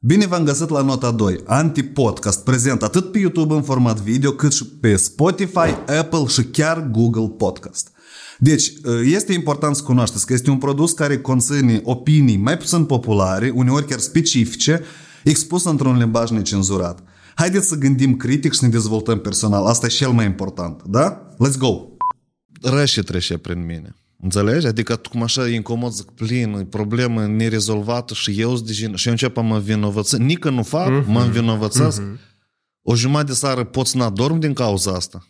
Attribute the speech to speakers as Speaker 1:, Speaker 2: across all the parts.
Speaker 1: Bine v-am găsit la nota 2, Anti-Podcast, prezent atât pe YouTube în format video, cât și pe Spotify, Apple și chiar Google Podcast. Deci, este important să cunoașteți că este un produs care conține opinii mai puțin populare, uneori chiar specifice, expus într-un limbaj necenzurat. Haideți să gândim critic și să ne dezvoltăm personal. Asta e cel mai important, da? Let's go! Rășe trece prin mine. Înțelegi? Adică cum așa e incomod, zic, plin, e problemă nerezolvată și eu de și eu încep a mă vinovăță. Nică nu fac, mm-hmm. mă învinovățesc. Mm-hmm. O jumătate de seară pot să n-adorm din cauza asta.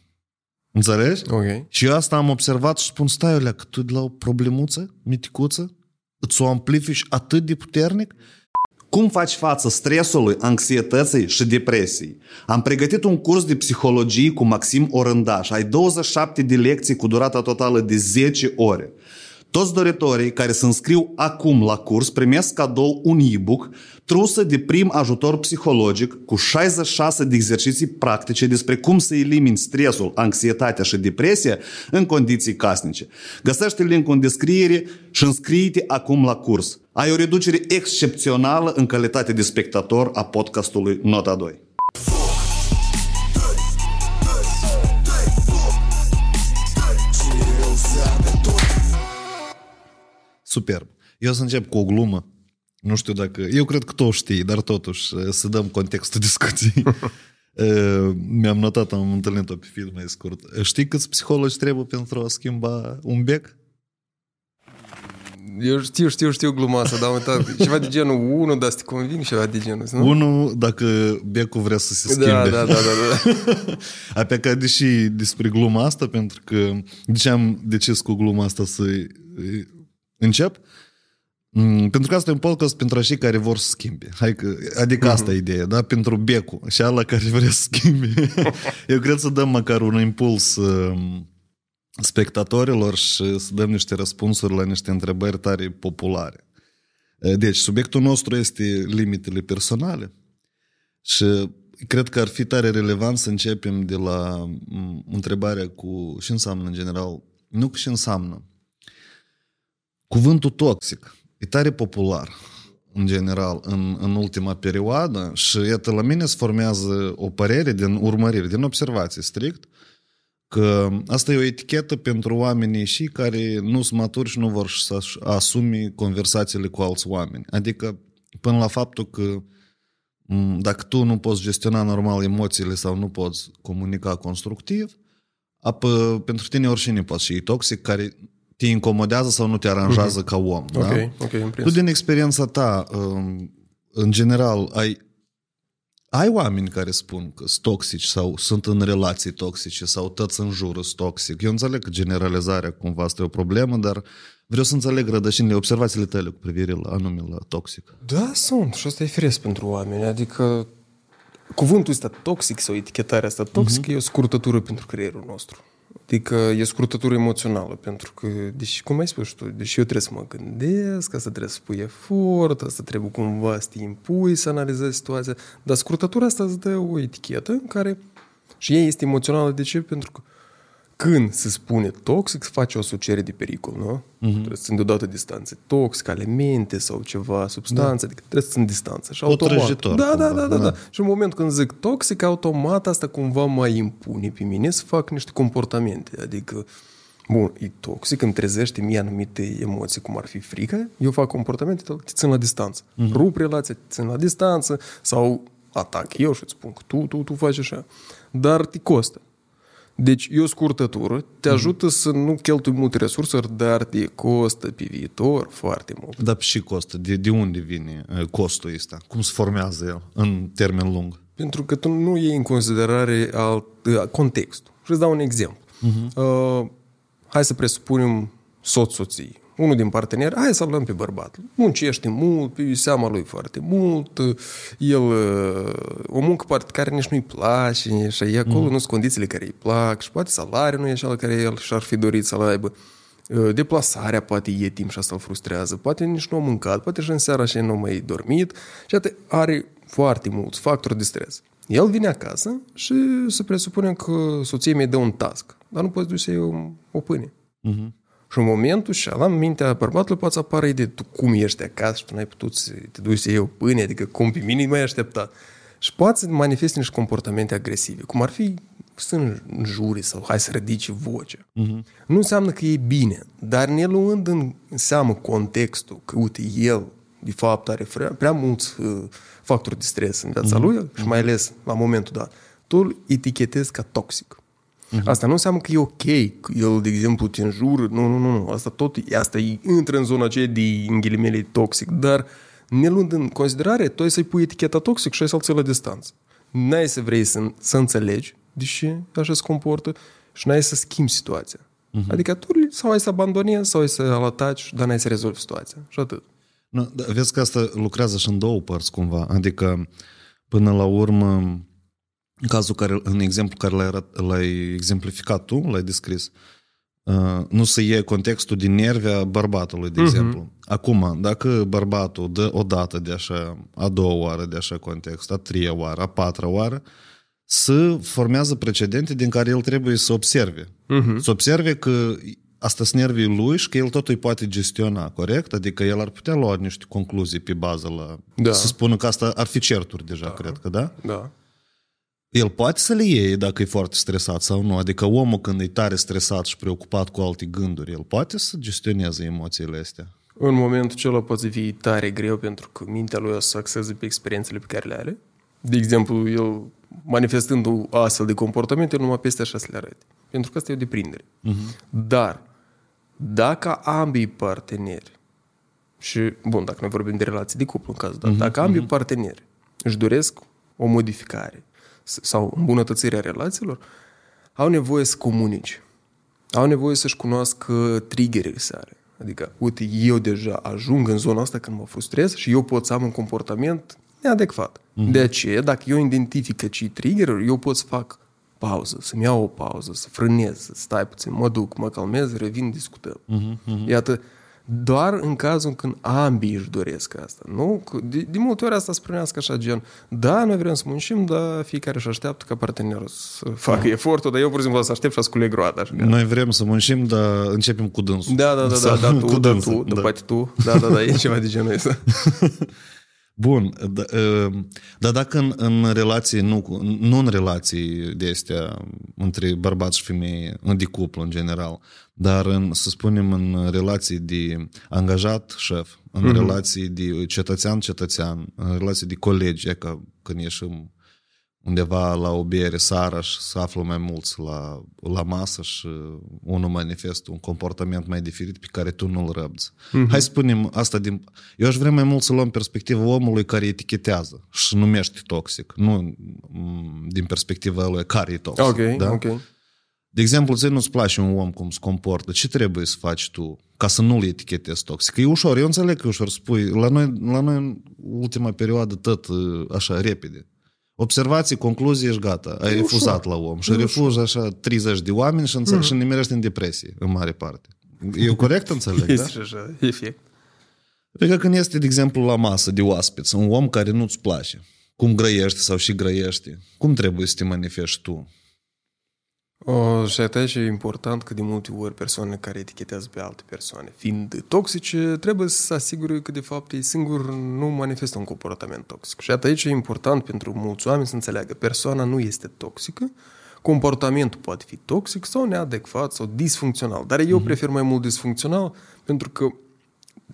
Speaker 1: Înțelegi?
Speaker 2: Ok.
Speaker 1: Și eu asta am observat și spun, stai, Olea, că tu de la o problemuță, miticuță, îți o amplifici atât de puternic, cum faci față stresului, anxietății și depresiei? Am pregătit un curs de psihologie cu Maxim Orândaș. Ai 27 de lecții cu durata totală de 10 ore. Toți doritorii care se înscriu acum la curs primesc cadou un e-book trusă de prim ajutor psihologic cu 66 de exerciții practice despre cum să elimini stresul, anxietatea și depresia în condiții casnice. Găsește linkul în descriere și înscrie-te acum la curs. Ai o reducere excepțională în calitate de spectator a podcastului Nota 2. Superb. Eu să încep cu o glumă. Nu știu dacă... Eu cred că tu știi, dar totuși să dăm contextul discuției. Mi-am notat, am întâlnit-o pe film mai scurt. Știi câți psihologi trebuie pentru a schimba un bec?
Speaker 2: Eu știu, știu, știu gluma asta, dar am uitat. Ceva de genul 1, dar să te conving, ceva de genul nu?
Speaker 1: Unul, dacă becul vrea să se schimbe.
Speaker 2: Da, da, da, da. da.
Speaker 1: A plecat deși despre gluma asta, pentru că de ce am decis cu gluma asta să încep? Mm, pentru că asta e un podcast pentru cei care vor să schimbe. Hai că, adică asta uh-huh. e ideea, da? Pentru becul și ala care vrea să schimbe. Eu cred să dăm măcar un impuls uh, spectatorilor și să dăm niște răspunsuri la niște întrebări tare populare. Deci, subiectul nostru este limitele personale și cred că ar fi tare relevant să începem de la întrebarea cu ce înseamnă în general, nu ce înseamnă. Cuvântul toxic e tare popular în general în, în ultima perioadă și iată la mine se formează o părere din urmărire, din observație strict, că asta e o etichetă pentru oamenii și care nu sunt maturi și nu vor să asume conversațiile cu alți oameni. Adică până la faptul că dacă tu nu poți gestiona normal emoțiile sau nu poți comunica constructiv, apă, pentru tine oricine poate și e toxic care te incomodează sau nu te aranjează uh-huh. ca om.
Speaker 2: Okay,
Speaker 1: da?
Speaker 2: okay,
Speaker 1: tu din experiența ta, um, în general, ai ai oameni care spun că sunt toxici sau sunt în relații toxice sau toți în jur sunt toxic. Eu înțeleg că generalizarea cumva asta e o problemă, dar vreau să înțeleg rădășinile, observațiile tale cu privire la anume la toxic.
Speaker 2: Da, sunt și asta e firesc pentru oameni. Adică cuvântul ăsta toxic sau etichetarea asta toxic uh-huh. e o scurtătură pentru creierul nostru. Adică e scurtătură emoțională, pentru că, deși, cum ai spus tu, deși eu trebuie să mă gândesc, asta trebuie să pui efort, asta trebuie cumva să te impui să analizezi situația, dar scurtătura asta îți dă o etichetă în care și ea este emoțională. De ce? Pentru că când se spune toxic, se face o asociere de pericol, nu? Uh-huh. Trebuie să țin deodată distanțe. Toxic, elemente sau ceva, substanțe, da. adică trebuie să țin distanță. Și automat. Da, da, da, da, da, da. Și în momentul când zic toxic, automat asta cumva mai impune pe mine să fac niște comportamente. Adică, bun, e toxic, îmi trezește mie anumite emoții, cum ar fi frică, eu fac comportamente, te țin la distanță. Uh-huh. Rup relația, te țin la distanță sau atac eu și îți spun că tu, tu, tu faci așa. Dar te costă. Deci e o scurtătură, te ajută mm. să nu cheltui multe resurse, dar te costă pe viitor foarte mult.
Speaker 1: Dar și costă. De, de unde vine costul ăsta? Cum se formează el în termen lung?
Speaker 2: Pentru că tu nu iei în considerare alt, contextul. Și îți dau un exemplu. Uh-huh. Uh, hai să presupunem soț-soții unul din parteneri, hai să luăm pe bărbat. Muncește mult, pe seama lui foarte mult, el o muncă poate care nici nu-i place și e acolo mm. nu sunt condițiile care îi plac și poate salariul nu e așa care el și-ar fi dorit să-l aibă. Deplasarea poate e timp și asta îl frustrează, poate nici nu a mâncat, poate și în seara și nu a mai dormit și atât are foarte mulți factori de stres. El vine acasă și se presupune că soția mea dă un task, dar nu poți duce să iei o, o pâine. Mm-hmm. Și în momentul și la mintea bărbatului poate să apară idee, tu cum ești acasă și tu n-ai putut să te duci să iei o pâine, adică cum pe mine mai așteptat. Și poate să manifeste niște comportamente agresive, cum ar fi să înjuri sau hai să ridici vocea. Uh-huh. Nu înseamnă că e bine, dar ne luând în seamă contextul, că uite, el de fapt are prea, prea mulți uh, factori de stres în viața uh-huh. lui și mai ales la momentul dat, tu îl etichetezi ca toxic. Uh-huh. Asta nu înseamnă că e ok, că el, de exemplu, te înjură. Nu, nu, nu, nu. Asta tot, asta e, intră în zona aceea de, în ghilimele, toxic. Dar, ne luând în considerare, tu ai să-i pui eticheta toxic și ai să-l ții la distanță. N-ai să vrei să, să înțelegi de ce așa se comportă și n-ai să schimbi situația. Uh-huh. Adică tu sau ai să abandonezi sau ai să-l ataci, dar n-ai să rezolvi situația. Și atât.
Speaker 1: No, da, vezi că asta lucrează și în două părți cumva. Adică, până la urmă, în cazul care, în exemplu care l-ai, arat, l-ai exemplificat tu, l-ai descris, uh, nu se iei contextul din nervia bărbatului, de uh-huh. exemplu. Acum, dacă bărbatul dă o dată de așa, a doua oară de așa context, a treia oară, a patra oară, să formează precedente din care el trebuie să observe. Uh-huh. Să observe că asta sunt nervii lui și că el totul îi poate gestiona, corect? Adică el ar putea lua niște concluzii pe bază la... Da. Să spună că asta ar fi certuri deja, da. cred că, da?
Speaker 2: Da.
Speaker 1: El poate să le iei dacă e foarte stresat sau nu. Adică omul când e tare stresat și preocupat cu alte gânduri, el poate să gestioneze emoțiile astea.
Speaker 2: În momentul acela poate fi tare greu pentru că mintea lui o să axeze pe experiențele pe care le are. De exemplu, el manifestând o astfel de comportament, el numai peste așa să le arate. Pentru că asta e o deprindere. Uh-huh. Dar, dacă ambii parteneri, și, bun, dacă noi vorbim de relații de cuplu în cazul dat, uh-huh. dacă ambii uh-huh. parteneri își doresc o modificare sau îmbunătățirea relațiilor, au nevoie să comunici. Au nevoie să-și cunoască triggerile sale. Adică, uite, eu deja ajung în zona asta când mă frustrez și eu pot să am un comportament neadecvat. Mm-hmm. De aceea, dacă eu identific că ce trigger eu pot să fac pauză, să-mi iau o pauză, să frânez, să stai puțin, mă duc, mă calmez, revin, discutăm. Mm-hmm. Iată, doar în cazul când ambii își doresc asta. Nu? De, de multe ori asta spunească așa, gen, da, noi vrem să muncim, dar fiecare își așteaptă ca partenerul să facă mm. efortul, dar eu, pur și simplu, să aștept și să culeg roata. Așa.
Speaker 1: Noi vrem să muncim, dar începem cu dânsul.
Speaker 2: Da, da, da, da, da, tu, cu da, tu, da. poate tu, da, da, da, e ceva de genul ăsta.
Speaker 1: Bun, dar da, dacă în, în relații, nu, nu în relații de astea între bărbați și femei, de cuplu în general, dar în, să spunem în relații de angajat-șef, în mm-hmm. relații de cetățean-cetățean, în relații de colegi, că când ieșim undeva la o bere seara și să află mai mulți la, la masă și unul manifestă un comportament mai diferit pe care tu nu-l răbzi. Mm-hmm. Hai să spunem asta din... Eu aș vrea mai mult să luăm perspectiva omului care etichetează și numește toxic, nu din perspectiva lui care e toxic.
Speaker 2: Ok,
Speaker 1: da?
Speaker 2: ok.
Speaker 1: De exemplu, ți nu-ți place un om cum se comportă, ce trebuie să faci tu ca să nu-l etichetezi toxic? E ușor, eu înțeleg că e ușor spui. La noi, la noi în ultima perioadă tot așa, repede. Observații, concluzii, ești gata. Ai e refuzat ușor. la om. Și refuzi așa 30 de oameni și, înțeleg, mm. și nimerești în depresie, în mare parte. E corect, înțeleg,
Speaker 2: este da? așa, efect.
Speaker 1: Pentru că când este, de exemplu, la masă de oaspeți, un om care nu-ți place, cum grăiește sau și grăiește, cum trebuie să te manifesti tu?
Speaker 2: O, și atunci e important că de multe ori persoanele care etichetează pe alte persoane, fiind toxice, trebuie să se asigure că de fapt ei singur nu manifestă un comportament toxic. Și atunci e important pentru mulți oameni să înțeleagă persoana nu este toxică, comportamentul poate fi toxic sau neadecvat sau disfuncțional. Dar eu mm-hmm. prefer mai mult disfuncțional pentru că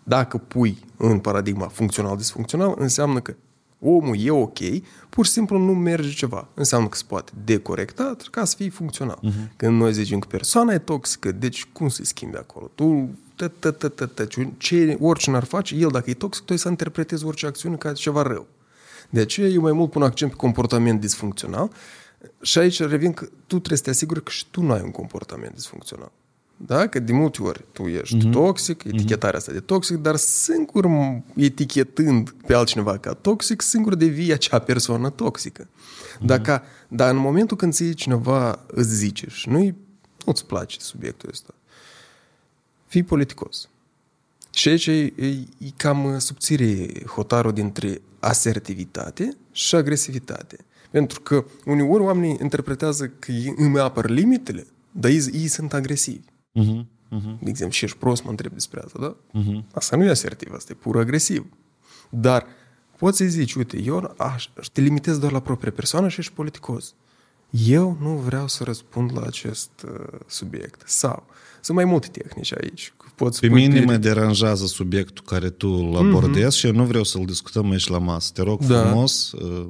Speaker 2: dacă pui în paradigma funcțional-disfuncțional, înseamnă că omul e ok, pur și simplu nu merge ceva. Înseamnă că se poate decorecta ca să fie funcțional. Uh-huh. Când noi zicem că persoana e toxică, deci cum să-i schimbi acolo? Tu, ce, oricine ar face, el dacă e toxic, tu să interpretezi orice acțiune ca ceva rău. De aceea eu mai mult pun accent pe comportament disfuncțional și aici revin că tu trebuie să te asiguri că și tu nu ai un comportament disfuncțional. Da? Că de multe ori tu ești mm-hmm. toxic, mhm. etichetarea asta de toxic, dar singur etichetând pe altcineva ca toxic, singur devii acea persoană toxică. Mm-hmm. Dacă, dar în momentul când ție cineva îți zice și nu nu-ți place subiectul ăsta, fii politicos. Și aici e, e, e cam subțire hotarul dintre asertivitate și agresivitate. Pentru că uneori oamenii interpretează că îmi apăr limitele, dar ei, ei sunt agresivi. Uh-huh. Uh-huh. De exemplu, și ești prost, mă întreb despre asta, da? Uh-huh. Asta nu e asertiv, asta e pur agresiv. Dar poți să-i zici, uite, eu aș, te limitez doar la propria persoană și ești politicos. Eu nu vreau să răspund la acest uh, subiect. Sau, sunt mai multe tehnici aici.
Speaker 1: Poți Pe mine mă deranjează subiectul care tu îl abordezi mm-hmm. și eu nu vreau să-l discutăm aici la masă. Te rog da. frumos, uh,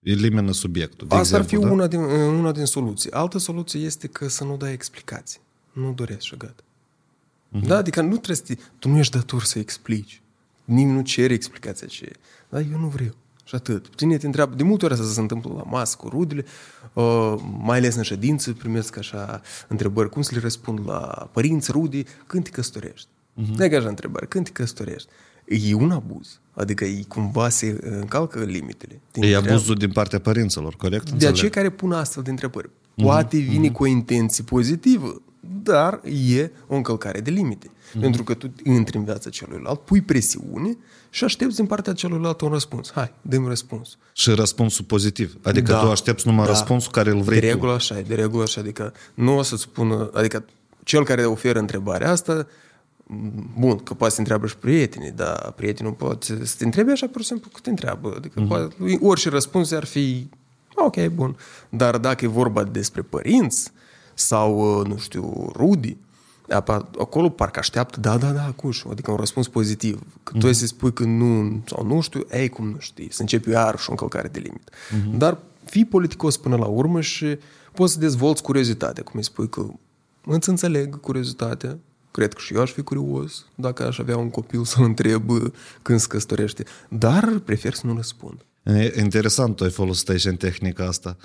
Speaker 1: elimină subiectul.
Speaker 2: De Asta exemplu, ar fi da? una, din, uh, una din soluții. Altă soluție este că să nu dai explicații. Nu dorești și gata. Mm-hmm. Da? Adică nu trebuie să Tu nu ești dator să explici. Nimeni nu cere explicația ce Da, eu nu vreau. Și atât. Tine te întreabă, de multe ori asta se întâmplă la masă cu rudele, uh, mai ales în ședință, primesc așa întrebări, cum să le răspund la părinți, rude, când te căsătorești? Uh-huh. De așa întrebare, când te căsătorești? E un abuz. Adică ei cumva se încalcă limitele.
Speaker 1: E abuzul din partea părinților, corect?
Speaker 2: De aceia care pun astfel de întrebări. Poate uh-huh. vine uh-huh. cu o intenție pozitivă, dar e o încălcare de limite. Mm-hmm. Pentru că tu intri în viața celuilalt, pui presiune și aștepți din partea celuilalt un răspuns. Hai, dăm răspuns.
Speaker 1: Și răspunsul pozitiv. Adică da, tu aștepți numai da. răspunsul care îl vrei
Speaker 2: De regulă tu. așa, de regulă așa. Adică nu o să-ți spună... Adică cel care oferă întrebarea asta Bun, că poate să întreabă și prietenii, dar prietenul poate să te întrebe așa, pur și simplu, că te întreabă. Adică mm-hmm. poate, orice răspuns ar fi ok, bun. Dar dacă e vorba despre părinți sau, uh, nu știu, rudi, acolo parcă așteaptă, da, da, da, cuș, adică un răspuns pozitiv. Că tu mm-hmm. să spui că nu, sau nu știu, ei, cum nu știi, să începi iarăși o încălcare de limit. Mm-hmm. Dar fii politicos până la urmă și poți să dezvolți curiozitatea, cum îi spui că îți înțeleg curiozitatea, cred că și eu aș fi curios dacă aș avea un copil să-l întreb când se căsătorește, dar prefer să nu răspund.
Speaker 1: E interesant, tu ai folosit aici în tehnica asta.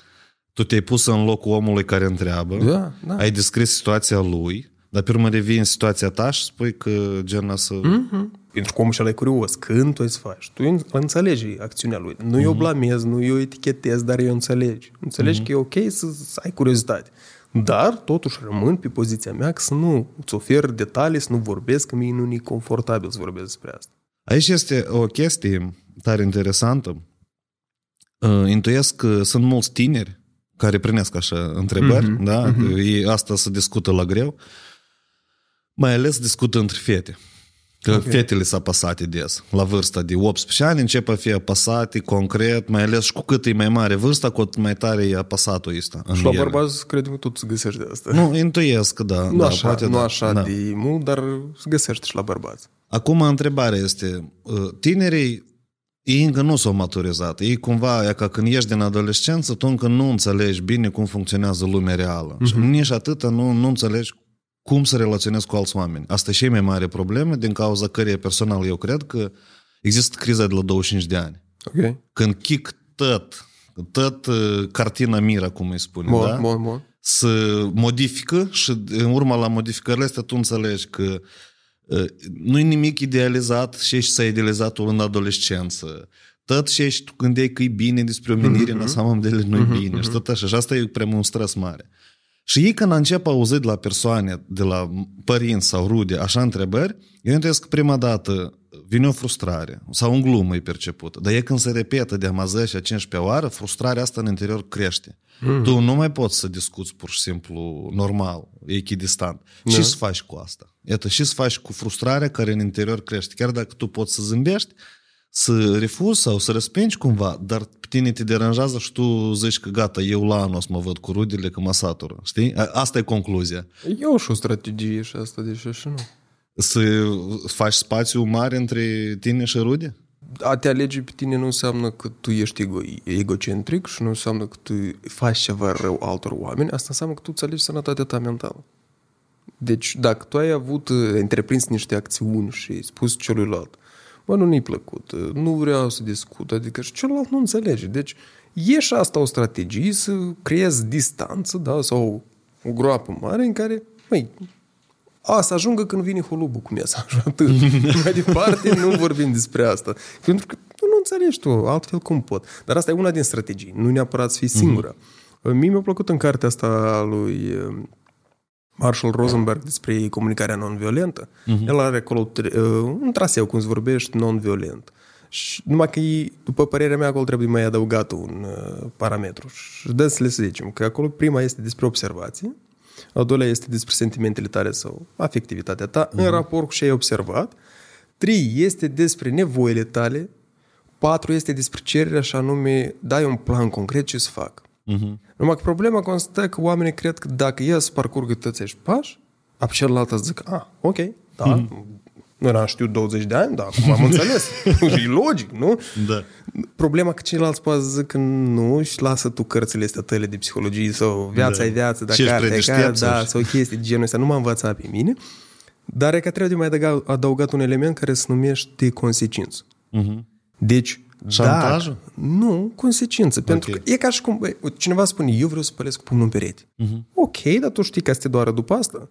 Speaker 1: Tu te-ai pus în locul omului care întreabă,
Speaker 2: da, da.
Speaker 1: ai descris situația lui, dar pe urmă revii în situația ta și spui că genul să...
Speaker 2: Mm-hmm. Pentru că omul și e curios. Când tu să faci? Tu înțelegi acțiunea lui. Nu mm-hmm. eu blamez, nu eu etichetez, dar eu înțelegi. Înțelegi mm-hmm. că e ok să, să ai curiozitate. Dar, totuși, rămân pe poziția mea că să nu îți ofer detalii, să nu vorbesc, că mie nu e confortabil să vorbesc despre asta.
Speaker 1: Aici este o chestie tare interesantă. Uh, intuiesc că sunt mulți tineri care primesc așa întrebări, mm-hmm. da? Mm-hmm. Asta se discută la greu. Mai ales discută între fete. Că okay. fetele sunt apăsate des. La vârsta de 18 ani încep a fi apăsate concret, mai ales și cu cât e mai mare vârsta, cu atât mai tare e apăsatul ăsta.
Speaker 2: Și la bărbați, cred că tot se găsești de asta.
Speaker 1: Nu, intuiesc că da.
Speaker 2: Nu
Speaker 1: da,
Speaker 2: așa, poate, nu da, așa da. de mult, dar se găsește și la bărbați.
Speaker 1: Acum, întrebarea este, uh, tinerii ei încă nu s-au maturizat. Ei cumva, e ca când ești din adolescență, tu încă nu înțelegi bine cum funcționează lumea reală. Uh-huh. Și nici atât nu, nu înțelegi cum să relaționezi cu alți oameni. Asta e și mai mare problemă, din cauza căreia personal eu cred că există criza de la 25 de ani.
Speaker 2: Okay.
Speaker 1: Când chic tot, tot uh, cartina mira, cum îi spune,
Speaker 2: bun,
Speaker 1: da?
Speaker 2: Bun, bun.
Speaker 1: să modifică și în urma la modificările astea tu înțelegi că uh, nu e nimic idealizat și ești s-a idealizat în adolescență. Tot și ești, tu gândeai că e bine despre omenire, mm-hmm. în samăm de nu e mm-hmm. bine. Și tot așa. Și asta e prea un stres mare. Și ei când încep auzit de la persoane, de la părinți sau rude, așa întrebări, eu întâlnesc că prima dată vine o frustrare sau un glumă e percepută. Dar e când se repetă de a 10 15 oară, frustrarea asta în interior crește. Mm. Tu nu mai poți să discuți pur și simplu normal, echidistant. Da. Ce să faci cu asta? Iată, și să faci cu frustrarea care în interior crește. Chiar dacă tu poți să zâmbești, să refuzi sau să respingi cumva, dar pe tine te deranjează și tu zici că gata, eu la anul o să mă văd cu rudele, că mă satură. Știi? Asta e concluzia.
Speaker 2: Eu și o strategie și asta, deși și nu.
Speaker 1: Să faci spațiu mare între tine și rude?
Speaker 2: A te alege pe tine nu înseamnă că tu ești ego, egocentric și nu înseamnă că tu faci ceva rău altor oameni, asta înseamnă că tu îți alegi sănătatea ta mentală. Deci, dacă tu ai avut, întreprins niște acțiuni și ai spus celuilalt, bă, nu ne-i plăcut, nu vreau să discut, adică și celălalt nu înțelege. Deci e și asta o strategie să creezi distanță, da, sau o groapă mare în care, măi, a, să ajungă când vine holubul cu mesa, așa, atât. Mai departe nu vorbim despre asta. Pentru că tu nu înțelegi tu, altfel cum pot. Dar asta e una din strategii, nu neapărat să fii singură. Mm-hmm. Mie mi-a plăcut în cartea asta lui Marshall Rosenberg despre comunicarea non-violentă. Uh-huh. El are acolo un traseu, cum se vorbește, non-violent. Și numai că, după părerea mea, acolo trebuie mai adăugat un uh, parametru. Și dă să le să zicem că acolo prima este despre observație, Al doilea este despre sentimentele tale sau afectivitatea ta în raport cu ce ai observat. Trei este despre nevoile tale. Patru este despre cererea și anume dai un plan concret ce să fac.
Speaker 1: Mhm.
Speaker 2: Numai că problema constă că oamenii cred că dacă ei să parcurgă toți acești pași, apoi celălalt îți zic, ah, ok, da, nu eram știut 20 de ani, dar acum am înțeles. e logic, nu?
Speaker 1: Da.
Speaker 2: Problema că ceilalți poate să zic că nu și lasă tu cărțile astea tale de psihologie sau viața
Speaker 1: Da.
Speaker 2: e viață,
Speaker 1: Și
Speaker 2: dacă
Speaker 1: ești
Speaker 2: cartea e
Speaker 1: predeștept
Speaker 2: carte,
Speaker 1: sau
Speaker 2: da,
Speaker 1: și-
Speaker 2: sau chestii de genul ăsta, nu m-a învățat pe mine. Dar e că trebuie de mai adăugat, adăugat un element care se numește consecință.
Speaker 1: Mhm.
Speaker 2: Deci,
Speaker 1: Șantajul?
Speaker 2: dacă- Nu, consecință. Pentru că e ca și cum băi, cineva spune, eu vreau să pălesc cu pumnul în perete. Ok, dar tu știi că asta te doară după asta.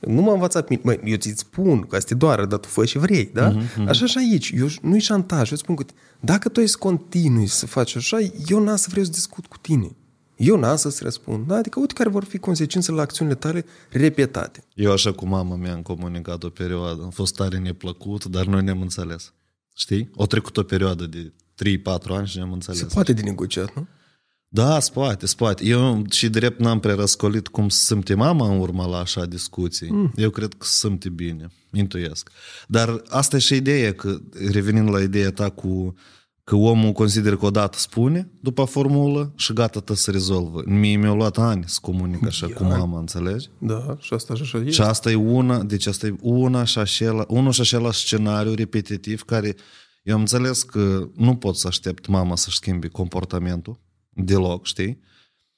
Speaker 2: Nu m-a învățat mine. Măi, eu ți spun că asta te doară, dar tu fă și vrei, da? Așa și aici. Eu, nu-i șantaj. Eu spun că dacă tu ai să continui să faci așa, eu n-am să vreau să discut cu tine. Eu n-am să-ți răspund. Da? Adică uite care vor fi consecințele la acțiunile tale repetate.
Speaker 1: Eu așa cu mama mea am comunicat o perioadă. Am fost tare neplăcut, dar noi ne-am înțeles. Știi? O trecut o perioadă de 3-4 ani și ne-am înțeles.
Speaker 2: Se poate de negociat, nu?
Speaker 1: Da, spate, spate. Eu și drept n-am prea răscolit cum se simte mama în urma la așa discuții. Mm. Eu cred că se simte bine, intuiesc. Dar asta e și ideea, că revenind la ideea ta cu că omul consideră că odată spune după formulă și gata, tă se rezolvă. Mie mi-a luat ani să comunic așa cu mama, înțelegi?
Speaker 2: Da, și asta și așa e.
Speaker 1: Și asta e una, deci asta e una și acela, unul și același scenariu repetitiv care eu am înțeles că nu pot să aștept mama să-și schimbe comportamentul deloc, știi?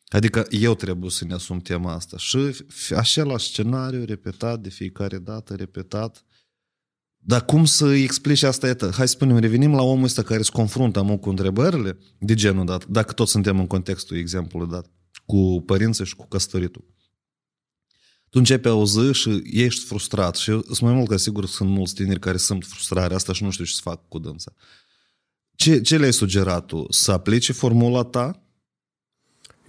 Speaker 1: Adică eu trebuie să ne asum tema asta. Și f- același scenariu repetat de fiecare dată, repetat. Dar cum să îi explici asta? Iată, hai să spunem, revenim la omul ăsta care se confruntă mult cu întrebările de genul dat, dacă tot suntem în contextul exemplului dat, cu părinții și cu căsătoritul tu începi a auzi și ești frustrat. Și eu sunt mai mult ca sigur că sunt mulți tineri care sunt frustrarea asta și nu știu ce să fac cu dânsa. Ce, ce le-ai sugerat tu? Să aplice formula ta?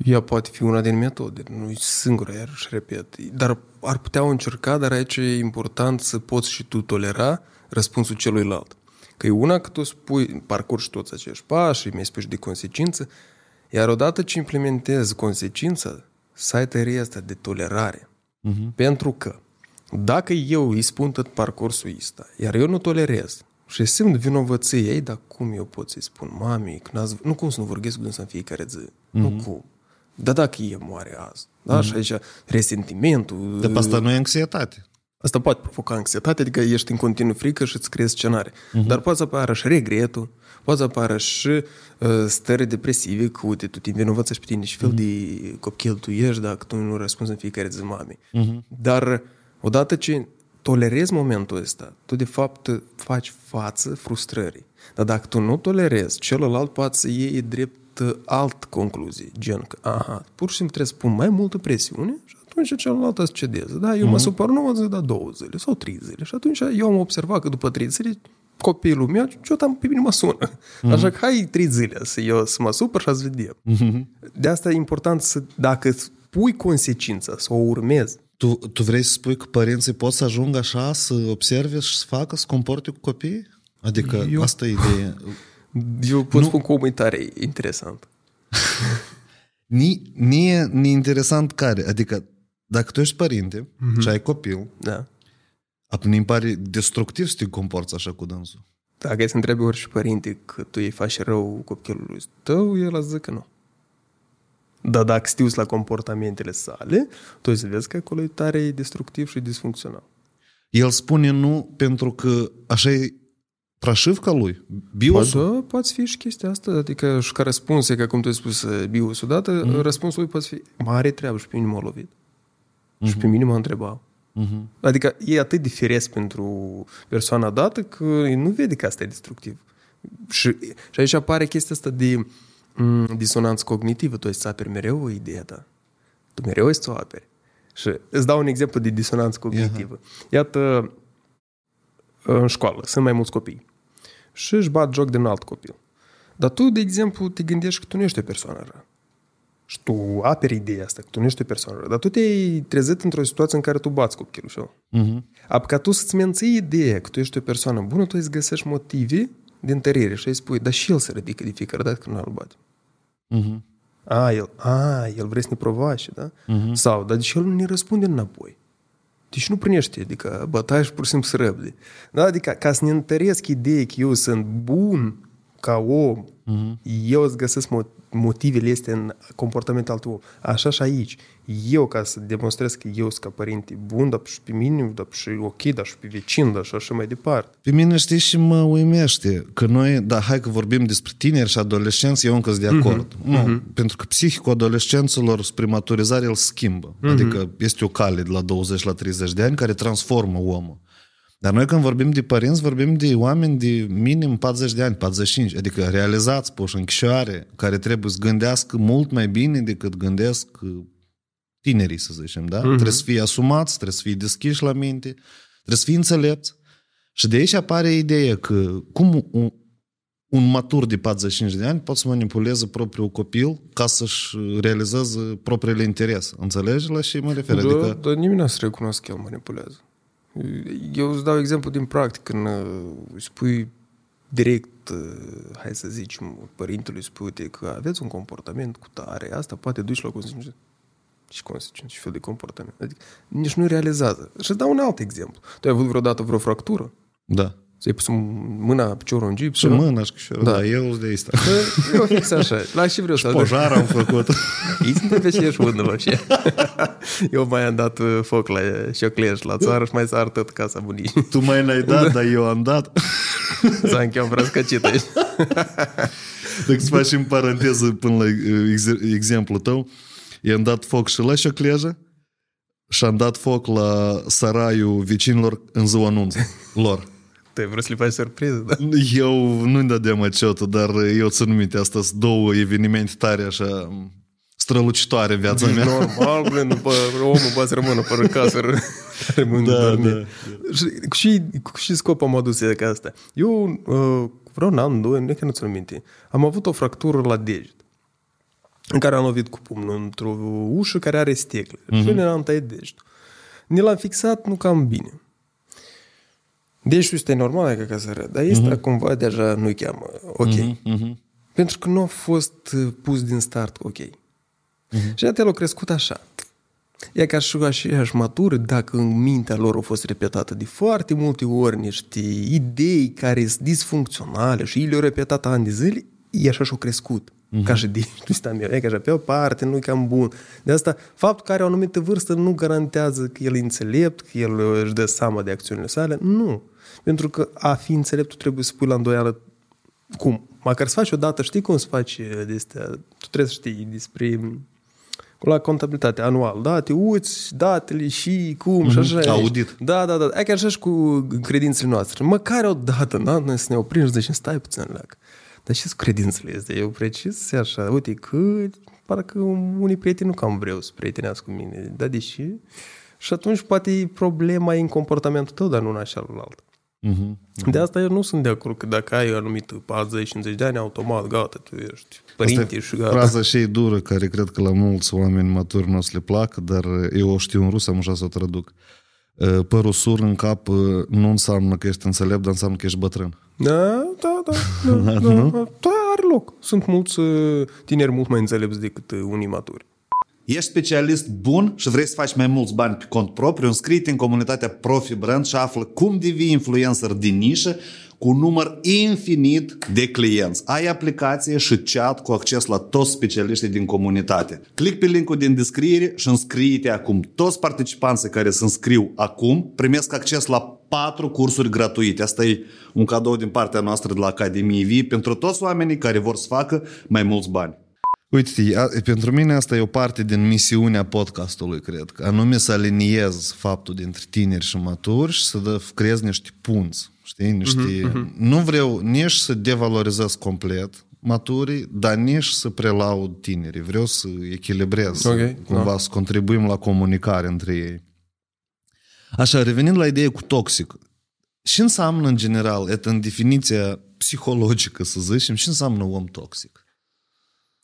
Speaker 2: Ea poate fi una din metode, nu e singura, iarăși repet. Dar ar putea o încerca, dar aici e important să poți și tu tolera răspunsul celuilalt. Că e una că tu spui, parcurgi toți acești pași și mi-ai spus și de consecință, iar odată ce implementezi consecința, să ai tăria asta de tolerare. Uh-huh. Pentru că dacă eu îi spun tot parcursul ăsta, iar eu nu tolerez și simt vinovăție, ei, dar cum eu pot să-i spun mamei, că n-ați, nu cum să nu vorbesc cu dânsa în fiecare zi, uh-huh. nu cum. Dar dacă e moare azi, da? Uh-huh. Și aici resentimentul...
Speaker 1: Dar pe asta nu e anxietate.
Speaker 2: Asta poate provoca anxietate, adică ești în continuu frică și îți creezi scenarii. Uh-huh. Dar poate să apară și regretul, poate să apară și uh, stări depresive, că uite, tu te învinovățești pe tine și fel uh-huh. de copil tu ești dacă tu nu răspunzi în fiecare zi mamei. Uh-huh. Dar odată ce tolerezi momentul ăsta, tu de fapt faci față frustrării. Dar dacă tu nu tolerezi, celălalt poate să iei drept alt concluzie, gen că, aha, pur și simplu trebuie să pun mai multă presiune și atunci celălalt îți cedeze. Da, eu mm-hmm. mă supăr nu o zi, dar două zile sau trei zile. Și atunci eu am observat că după trei zile copilul meu, ce am pe mine mă sună. Mm-hmm. Așa că hai trei zile să eu să mă supăr și ați vedem. Mm-hmm. De asta e important să, dacă pui consecința, să o urmezi,
Speaker 1: Tu, tu vrei să spui că părinții pot să ajungă așa, să observe și să facă, să comporte cu copiii? Adică eu... asta e ideea.
Speaker 2: Eu pot nu. spun că omul e tare interesant.
Speaker 1: Ni, nie, ni interesant care. Adică dacă tu ești părinte mm-hmm. și ai copil,
Speaker 2: da.
Speaker 1: Atunci îmi pare destructiv să te comporți așa cu dânsul.
Speaker 2: Dacă ai să întrebi orice părinte că tu îi faci rău copilului tău, el a zic că nu. Dar dacă știuți la comportamentele sale, tu să vezi că acolo e tare destructiv și disfuncțional.
Speaker 1: El spune nu pentru că așa e prașivca lui, biosul.
Speaker 2: Da, poate fi și chestia asta, adică și ca răspuns, e ca cum tu ai spus biosul odată, mm. răspunsul lui poate fi mare treabă și pe mine m-a lovit. Mm-hmm. Și pe mine m-a întrebat. Mm-hmm. Adică e atât de firesc pentru persoana dată că nu vede că asta e destructiv. Și, și aici apare chestia asta de mm, disonanță cognitivă. Tu ai să aperi mereu ideea ta. Tu mereu ai să o aperi. Și îți dau un exemplu de disonanță cognitivă. Uh-huh. Iată, în școală sunt mai mulți copii și își bat joc de un alt copil. Dar tu, de exemplu, te gândești că tu nu ești o persoană rău. Și tu aperi ideea asta, că tu nu ești o persoană rău. Dar tu te-ai trezit într-o situație în care tu bați copilul și uh-huh. Apoi ca tu să-ți menții ideea că tu ești o persoană bună, tu îți găsești motive de întărire și îi spui, dar și el se ridică de fiecare dată când nu-l bate. Uh-huh. A, el, a, el vrea să ne provoace, da? Uh-huh. Sau, dar de ce el nu ne răspunde înapoi? Deci nu primește, adică bătaie și pur și simplu să răbde. Da? Adică ca să ne întăresc ideea că eu sunt bun ca om, uh-huh. eu îți găsesc motivele este în comportamentul altui om. Așa și aici. Eu, ca să demonstrez că eu sunt ca părinte bun, dar și pe mine, dar și ok, dar și pe vecin, dar și așa mai departe.
Speaker 1: Pe mine știi și mă uimește că noi, da, hai că vorbim despre tineri și adolescenți, eu încă sunt de acord. Uh-huh. Nu, uh-huh. pentru că psihicul adolescenților spre maturizare îl schimbă. Uh-huh. Adică este o cale de la 20 la 30 de ani care transformă omul. Dar noi când vorbim de părinți, vorbim de oameni de minim 40 de ani, 45, adică realizați, puși în chișoare, care trebuie să gândească mult mai bine decât gândesc tinerii, să zicem, da? Uh-huh. Trebuie să fie asumați, trebuie să fie deschiși la minte, trebuie să fie înțelepți. Și de aici apare ideea că cum un, un matur de 45 de ani poate să manipuleze propriul copil ca să-și realizeze propriile interese. Înțelegi la ce mă refer?
Speaker 2: Da, adică... dar nimeni nu să recunosc că el manipulează. Eu îți dau exemplu din practic, când uh, spui direct, uh, hai să zicem, părintelui spui că aveți un comportament cu tare, asta poate duci la consecințe. Și consecințe, și fel de comportament. Adică nici nu realizează. Și îți dau un alt exemplu. Tu ai avut vreodată vreo fractură?
Speaker 1: Da.
Speaker 2: Ți-ai pus mâna, piciorul în jeep?
Speaker 1: Și mâna și piciorul, da. da, eu de asta.
Speaker 2: Eu fix așa. La și vreau să...
Speaker 1: Pojar am făcut.
Speaker 2: Ei sunt pe aceeași undă, вообще. Eu mai am dat uh, foc la șocleș la țară și mai s-a arătat casa bunicii.
Speaker 1: Tu mai n-ai dat, da. dar eu am dat.
Speaker 2: S-a încheiat răscăcit aici.
Speaker 1: Dacă să facem paranteză până la uh, exemplu tău, i-am dat foc și la șoclejă și am dat foc la saraiul vecinilor în ziua anunță lor.
Speaker 2: Tu ai vrut să le faci surpriză, da?
Speaker 1: Eu nu-mi dădeam aciotul, dar eu țin minte, astea sunt două evenimente tare așa strălucitoare viața mea.
Speaker 2: Normal, blin, după omul poate să rămână fără casă. da, da, da. Și, cu și scop am adus ca asta. Eu, uh, vreo un an, doi, nu că nu țin minte, am avut o fractură la deget în care am lovit cu pumnul într-o ușă care are stecle. Uh-huh. Și ne-am tăiat degetul. Ne l-am fixat nu cam bine. Deci este normal ca să râd, dar este uh-huh. cumva deja nu-i cheamă ok. Uh-huh. Pentru că nu a fost uh, pus din start ok. Uh-huh. Și atunci a crescut așa. E ca și aceeași matură dacă în mintea lor au fost repetată de foarte multe ori niște idei care sunt disfuncționale și ei le-au repetat ani de zile, e așa și-au crescut. Uh-huh. Ca și de meu. E ca așa, pe o parte nu e cam bun. De asta, faptul că are o anumită vârstă nu garantează că el e înțelept, că el își dă seama de acțiunile sale. Nu. Pentru că a fi înțelept, tu trebuie să pui la îndoială cum. Măcar să faci odată, știi cum să faci de astea. Tu trebuie să știi despre la contabilitate anual, da? Te uiți datele și cum mm-hmm. și așa.
Speaker 1: Audit.
Speaker 2: Da, da, da. E chiar așa și cu credințele noastre. Măcar o dată, da? Noi să ne oprim și zicem, stai puțin leac. Dar și cu credințele este? Eu precis așa, uite că parcă unii prieteni nu cam vreau să prietenească cu mine. Da, deși... Și atunci poate problema e în comportamentul tău, dar nu în așa alt. Uh-huh. De asta eu nu sunt de acord că dacă ai anumit 40-50 de ani, automat, gata, tu ești părinte asta și gata.
Speaker 1: fraza și dură, care cred că la mulți oameni maturi nu o să le placă, dar eu o știu în rusă, am așa să o traduc. Părul sur în cap nu înseamnă că ești înțelept, dar înseamnă că ești bătrân.
Speaker 2: Da, da, da. da, da, da, da are loc. Sunt mulți tineri mult mai înțelepți decât unii maturi.
Speaker 1: Ești specialist bun și vrei să faci mai mulți bani pe cont propriu, înscrie în comunitatea Profi Brand și află cum devii influencer din nișă cu un număr infinit de clienți. Ai aplicație și chat cu acces la toți specialiștii din comunitate. Click pe linkul din descriere și înscrie-te acum. Toți participanții care se înscriu acum primesc acces la patru cursuri gratuite. Asta e un cadou din partea noastră de la Academie V pentru toți oamenii care vor să facă mai mulți bani. Uite, pentru mine asta e o parte din misiunea podcastului, cred. Că anume să aliniez faptul dintre tineri și maturi și să creez niște punți. Știi? Niște... Uh-huh, uh-huh. Nu vreau nici să devalorizez complet maturii, dar nici să prelaud tinerii. Vreau să echilibrez, okay, cumva da. să contribuim la comunicare între ei. Așa, revenind la ideea cu toxic, ce înseamnă în general, în definiția psihologică, să zicem, ce înseamnă om toxic?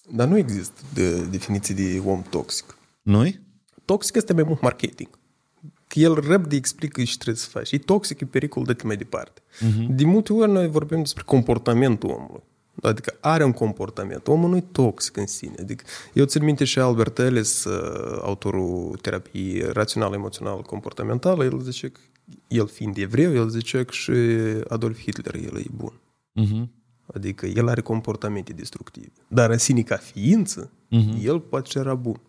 Speaker 2: Dar nu există de definiție de om toxic.
Speaker 1: Noi?
Speaker 2: Toxic este mai mult marketing. Că el răbde explică și trebuie să faci. E toxic, e pericol, de mai departe. Uh-huh. De multe ori noi vorbim despre comportamentul omului. Adică are un comportament. Omul nu e toxic în sine. Adică eu țin minte și Albert Ellis, uh, autorul terapiei rațional-emoțional comportamentală, el zice că el fiind evreu, el zice că și Adolf Hitler el e bun.
Speaker 1: Uh-huh.
Speaker 2: Adică el are comportamente destructive. Dar în sine ca ființă, uh-huh. el poate și era bun.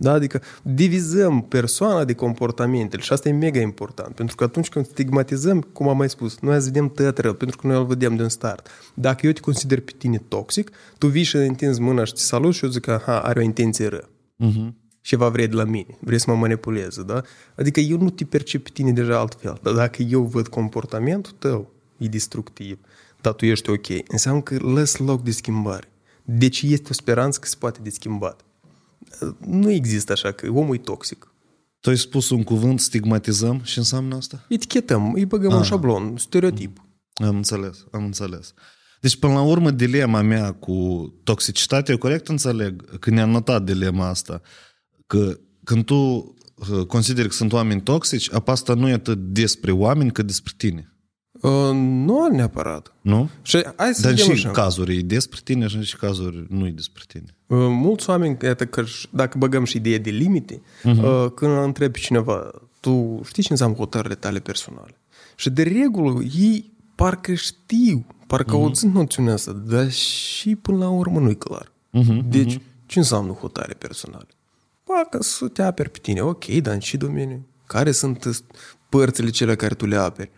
Speaker 2: Da? Adică divizăm persoana de comportamentele și asta e mega important. Pentru că atunci când stigmatizăm, cum am mai spus, noi azi vedem tot rău, pentru că noi îl vedem din start. Dacă eu te consider pe tine toxic, tu vii și întinzi mâna și te salut și eu zic că aha, are o intenție rău.
Speaker 1: Uh-huh.
Speaker 2: Ceva vrei de la mine, vrei să mă manipuleze, da? Adică eu nu te percep pe tine deja altfel, dar dacă eu văd comportamentul tău e destructiv, dar tu ești ok, înseamnă că lăs loc de schimbare. Deci este o speranță că se poate de schimbat nu există așa că omul e toxic.
Speaker 1: Tu ai spus un cuvânt, stigmatizăm și înseamnă asta?
Speaker 2: Etichetăm, îi băgăm un șablon, stereotip.
Speaker 1: Am înțeles, am înțeles. Deci, până la urmă, dilema mea cu toxicitate, eu corect înțeleg că ne-am notat dilema asta, că când tu uh, consideri că sunt oameni toxici, apa asta nu e atât despre oameni, cât despre tine.
Speaker 2: Uh, nu neapărat.
Speaker 1: Nu?
Speaker 2: Și hai să
Speaker 1: Dar
Speaker 2: vedem
Speaker 1: și
Speaker 2: așa.
Speaker 1: cazuri e despre tine și și cazuri nu e despre tine.
Speaker 2: Uh, mulți oameni, iată că și- dacă băgăm și ideea de limite,
Speaker 1: Mhm.
Speaker 2: uh, când întrebi pe cineva, tu știi ce înseamnă hotărârile tale personale? Și de regulă ei parcă știu, parcă
Speaker 1: Mhm.
Speaker 2: au țin noțiunea asta, dar și până la urmă nu-i clar.
Speaker 1: Mhm,
Speaker 2: Deci, ce înseamnă hotare personale? Parcă să te aperi pe tine, ok, dar în ce domeniu? Care sunt uh, părțile cele care tu le aperi?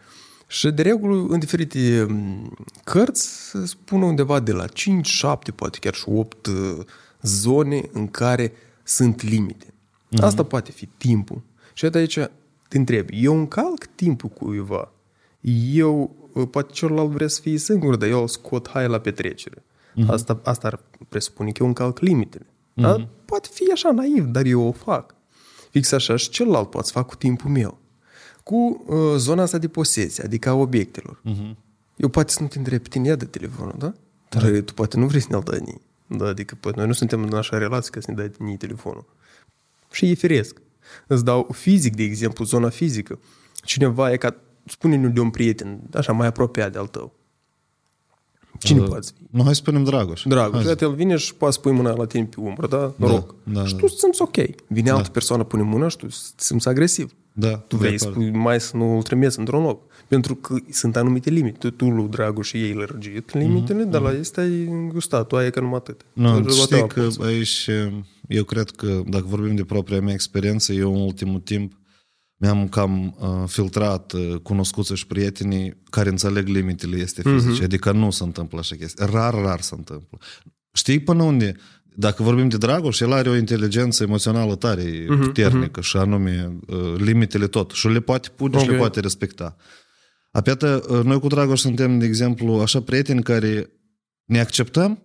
Speaker 2: Și de regulă, în diferite m, cărți, se spune undeva de la 5, 7, poate chiar și 8 uh, zone în care sunt limite.
Speaker 1: Mhm.
Speaker 2: Asta poate fi timpul. Și iată aici te întrebi, eu încalc timpul cuiva? Eu, uh, poate celălalt vrea să fie singur, dar eu îl scot hai la petrecere.
Speaker 1: Mhm.
Speaker 2: Asta, asta ar presupune că eu încalc limitele. Dar poate fi așa naiv, dar eu o fac. Fix așa și celălalt poate să fac cu timpul meu. Cu uh, zona asta de posesie, adică a obiectelor.
Speaker 1: Mhm.
Speaker 2: Eu poate să nu te întreb pe tine, ia de telefonul, da? Dar tu poate nu vrei să ne-l dai nii. Da, adică poate noi nu suntem în așa relație ca să ne dai nii telefonul. Și e firesc. Îți dau fizic, de exemplu, zona fizică. Cineva e ca, spune-ne de un prieten, așa, mai apropiat de al tău. Cine poate fi?
Speaker 1: Nu, hai să spunem Dragoș.
Speaker 2: Dragoș,
Speaker 1: Hai să-
Speaker 2: iată, el vine și poate să pui mâna la tine pe umbră, da? Noroc.
Speaker 1: da,
Speaker 2: și
Speaker 1: da.
Speaker 2: tu îți simți ok. Vine altă persoană, pune mâna și tu te simți agresiv.
Speaker 1: Da,
Speaker 2: Tu vrei
Speaker 1: de
Speaker 2: să
Speaker 1: acord.
Speaker 2: spui mai să nu îl trimiți într-un loc. Pentru că sunt anumite limite. Tu, tu lui Dragoș și ei lărgit limitele, dar la este ai îngustat. Tu ai că numai atât.
Speaker 1: Nu,
Speaker 2: Tu
Speaker 1: știi
Speaker 2: la
Speaker 1: că
Speaker 2: poți.
Speaker 1: aici, eu cred că, dacă vorbim de propria mea experiență, eu în ultimul timp mi-am cam uh, filtrat uh, cunoscuți și prietenii care înțeleg limitele este fizice. Adică nu se întâmplă așa chestii. Rar, rar se întâmplă. Știi până unde? Dacă vorbim de Dragoș, el are o inteligență emoțională tare puternică și anume uh, limitele tot. Și le poate pune și le
Speaker 2: Ok.
Speaker 1: poate respecta. Apiată, uh, noi cu Dragoș suntem, de exemplu, așa prieteni care ne acceptăm,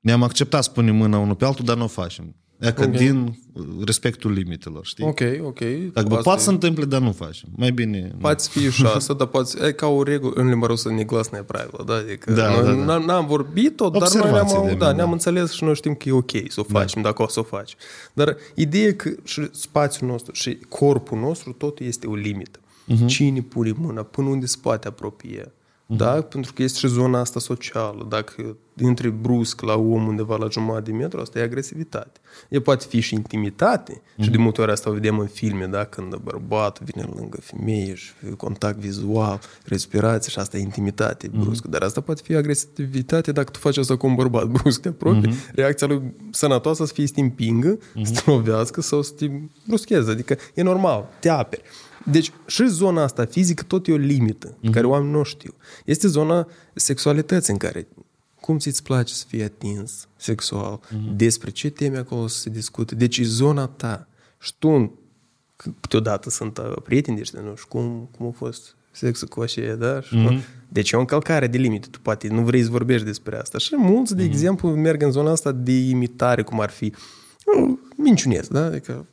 Speaker 1: ne-am acceptat să punem mâna unul pe altul, dar nu o facem. E că
Speaker 2: Ok.
Speaker 1: din uh, respectul limitelor, știi?
Speaker 2: Ok, ok.
Speaker 1: Dacă bă,
Speaker 2: Asta
Speaker 1: poate
Speaker 2: e-
Speaker 1: să întâmple, dar nu facem. Mai bine... nu.
Speaker 2: Poate să fie și asta, dar poate e ca o regulă, în limba rusă neglасная правило, da? Adică
Speaker 1: Da,
Speaker 2: noi
Speaker 1: da, da.
Speaker 2: n-am- n-am vorbit-o, dar noi
Speaker 1: Observație
Speaker 2: ne-am,
Speaker 1: de-a
Speaker 2: da,
Speaker 1: mea,
Speaker 2: ne-am
Speaker 1: da.
Speaker 2: înțeles și noi știm că e ok să o facem, dacă o să o faci. Dar ideea e că și spațiul nostru și corpul nostru tot este o limită.
Speaker 1: Mhm.
Speaker 2: Cine pune mâna, până unde se poate apropia.
Speaker 1: Mhm.
Speaker 2: Da? Pentru că este și zona asta socială. Dacă intri brusc la om undeva la jumătate de metru, asta e agresivitate. E poate fi și intimitate.
Speaker 1: Mhm.
Speaker 2: Și de multe ori asta o vedem în filme, da? când bărbatul vine lângă femeie și contact vizual, respirație și asta e intimitate
Speaker 1: Mhm.
Speaker 2: bruscă. Dar asta poate fi agresivitate dacă tu faci asta cu un bărbat brusc te apropii.
Speaker 1: Mhm.
Speaker 2: Reacția lui sănătoasă să fie să te împingă, să te lovească sau să te bruscheze. Adică e normal, te aperi. Deci și zona asta fizică tot e o limită
Speaker 1: Mhm.
Speaker 2: care oamenii nu știu. Este zona sexualității în care cum ți-ți place să fii atins sexual,
Speaker 1: Mhm.
Speaker 2: despre ce teme acolo să se discute. Deci e zona ta. Și tu că câteodată sunt uh, prieteni de ăștia, nu știu cum, cum a fost sexul cu așa, da? Și,
Speaker 1: Mhm.
Speaker 2: mm-hmm. Deci e o încălcare de limite. Tu poate nu vrei să vorbești despre asta. Și mulți,
Speaker 1: Mhm.
Speaker 2: de exemplu, merg în zona asta de imitare, cum ar fi uh, minciunesc, da? Adică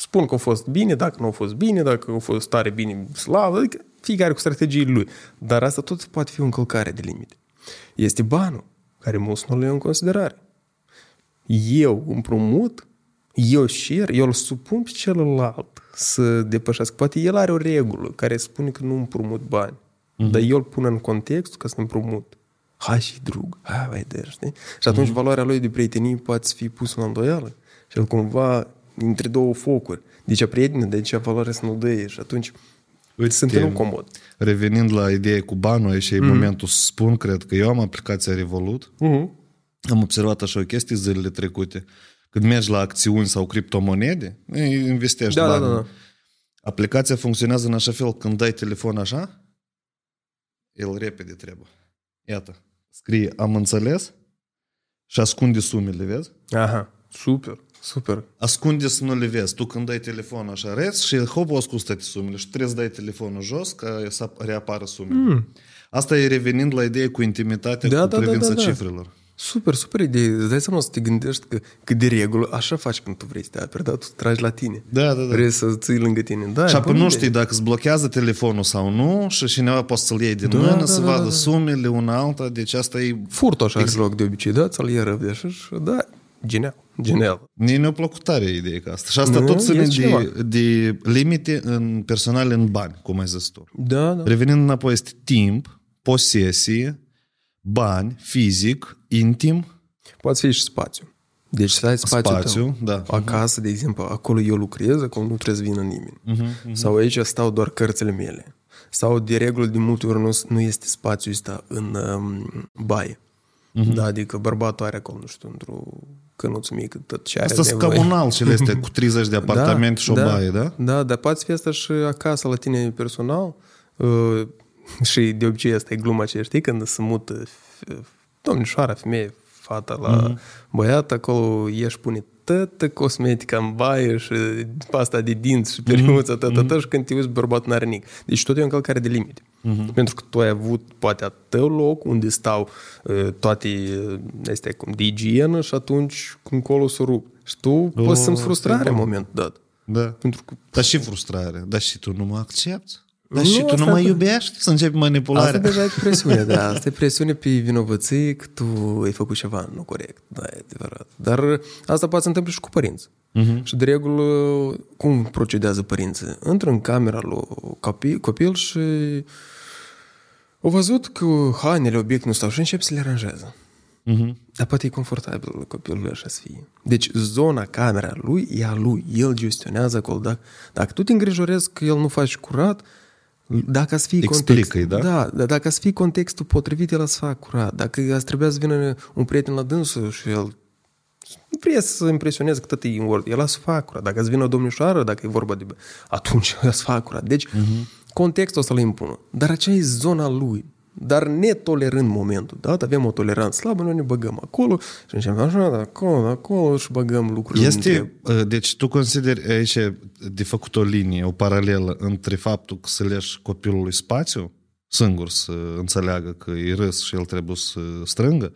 Speaker 2: spun că a fost bine, dacă nu a fost bine, dacă a fost tare bine, slavă, adică fiecare cu strategiile lui. Dar asta tot poate fi o încălcare de limite. Este banul, care mulți nu le iau în considerare. Eu împrumut, eu cer, eu îl supun pe celălalt să depășească. Poate el are o regulă care spune că nu împrumut bani, dar eu îl pun în context ca să împrumut. hai și drug, hai, vai de știi? Și atunci
Speaker 1: Mhm.
Speaker 2: valoarea lui de prietenie poate fi pusă la îndoială. Și el cumva între două focuri. De ce prietenă, de ce valoare să nu dă și atunci
Speaker 1: Uite,
Speaker 2: se întâlnă comod.
Speaker 1: Revenind la ideea cu banul, aici e momentul să spun, cred că eu am aplicația Revolut,
Speaker 2: Uh-huh.
Speaker 1: am observat așa o chestie zilele trecute. Când mergi la acțiuni sau criptomonede, investești
Speaker 2: Da, da,
Speaker 1: bani.
Speaker 2: da, da.
Speaker 1: Aplicația funcționează în așa fel, când dai telefon așa, el repede trebuie. Iată, scrie am înțeles și ascunde sumele, vezi?
Speaker 2: Aha, super, super.
Speaker 1: Ascunde să nu le vezi. Tu când dai telefon așa reț și hop, o ascunzi toate sumele și trebuie să dai telefonul jos ca să reapară sumele. Mm. Asta e revenind la ideea cu intimitatea,
Speaker 2: Da,
Speaker 1: cu
Speaker 2: da, da,
Speaker 1: privința
Speaker 2: da, da.
Speaker 1: cifrelor.
Speaker 2: Super, super idee. Îți dai seama să te gândești că, că de regulă așa faci când tu vrei să te aperi, dar tu tragi la tine.
Speaker 1: Da, da, da.
Speaker 2: Vrei să ții lângă tine. Da,
Speaker 1: Și
Speaker 2: e
Speaker 1: apoi
Speaker 2: bună
Speaker 1: nu
Speaker 2: idee.
Speaker 1: știi dacă îți blochează telefonul sau nu și cineva poate să-l iei din
Speaker 2: Da,
Speaker 1: mână,
Speaker 2: da,
Speaker 1: să
Speaker 2: da,
Speaker 1: vadă
Speaker 2: da.
Speaker 1: sumele una alta, deci asta e...
Speaker 2: Furtul așa are loc de obicei, da? Ți-l iei răbde așa și da, genial, genial.
Speaker 1: Mie ne-a plăcut tare ideea ca asta. Și asta
Speaker 2: Nu,
Speaker 1: tot ține
Speaker 2: este ceva.
Speaker 1: de, de limite în personale în bani, cum ai zis tu.
Speaker 2: Da, da.
Speaker 1: Revenind înapoi, este timp, posesie, bani, fizic, intim,
Speaker 2: Poate fi și spațiu. Deci să ai spațiu,
Speaker 1: Spațiu,
Speaker 2: tău.
Speaker 1: da.
Speaker 2: Acasă, de exemplu, acolo eu lucrez, acolo nu trebuie să vină nimeni.
Speaker 1: Mhm,
Speaker 2: Sau aici stau doar cărțile mele. Sau de regulă de multe ori nu, nu este spațiu ăsta în um, baie.
Speaker 1: Mhm.
Speaker 2: Da, adică bărbatul are acolo, nu știu, într-o cănuță mică, tot ce are
Speaker 1: Asta sunt
Speaker 2: nevoie.
Speaker 1: comunal cele astea cu 30 de apartamente și o baie, da?
Speaker 2: Da, dar poate fi asta și acasă la tine personal. Uh, și de obicei asta e gluma aceea, știi, când se mută f- domnișoara, femeie, fata la
Speaker 1: Mhm.
Speaker 2: mm-hmm. băiat, acolo ieși pune toată cosmetica în baie și pasta de dinți și periuța,
Speaker 1: Mhm.
Speaker 2: mm-hmm. tot, și când te uiți, bărbatul n-are nimic. Deci tot e o încălcare de limite.
Speaker 1: Mhm.
Speaker 2: Mm-hmm. Pentru că tu ai avut poate a tău loc unde stau uh, toate uh, astea cum de igienă și atunci încolo s-o rup. Și tu oh, poți să simți frustrare în momentul dat.
Speaker 1: Da.
Speaker 2: Pentru că
Speaker 1: Dar și frustrare. Dar și tu nu mă accepti? Dar
Speaker 2: Nu,
Speaker 1: și tu nu
Speaker 2: asta
Speaker 1: mă
Speaker 2: că-
Speaker 1: iubești? Să începi manipularea.
Speaker 2: Asta deja e presiune, da. Asta e presiune pe vinovăție că tu ai făcut ceva nu corect. Da, e adevărat. Dar asta poate să întâmple și cu părinți. Uh-huh. Și de regulă, cum procedează părinții? Intră în camera lui copil, copil și au văzut că hainele, obiect nu stau și încep să le aranjează.
Speaker 1: Mhm.
Speaker 2: Dar poate e confortabil copilul așa să fie. Deci zona, camera lui e a lui. El gestionează acolo. Dacă, dacă tu te îngrijorezi că el nu faci curat, dacă ați fi
Speaker 1: Explică-i,
Speaker 2: context,
Speaker 1: da?
Speaker 2: Da, dar dacă ați fi contextul potrivit, el să facă curat. Dacă ați trebuia să vină un prieten la dânsul și el nu vrea să impresioneze că tot e în ordine. El a să facă curat. Dacă îți vine o domnișoară, dacă e vorba de... Atunci el să facă curat. Deci, uh-huh. contextul ăsta îl impună. Dar aceea e zona lui. Dar netolerând momentul, da? Avem o toleranță slabă, noi ne băgăm acolo și începem așa, de acolo, de acolo și băgăm lucrurile
Speaker 1: Este, uh, deci tu consideri aici de făcut o linie, o paralelă între faptul că să leși copilului spațiu, singur să înțeleagă că e râs și el trebuie să strângă,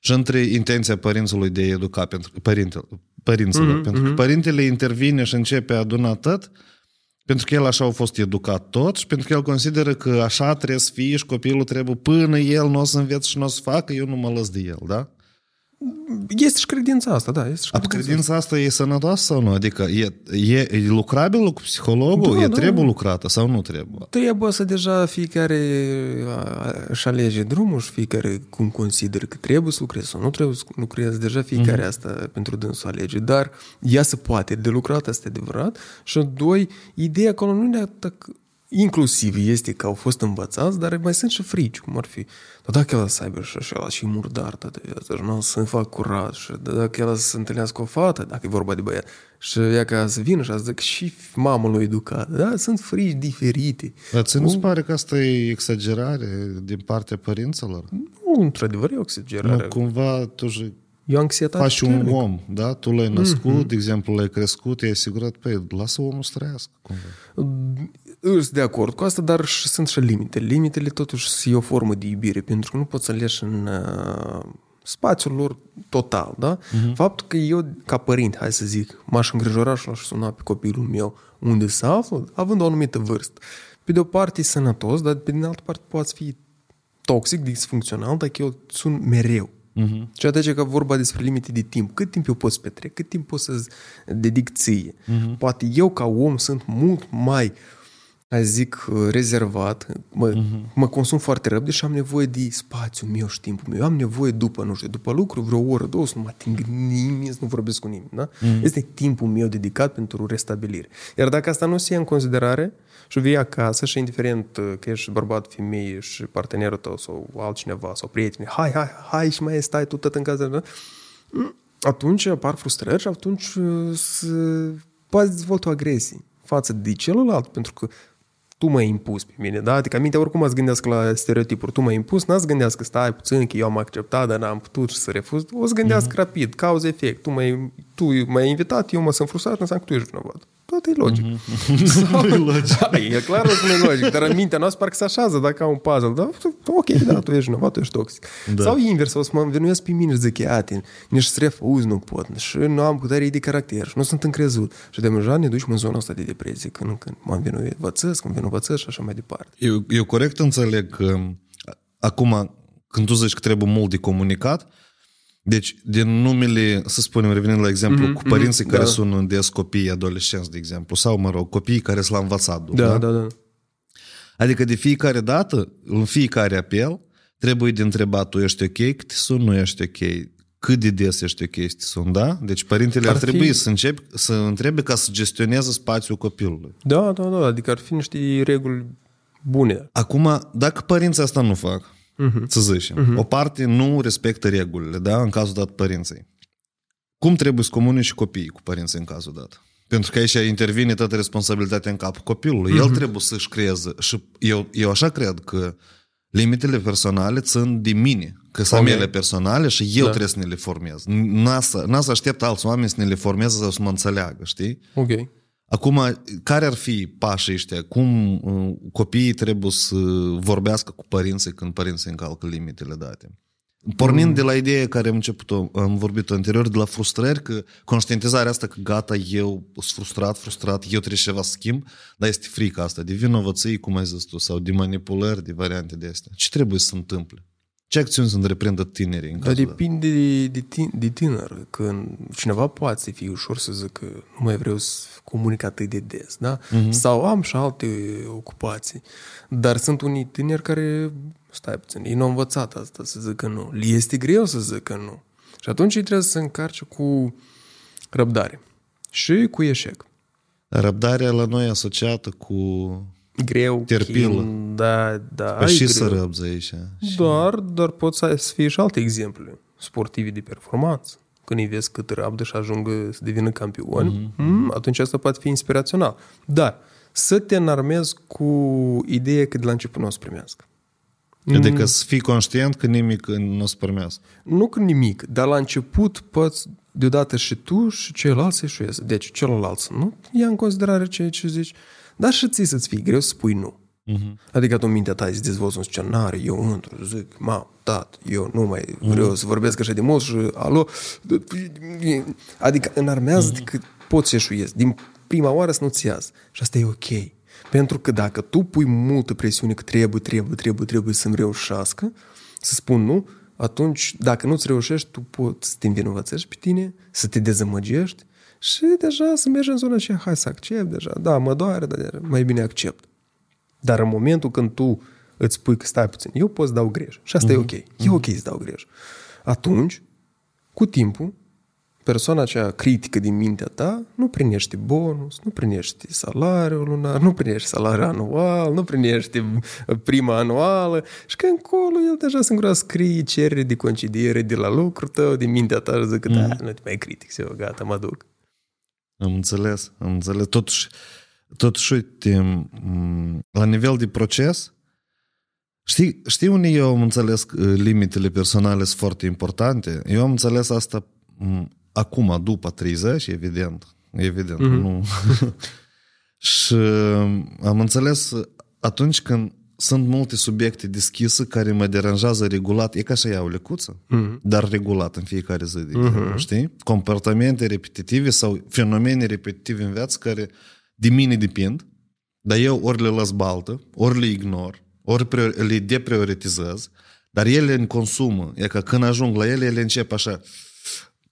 Speaker 1: și între intenția părințului de a educa pentru părintele, părinților, mm-hmm, pentru că părintele intervine și începe a aduna tot, pentru că el așa a fost educat tot și pentru că el consideră că așa trebuie să fie și copilul trebuie până el nu o să învețe și nu o să facă, eu nu mă lăs de el, da?
Speaker 2: Este și credința asta, da. Este și
Speaker 1: A,
Speaker 2: credința
Speaker 1: credința asta e sănătoasă sau nu? Adică e, e, e lucrabilă cu psihologul?
Speaker 2: Da,
Speaker 1: e
Speaker 2: da.
Speaker 1: trebuie lucrată sau nu trebuie?
Speaker 2: Trebuie să deja fiecare a, își alege drumul și fiecare cum consideră că trebuie să lucreze sau nu trebuie să lucreze. Deja fiecare mm-hmm. asta pentru dânsul alege. Dar ea se poate de lucrat, asta e adevărat. Și doi, ideea acolo nu ne atac, inclusiv este că au fost învățați, dar mai sunt și frici, cum ar fi. Dar dacă el să aibă și așa, și murdar toată viața, și nu o să-mi fac curat, și dacă el să se întâlnească cu o fată, dacă e vorba de băiat, și ea ca să vină și să zic și mamă l-a educat, da? Sunt frici diferite.
Speaker 1: Dar ți nu-ți pare că asta e exagerare din partea părinților?
Speaker 2: Nu, într-adevăr, e o exagerare.
Speaker 1: Nu, cumva tu și
Speaker 2: E o anxietate
Speaker 1: faci un
Speaker 2: puternică.
Speaker 1: om, da? Tu l-ai născut, de exemplu, l-ai crescut, i-ai asigurat pe el. Lasă omul să trăiască, cumva.
Speaker 2: Sunt de acord cu asta, dar și sunt și limite. Limitele totuși e o formă de iubire, pentru că nu poți să leși în uh, spațiul lor total, da? Uh-huh. Faptul că eu, ca părinte, hai să zic, m-aș îngrijora și l-aș suna pe copilul meu unde se află, având o anumită vârstă. Pe de o parte e sănătos, dar pe de altă parte poate fi toxic, disfuncțional, dacă eu sun mereu. Uh-huh. Și atunci e că vorba despre limite de timp. Cât timp eu pot să petrec, cât timp pot să dedic ție. Uh-huh. Poate eu ca om sunt mult mai hai zic, uh, rezervat, mă, uh-huh. mă consum foarte răbde și am nevoie de spațiul meu și timpul meu. Eu am nevoie după, nu știu, după lucru, vreo oră, două, să nu mă ating nimeni, să nu vorbesc cu nimeni. Da? Uh-huh. Este timpul meu dedicat pentru restabilire. Iar dacă asta nu se ia în considerare și vii acasă și indiferent uh, că ești bărbat, femeie și partenerul tău sau altcineva sau prieteni, hai, hai, hai și mai stai tu tot în casă, da? Mm, atunci apar frustrări și atunci uh, se, poate dezvoltă o agresie față de celălalt, pentru că tu m-ai impus pe mine, da? Adică mintea oricum ați gândească la stereotipuri. Tu m-ai impus, n-ați gândească, stai puțin, că eu am acceptat, dar n-am putut să refuz. O să gândească mm-hmm. rapid, cauză-efect. Tu m-ai, tu m-ai invitat, eu mă sunt frustrat, înseamnă că tu ești vinovat. Toate e logic. Mm-hmm. Sau, e logic. Da, e clar că nu e logic, dar în mintea noastră parcă se așează dacă au un puzzle. Da? Ok, da, tu ești vinovat, tu ești toxic. Da. Sau invers, o să mă învinuiesc pe mine și zic, iată, nici să refuz nu pot, și nu am putere de caracter, și nu sunt încrezut. Și de deja ne ducem în zona asta de depresie, când, când mă învinuiesc, când învinovățesc și așa mai departe.
Speaker 1: Eu, eu corect înțeleg că acum, când tu zici că trebuie mult de comunicat, deci, din numele, să spunem, revenind la exemplu, mm-hmm, cu părinții mm-hmm, care da. sunt des copii, adolescenți, de exemplu, sau, mă rog, copiii care s-au învățat.
Speaker 2: Da, da, da, da.
Speaker 1: Adică de fiecare dată, în fiecare apel, trebuie de întrebat, tu ești ok, cât sun, nu ești ok, cât de des ești ok să sun, da? Deci părintele ar, ar trebui fi... să, încep, să întrebe ca să gestioneze spațiul copilului.
Speaker 2: Da, da, da, adică ar fi niște reguli bune.
Speaker 1: Acum, dacă părinții asta nu fac, uh-huh. să zicem. Uh-huh. O parte nu respectă regulile, da, în cazul dat părinții. Cum trebuie să comunici copiii cu părinții în cazul dat? Pentru că aici intervine toată responsabilitatea în capul copilului. Uh-huh. El trebuie să-și creeze. Și eu, eu așa cred că limitele personale țin de mine, că sunt okay. mele personale și eu da. trebuie să ne le formez. N-a să, n-a să aștept alți oameni să ne le formeze sau să mă înțeleagă, știi?
Speaker 2: Ok.
Speaker 1: Acum, care ar fi pașii ăștia? Cum uh, copiii trebuie să vorbească cu părinții când părinții încalcă limitele date? Pornind mm. de la ideea care am început am vorbit anterior, de la frustrări, că conștientizarea asta că gata, eu sunt frustrat, frustrat, eu trebuie ceva să schimb, dar este frica asta de vinovății, cum ai zis tu, sau de manipulări, de variante de astea. Ce trebuie să se întâmple? Ce acțiuni să întreprindă tinerii în
Speaker 2: Dar depinde de, de, de tânăr. Când cineva poate să fie ușor să zică nu mai vreau să comunic atât de des, da? Uh-huh. Sau am și alte ocupații. Dar sunt unii tineri care, stai puțin, ei nu au învățat asta să zică nu. Li este greu să zică nu. Și atunci ei trebuie să încarce cu răbdare și cu eșec.
Speaker 1: Răbdarea la noi asociată cu
Speaker 2: greu,
Speaker 1: terpilă. Chin,
Speaker 2: da, da.
Speaker 1: Păi și să răbzi aici.
Speaker 2: Doar, dar pot să fie și alte exemple. Sportivi de performanță. Când îi vezi cât rabdă și ajung să devină campioni, mm-hmm. mm, atunci asta poate fi inspirațional. Dar să te înarmezi cu ideea că de la început nu o să primească.
Speaker 1: Adică mm. să fii conștient că nimic nu o să primească.
Speaker 2: Nu că nimic, dar la început poți deodată și tu și ceilalți să ieșuiesc. Deci celălalt nu ia în considerare ceea ce zici dar și ție să-ți fie greu să spui nu. Uh-huh. Adică tu în mintea ta îți dezvolți un scenariu, eu într zic, mam, tat, eu nu mai uh-huh. vreau să vorbesc așa de mult și alo, adică înarmează uh-huh. că poți să eșuiesc. Din prima oară să nu-ți iasă. Și asta e ok. Pentru că dacă tu pui multă presiune că trebuie, trebuie, trebuie, trebuie să-mi reușească, să spun nu, atunci, dacă nu-ți reușești, tu poți să te învinovățești pe tine, să te dezamăgești și deja să mergi în zona aceea, hai să accept deja, da, mă doare, dar mai bine accept. Dar în momentul când tu îți spui că stai puțin, eu pot să dau greș și asta uh-huh. e ok, e uh-huh. ok să dau greș. Atunci, cu timpul, persoana aceea critică din mintea ta nu primește bonus, nu primește salariul lunar, nu primește salariul anual, nu primește prima anuală și că încolo el deja singur scrie cerere de concediere de la lucru tău, din mintea ta și zic, mm. da, nu te mai critic, eu gata, mă duc.
Speaker 1: Am înțeles, am înțeles. Totuși, totuși, uite, la nivel de proces, știi, știi unde eu am înțeles că limitele personale sunt foarte importante? Eu am înțeles asta acum, după 30, evident, evident, mm-hmm. nu. și am înțeles atunci când sunt multe subiecte deschise care mă deranjează regulat. E ca să iau lecuță, mm-hmm. dar regulat în fiecare zi, de mm-hmm. știi? Comportamente repetitive sau fenomene repetitive în viață care de mine depind, dar eu ori le las baltă, ori le ignor, ori le deprioritizez, dar ele în consumă. E că când ajung la ele, ele încep așa,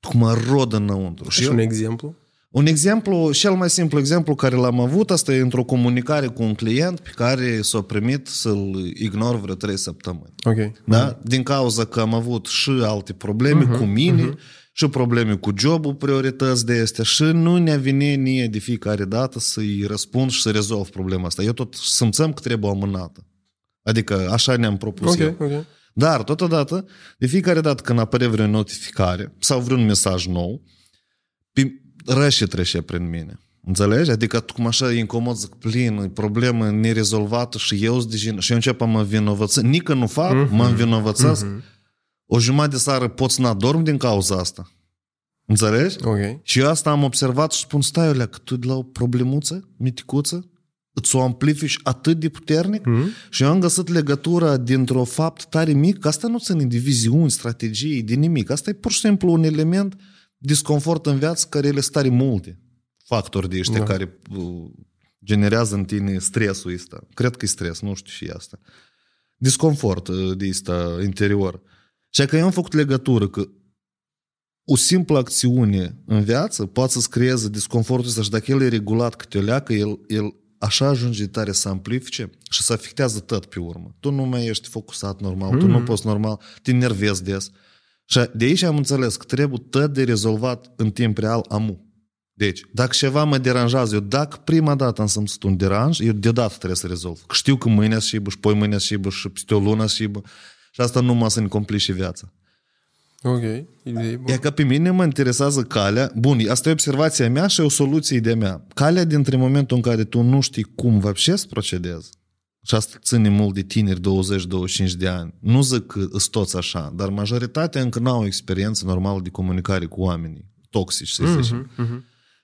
Speaker 1: cum mă rod înăuntru.
Speaker 2: Și, și eu, un exemplu?
Speaker 1: Un exemplu, cel mai simplu exemplu care l-am avut, asta e într-o comunicare cu un client pe care s-a primit să-l ignor vreo trei săptămâni.
Speaker 2: Ok.
Speaker 1: Da? Din cauza că am avut și alte probleme
Speaker 2: Mhm,
Speaker 1: cu mine, și probleme cu jobul, priorități de astea și nu ne vine nie de fiecare dată să-i răspund și să rezolv problema asta. Eu tot simțăm că trebuie amânată. Adică așa ne-am propus
Speaker 2: Ok,
Speaker 1: eu.
Speaker 2: ok.
Speaker 1: Dar, totodată, de fiecare dată când apare vreo notificare sau vreun mesaj nou, pe- rășe trece prin mine. Înțelegi? Adică cum așa e incomod, zic, plin, e problemă nerezolvată și eu sunt de jin- și eu încep a mă vinovăță. Nică nu fac, mă învinovățesc. O jumătate de seară pot să n-adorm din cauza asta. Înțelegi?
Speaker 2: Ok.
Speaker 1: Și eu asta am observat și spun, stai, Olea, că tu de la o problemuță, miticuță, îți o amplifici atât de puternic
Speaker 2: Mhm.
Speaker 1: și eu am găsit legătura dintr-o fapt tare mic, că asta nu ține de viziuni, strategii, de nimic. Asta e pur și simplu un element disconfort în viață care ele sunt tare multe factori de ăștia
Speaker 2: Da.
Speaker 1: care uh, generează în tine stresul ăsta. Cred că e stres, nu știu și asta. Disconfort uh, de ăsta interior. Și că eu am făcut legătură că o simplă acțiune în viață poate să-ți creeze disconfortul ăsta și dacă el e regulat câte o leacă, el, el așa ajunge de tare să amplifice și să afectează tot pe urmă. Tu nu mai ești focusat normal, mm. tu nu poți normal, te nervezi des. Și de aici am înțeles că trebuie tot de rezolvat în timp real amu. Deci, dacă ceva mă deranjează, eu dacă prima dată am simțit un deranj, eu deodată trebuie să rezolv. Că știu că mâine și și poi mâine și și peste o lună și și asta nu mă să-mi complice viața.
Speaker 2: Ok. Idee bună.
Speaker 1: E că pe mine mă interesează calea, bun, asta e observația mea și e o soluție de mea. Calea dintre momentul în care tu nu știi cum văpșe să procedezi, și asta ține mult de tineri 20-25 de ani. Nu zic că sunt toți așa, dar majoritatea încă nu au experiență normală de comunicare cu oamenii toxici, să zicem.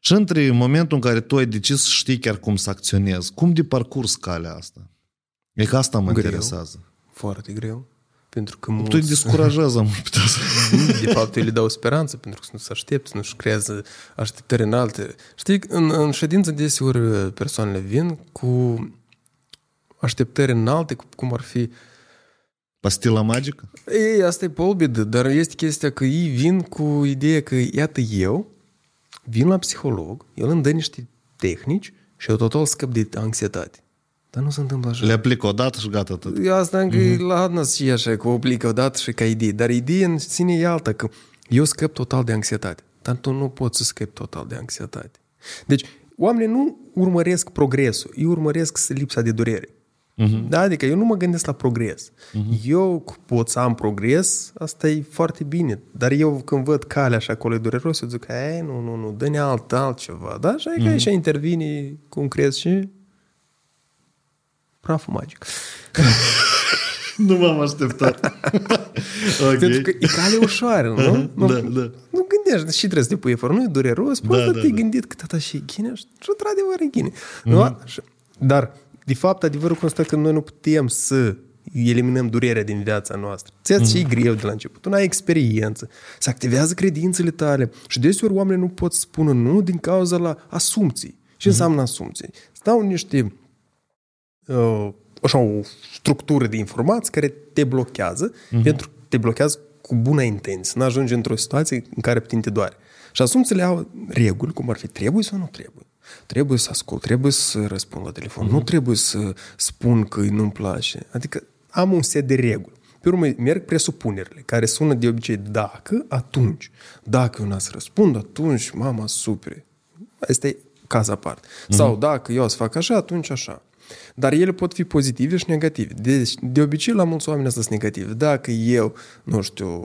Speaker 1: Și între momentul în care tu ai decis să știi chiar cum să acționezi, cum de parcurs calea asta? E că asta mă
Speaker 2: Greu.
Speaker 1: interesează.
Speaker 2: Foarte greu. Pentru că
Speaker 1: Tu îi
Speaker 2: mulți,
Speaker 1: descurajează, am putea să...
Speaker 2: de fapt, eu le dau speranță pentru că nu se aștepți, nu-și creează așteptări înalte. Știi, în, în ședință deseori persoanele vin cu așteptări înalte, cu- cum ar fi
Speaker 1: Pastila magică?
Speaker 2: Ei, asta e polbid, dar este chestia că ei vin cu ideea că, iată, eu vin la psiholog, el îmi dă niște tehnici și eu total scăp de anxietate. Dar nu se întâmplă așa.
Speaker 1: Le aplic o dată și gata tot.
Speaker 2: Eu asta încă mm-hmm. la nas și așa, că o aplică odată și ca idee. Dar ideea în sine e alta, că eu scăp total de anxietate. Dar tu nu poți să scăpi total de anxietate. Deci, oamenii nu urmăresc progresul, ei urmăresc lipsa de durere. Uh-huh. Da? Adică eu nu mă gândesc la progres. Uh-huh. Eu pot să am progres, asta e foarte bine. Dar eu când văd calea și acolo e dureros, eu zic, ei, nu, nu, nu, dă-ne alt, altceva. Da? Și uh-huh. aici intervine cum crezi și praful magic.
Speaker 1: Nu m-am așteptat. ok.
Speaker 2: Pentru că e cale ușoară, nu? nu
Speaker 1: Da, da.
Speaker 2: Nu gândești, și trebuie să te pui efort. Nu e dureros, poți
Speaker 1: Da,
Speaker 2: da,
Speaker 1: da,
Speaker 2: te-ai
Speaker 1: da.
Speaker 2: gândit că tata și e ghine și într-adevăr e ghine. Nu? Și- Dar, de fapt, adevărul constă că noi nu putem să eliminăm durerea din viața noastră. Ți-ați și greu de la început. Tu n-ai experiență. Se activează credințele tale. Și deseori oamenii nu pot spune nu din cauza la asumții. Ce înseamnă asumții? Stau niște uh, așa o structură de informații care te blochează, uh-huh. pentru că te blochează cu bună intenție, nu ajungi într-o situație în care pe tine te doare. Și asumțiile au reguli, cum ar fi trebuie sau nu trebuie. Trebuie să ascult, trebuie să răspund la telefon, uh-huh. nu trebuie să spun că nu-mi place. Adică am un set de reguli. Pe urmă merg presupunerile, care sună de obicei dacă, atunci. Dacă eu n-ați răspund, atunci mama supere. Asta e caz aparte. Mm-hmm. Sau dacă eu o să fac așa, atunci așa. Dar ele pot fi pozitive și negative. Deci, de obicei, la mulți oameni asta sunt negative. Dacă eu, nu știu,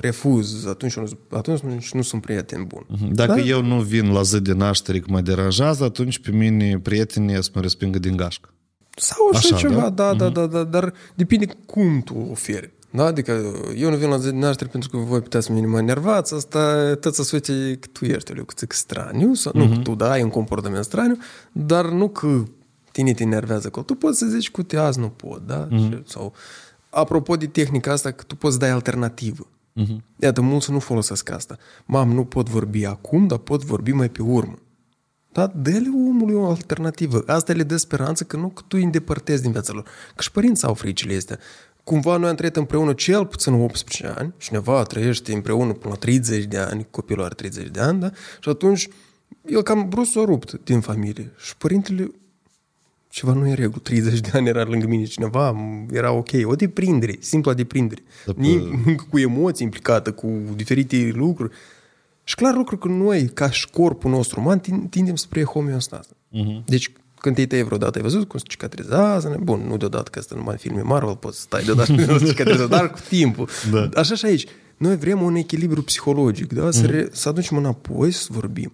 Speaker 2: refuz, atunci nu, atunci nu sunt prieten bun.
Speaker 1: Dacă da? eu nu vin la zi de naștere că mă deranjează, atunci pe mine prietenii să mă respingă din gașcă.
Speaker 2: Sau așa,
Speaker 1: Așa,
Speaker 2: așa ceva,
Speaker 1: da?
Speaker 2: da, da, da, da, dar depinde cum tu oferi. Da? Adică eu nu vin la zi de naștere pentru că voi puteți să mă enervați, asta tot să suite că tu ești o cât straniu, sau, nu că tu da, ai un comportament straniu, dar nu că tine te enervează acolo. Tu poți să zici cu te azi nu pot, da? Și, sau, apropo de tehnica asta, că tu poți dai alternativă. Uh-huh. Iată, mulți nu folosesc asta. Mam, nu pot vorbi acum, dar pot vorbi mai pe urmă. Da, dă-le omului o alternativă. Asta le dă speranță că nu că tu îi îndepărtezi din viața lor. Că și părinții au fricile astea. Cumva noi am trăit împreună cel puțin 18 ani și cineva trăiește împreună până la 30 de ani, copilul are 30 de ani, da? Și atunci el cam brusc s-a rupt din familie. Și părintele, ceva nu e în regulă. 30 de ani era lângă mine cineva, era ok. O deprindere, simpla deprindere.
Speaker 1: Da, pe-
Speaker 2: Ni- cu emoții implicată, cu diferite lucruri. Și clar lucru că noi, ca și corpul nostru uman, tin- tindem spre homeostază. Uh-huh. Deci, când te-ai tăiat vreodată, ai văzut cum se cicatrizează? Bun, nu deodată, că asta numai în filme Marvel, poți să stai deodată să cicatrizează, dar cu timpul.
Speaker 1: Da.
Speaker 2: Așa și aici. Noi vrem un echilibru psihologic, da? Să, re, să aducem înapoi, să vorbim.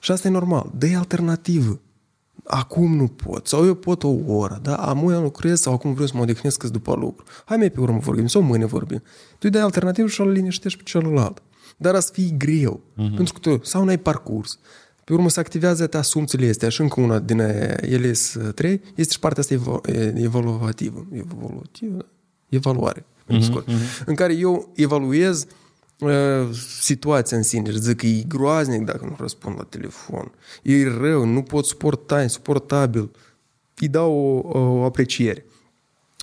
Speaker 2: Și asta e normal. dă alternativă. Acum nu pot. Sau eu pot o oră, da? Am eu lucrez sau acum vreau să mă odihnesc că după lucru. Hai mai pe urmă vorbim sau mâine vorbim. Tu îi dai alternativă și îl liniștești pe celălalt. Dar asta fie greu. Uh-huh. Pentru că tu sau n-ai parcurs. Pe urmă se activează te asumțiile astea și încă una din ele sunt trei, este și partea asta evo- evaluativă. Evoluativă? da? Evaluare. Uh-huh, uh-huh. În care eu evaluez uh, situația în sine și zic că e groaznic dacă nu răspund la telefon. E rău, nu pot suporta, insuportabil. Îi dau o, o apreciere.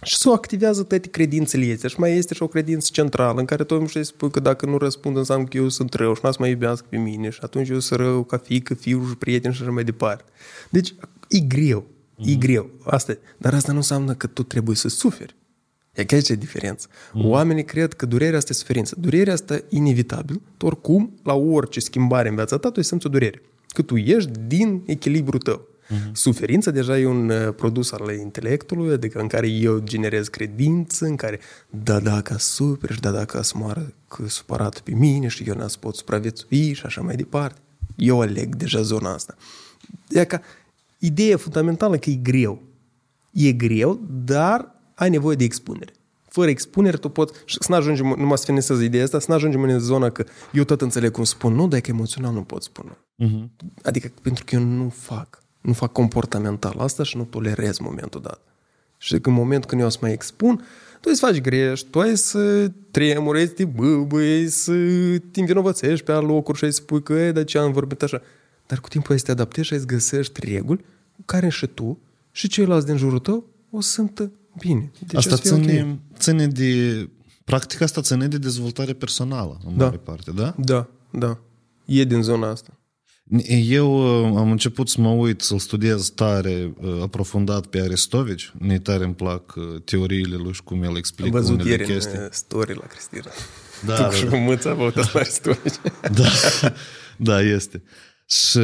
Speaker 2: Și se activează toate credințele astea. Și mai este și o credință centrală în care tu îmi spui că dacă nu răspund înseamnă că eu sunt rău și nu să mă iubească pe mine și atunci eu sunt rău ca fiică, fiu și prieten și așa mai departe. Deci e greu. E greu. Asta e. Dar asta nu înseamnă că tu trebuie să suferi. E că aici e diferență. Mm. Oamenii cred că durerea asta e suferință. Durerea asta e inevitabil. Tu oricum, la orice schimbare în viața ta, tu simți o durere. Că tu ieși din echilibru tău. Mm-hmm. Suferința deja e un uh, produs al intelectului, adică în care eu generez credință, în care da, dacă super și da, dacă să moară că supărat pe mine și eu n să pot supraviețui și așa mai departe. Eu aleg deja zona asta. E ca ideea fundamentală că e greu. E greu, dar ai nevoie de expunere. Fără expunere tu poți, și să nu ajungem, nu mă să finisez ideea asta, să nu ajungem în zona că eu tot înțeleg cum spun, nu, dacă emoțional nu pot spune. Uh-huh. Adică pentru că eu nu fac, nu fac comportamental asta și nu tolerez momentul dat. Și în momentul când eu o să mai expun, tu ai să faci greș, tu ai să tremuri, să te bâbâi, să te învinovățești pe locuri și ai să spui că, e, dar ce am vorbit așa. Dar cu timpul ai să te adaptezi și ai să găsești reguli cu care și tu și ceilalți din jurul tău o să simtă bine. Deci
Speaker 1: asta
Speaker 2: o să fie
Speaker 1: ține,
Speaker 2: ok.
Speaker 1: ține de... Practic asta ține de dezvoltare personală, în
Speaker 2: Da.
Speaker 1: mare parte, da?
Speaker 2: Da, da. E din zona asta.
Speaker 1: Eu uh, am început să mă uit, să-l studiez tare, uh, aprofundat pe Aristovici. Ne tare îmi plac uh, teoriile lui și cum el
Speaker 2: Am
Speaker 1: explică
Speaker 2: văzut
Speaker 1: unele
Speaker 2: ieri
Speaker 1: chestii.
Speaker 2: în uh, story la Cristina.
Speaker 1: Da,
Speaker 2: tu
Speaker 1: da,
Speaker 2: și
Speaker 1: da.
Speaker 2: cu mâța vă uitați la story.
Speaker 1: Da, da, este. Și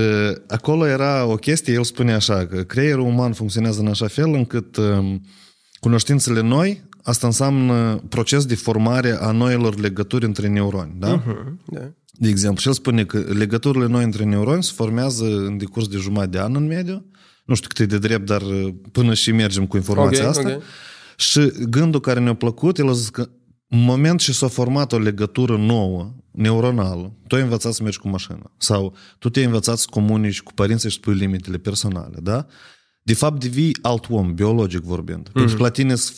Speaker 1: acolo era o chestie, el spune așa, că creierul uman funcționează în așa fel încât um, cunoștințele noi, asta înseamnă proces de formare a noilor legături între neuroni, da?
Speaker 2: da.
Speaker 1: De exemplu, și el spune că legăturile noi între neuroni se formează în decurs de jumătate de an în mediu. Nu știu cât e de drept, dar uh, până și mergem cu informația
Speaker 2: Ok,
Speaker 1: asta.
Speaker 2: ok.
Speaker 1: Și gândul care ne-a plăcut, el a zis că în moment ce s-a format o legătură nouă, neuronală, tu ai învățat să mergi cu mașina. Sau tu te-ai învățat să comunici cu părinții și să pui limitele personale, da? De fapt, devii alt om, biologic vorbind. Mm-hmm. Pentru că la tine s-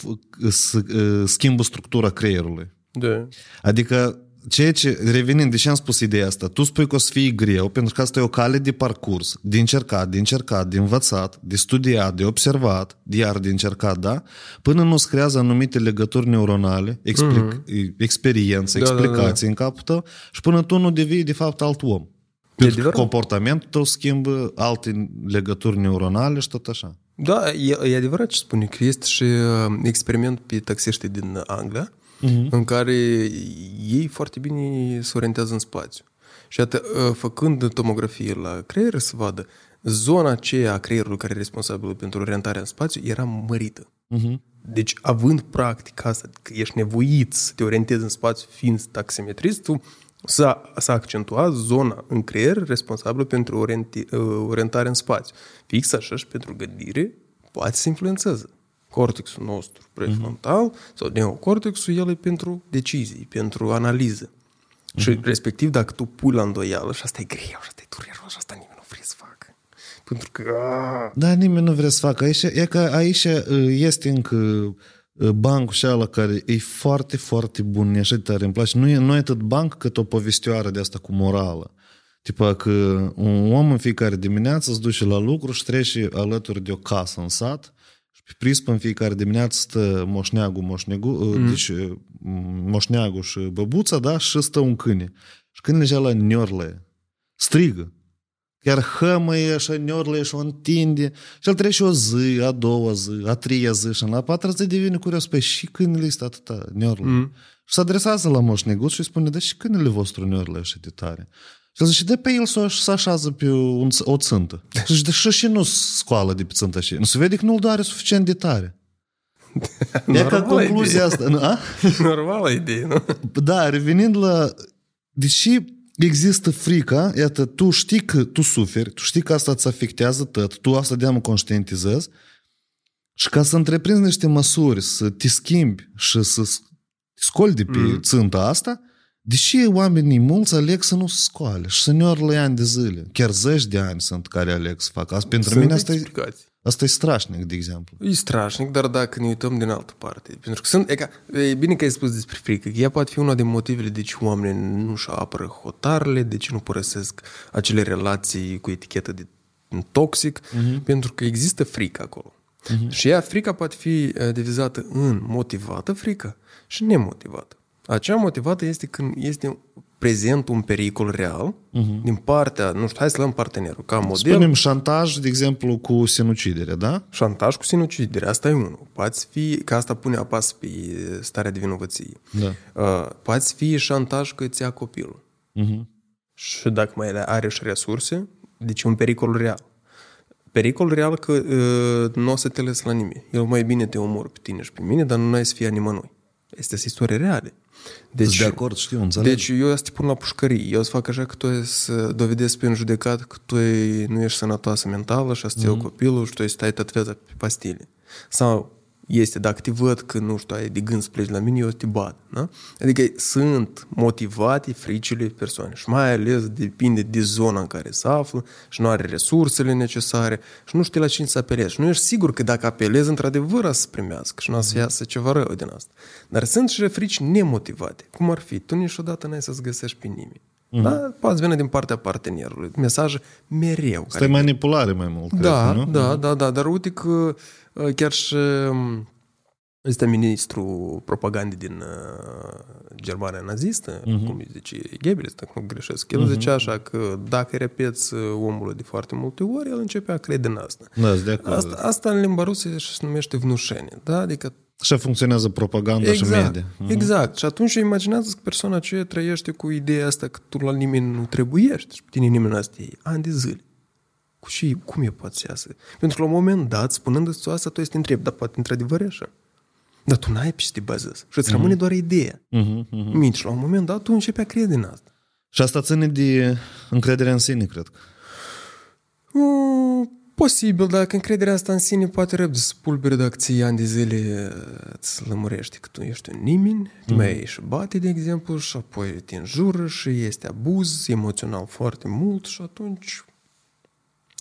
Speaker 1: s- uh, schimbă structura creierului.
Speaker 2: Da.
Speaker 1: Adică, ceea ce, revenind, de ce am spus ideea asta? Tu spui că o să fie greu, pentru că asta e o cale de parcurs, de încercat, de încercat, de învățat, de studiat, de observat, de iar de încercat, da? Până nu se creează anumite legături neuronale, explic, mm-hmm. experiență,
Speaker 2: Da, da,
Speaker 1: explicații în capul tău și până tu nu devii, de fapt, alt om. Pentru că
Speaker 2: adevărat.
Speaker 1: comportamentul tău schimbă alte legături neuronale și tot așa.
Speaker 2: Da, e, e adevărat ce spune că este și uh, experiment pe taxiștii din Anglia, uh-huh. în care ei foarte bine se orientează în spațiu. Și atât, uh, făcând tomografie la creier, să vadă zona aceea a creierului care e responsabilă pentru orientarea în spațiu era mărită.
Speaker 1: Uh-huh.
Speaker 2: Deci, având practica asta, că ești nevoit să te orientezi în spațiu fiind taximetrist, tu s-a, s-a accentuat zona în creier responsabilă pentru orienti, uh, orientare în spațiu. Fix așa și pentru gândire poate să influențeze. Cortexul nostru prefrontal uh-huh. sau neocortexul, el e pentru decizii, pentru analiză. Uh-huh. Și respectiv, dacă tu pui la îndoială, și asta e greu, și asta e dureros, și asta nimeni nu vrea să facă. Pentru că... aaa,
Speaker 1: Da, nimeni nu vrea să facă. Aici, e că aici uh, este încă uh, bancul și ala care e foarte, foarte bun, e așa de tare îmi place. Nu e, nu e atât banc cât o povestioară de asta cu morală. Tipa că un om în fiecare dimineață se duce la lucru și trece alături de o casă în sat și pe prispă în fiecare dimineață stă moșneagul, moșnegu, mm. deci uh, moșneagul și băbuța, da, și stă un câine. Și câinele la niorle, strigă. Chiar hămăie și neorle și o întinde și el trece o zi, a doua zi, a treia zi și la patra zi devine curios, păi și câinele este atâta neorle? Mm. Și se adresează la moșneguț și îi spune, dar și câinele vostru neorle așa de tare? Și el zice, de pe el să așează pe un, o țântă. Și zice, de și nu scoală de pe țântă și nu se vede că nu-l doare suficient de tare. E ca concluzia asta. Nu? A?
Speaker 2: Normală idee, nu?
Speaker 1: Da, revenind la... Deși există frica, iată, tu știi că tu suferi, tu știi că asta îți afectează tot, tu asta de conștientizezi și ca să întreprinzi niște măsuri, să te schimbi și să scoli de pe mm. țânta asta, deși oamenii mulți aleg să nu se scoale și să ne orle ani de zile, chiar zeci de ani sunt care aleg să facă asta. Pentru
Speaker 2: sunt
Speaker 1: mine asta
Speaker 2: explicații.
Speaker 1: e, asta e strașnic, de exemplu.
Speaker 2: E strașnic, dar dacă ne uităm din altă parte. Pentru că sunt, e, ca, e bine că ai spus despre frică, că ea poate fi una din motivele de ce oamenii nu și apără hotarele, de ce nu părăsesc acele relații cu etichetă de toxic, uh-huh. pentru că există frică acolo. Uh-huh. Și ea, frica poate fi divizată în motivată frică și nemotivată. Acea motivată este când este prezent un pericol real uh-huh. din partea, nu știu, hai să luăm partenerul ca model.
Speaker 1: Spunem șantaj, de exemplu, cu sinucidere, da?
Speaker 2: Șantaj cu sinucidere, asta e unul. Poate fi, că asta pune apas pe starea de vinovăție.
Speaker 1: Da.
Speaker 2: Uh, poate fi șantaj că îți ia copilul.
Speaker 1: Uh-huh.
Speaker 2: Și dacă mai are și resurse, deci un pericol real. Pericol real că uh, nu o să te lăsi la nimeni. El mai bine te omor pe tine și pe mine, dar nu ai să fie nimănui. Este istorie reale.
Speaker 1: Deci, de acord, știu, înțeleg.
Speaker 2: Deci eu să te pun la pușcărie. Eu să fac așa că tu să dovedesc pe un judecat că tu nu ești sănătoasă mentală și să-ți mm-hmm. copilul și tu stai tot viața pe pastile. Sau este, dacă te văd că, nu știu, ai de gând să pleci la mine, eu te bat. Da? Adică sunt motivate fricile persoane și mai ales depinde de zona în care se află și nu are resursele necesare și nu știi la cine să apelezi. Și nu ești sigur că dacă apelezi, într-adevăr, să se primească și nu o să iasă ceva rău din asta. Dar sunt și frici nemotivate. Cum ar fi? Tu niciodată n-ai să-ți găsești pe nimeni. Mm-hmm. Da? Poate vine din partea partenerului. Mesaje mereu.
Speaker 1: Asta care... manipulare mai mult.
Speaker 2: Da,
Speaker 1: cred, nu?
Speaker 2: da, da, da. Dar uite că uh, chiar și um, este ministrul propagandei din uh, Germania nazistă, uh-huh. cum îi zice Goebbels, dacă nu greșesc. El uh-huh. zicea așa că dacă repeți uh, omul de foarte multe ori, el începe a crede în asta.
Speaker 1: Da, de acord.
Speaker 2: Asta, asta în limba rusă se numește vnușenie. Da? Adică
Speaker 1: Așa funcționează propaganda
Speaker 2: exact,
Speaker 1: și media.
Speaker 2: Uh-huh. Exact. Și atunci imaginează că persoana aceea trăiește cu ideea asta că tu la nimeni nu trebuiești și pe tine nimeni nu asta ani de zile. Cu și cum e poate să iasă? Pentru că la un moment dat, spunându-ți asta, tu te întrebi, dar poate într-adevăr e așa. Dar tu n-ai pe ce te bazezi. Și îți rămâne mm-hmm. doar ideea.
Speaker 1: Mm-hmm, mm-hmm.
Speaker 2: Mici, la un moment dat, tu începi a crede în asta.
Speaker 1: Și asta ține de încrederea în sine, cred că.
Speaker 2: Mm, posibil, dacă încrederea asta în sine poate răbde să pulbere dacă ții ani de zile îți lămurește că tu ești un nimeni, mm-hmm. mai și bate, de exemplu, și apoi te înjură și este abuz emoțional foarte mult și atunci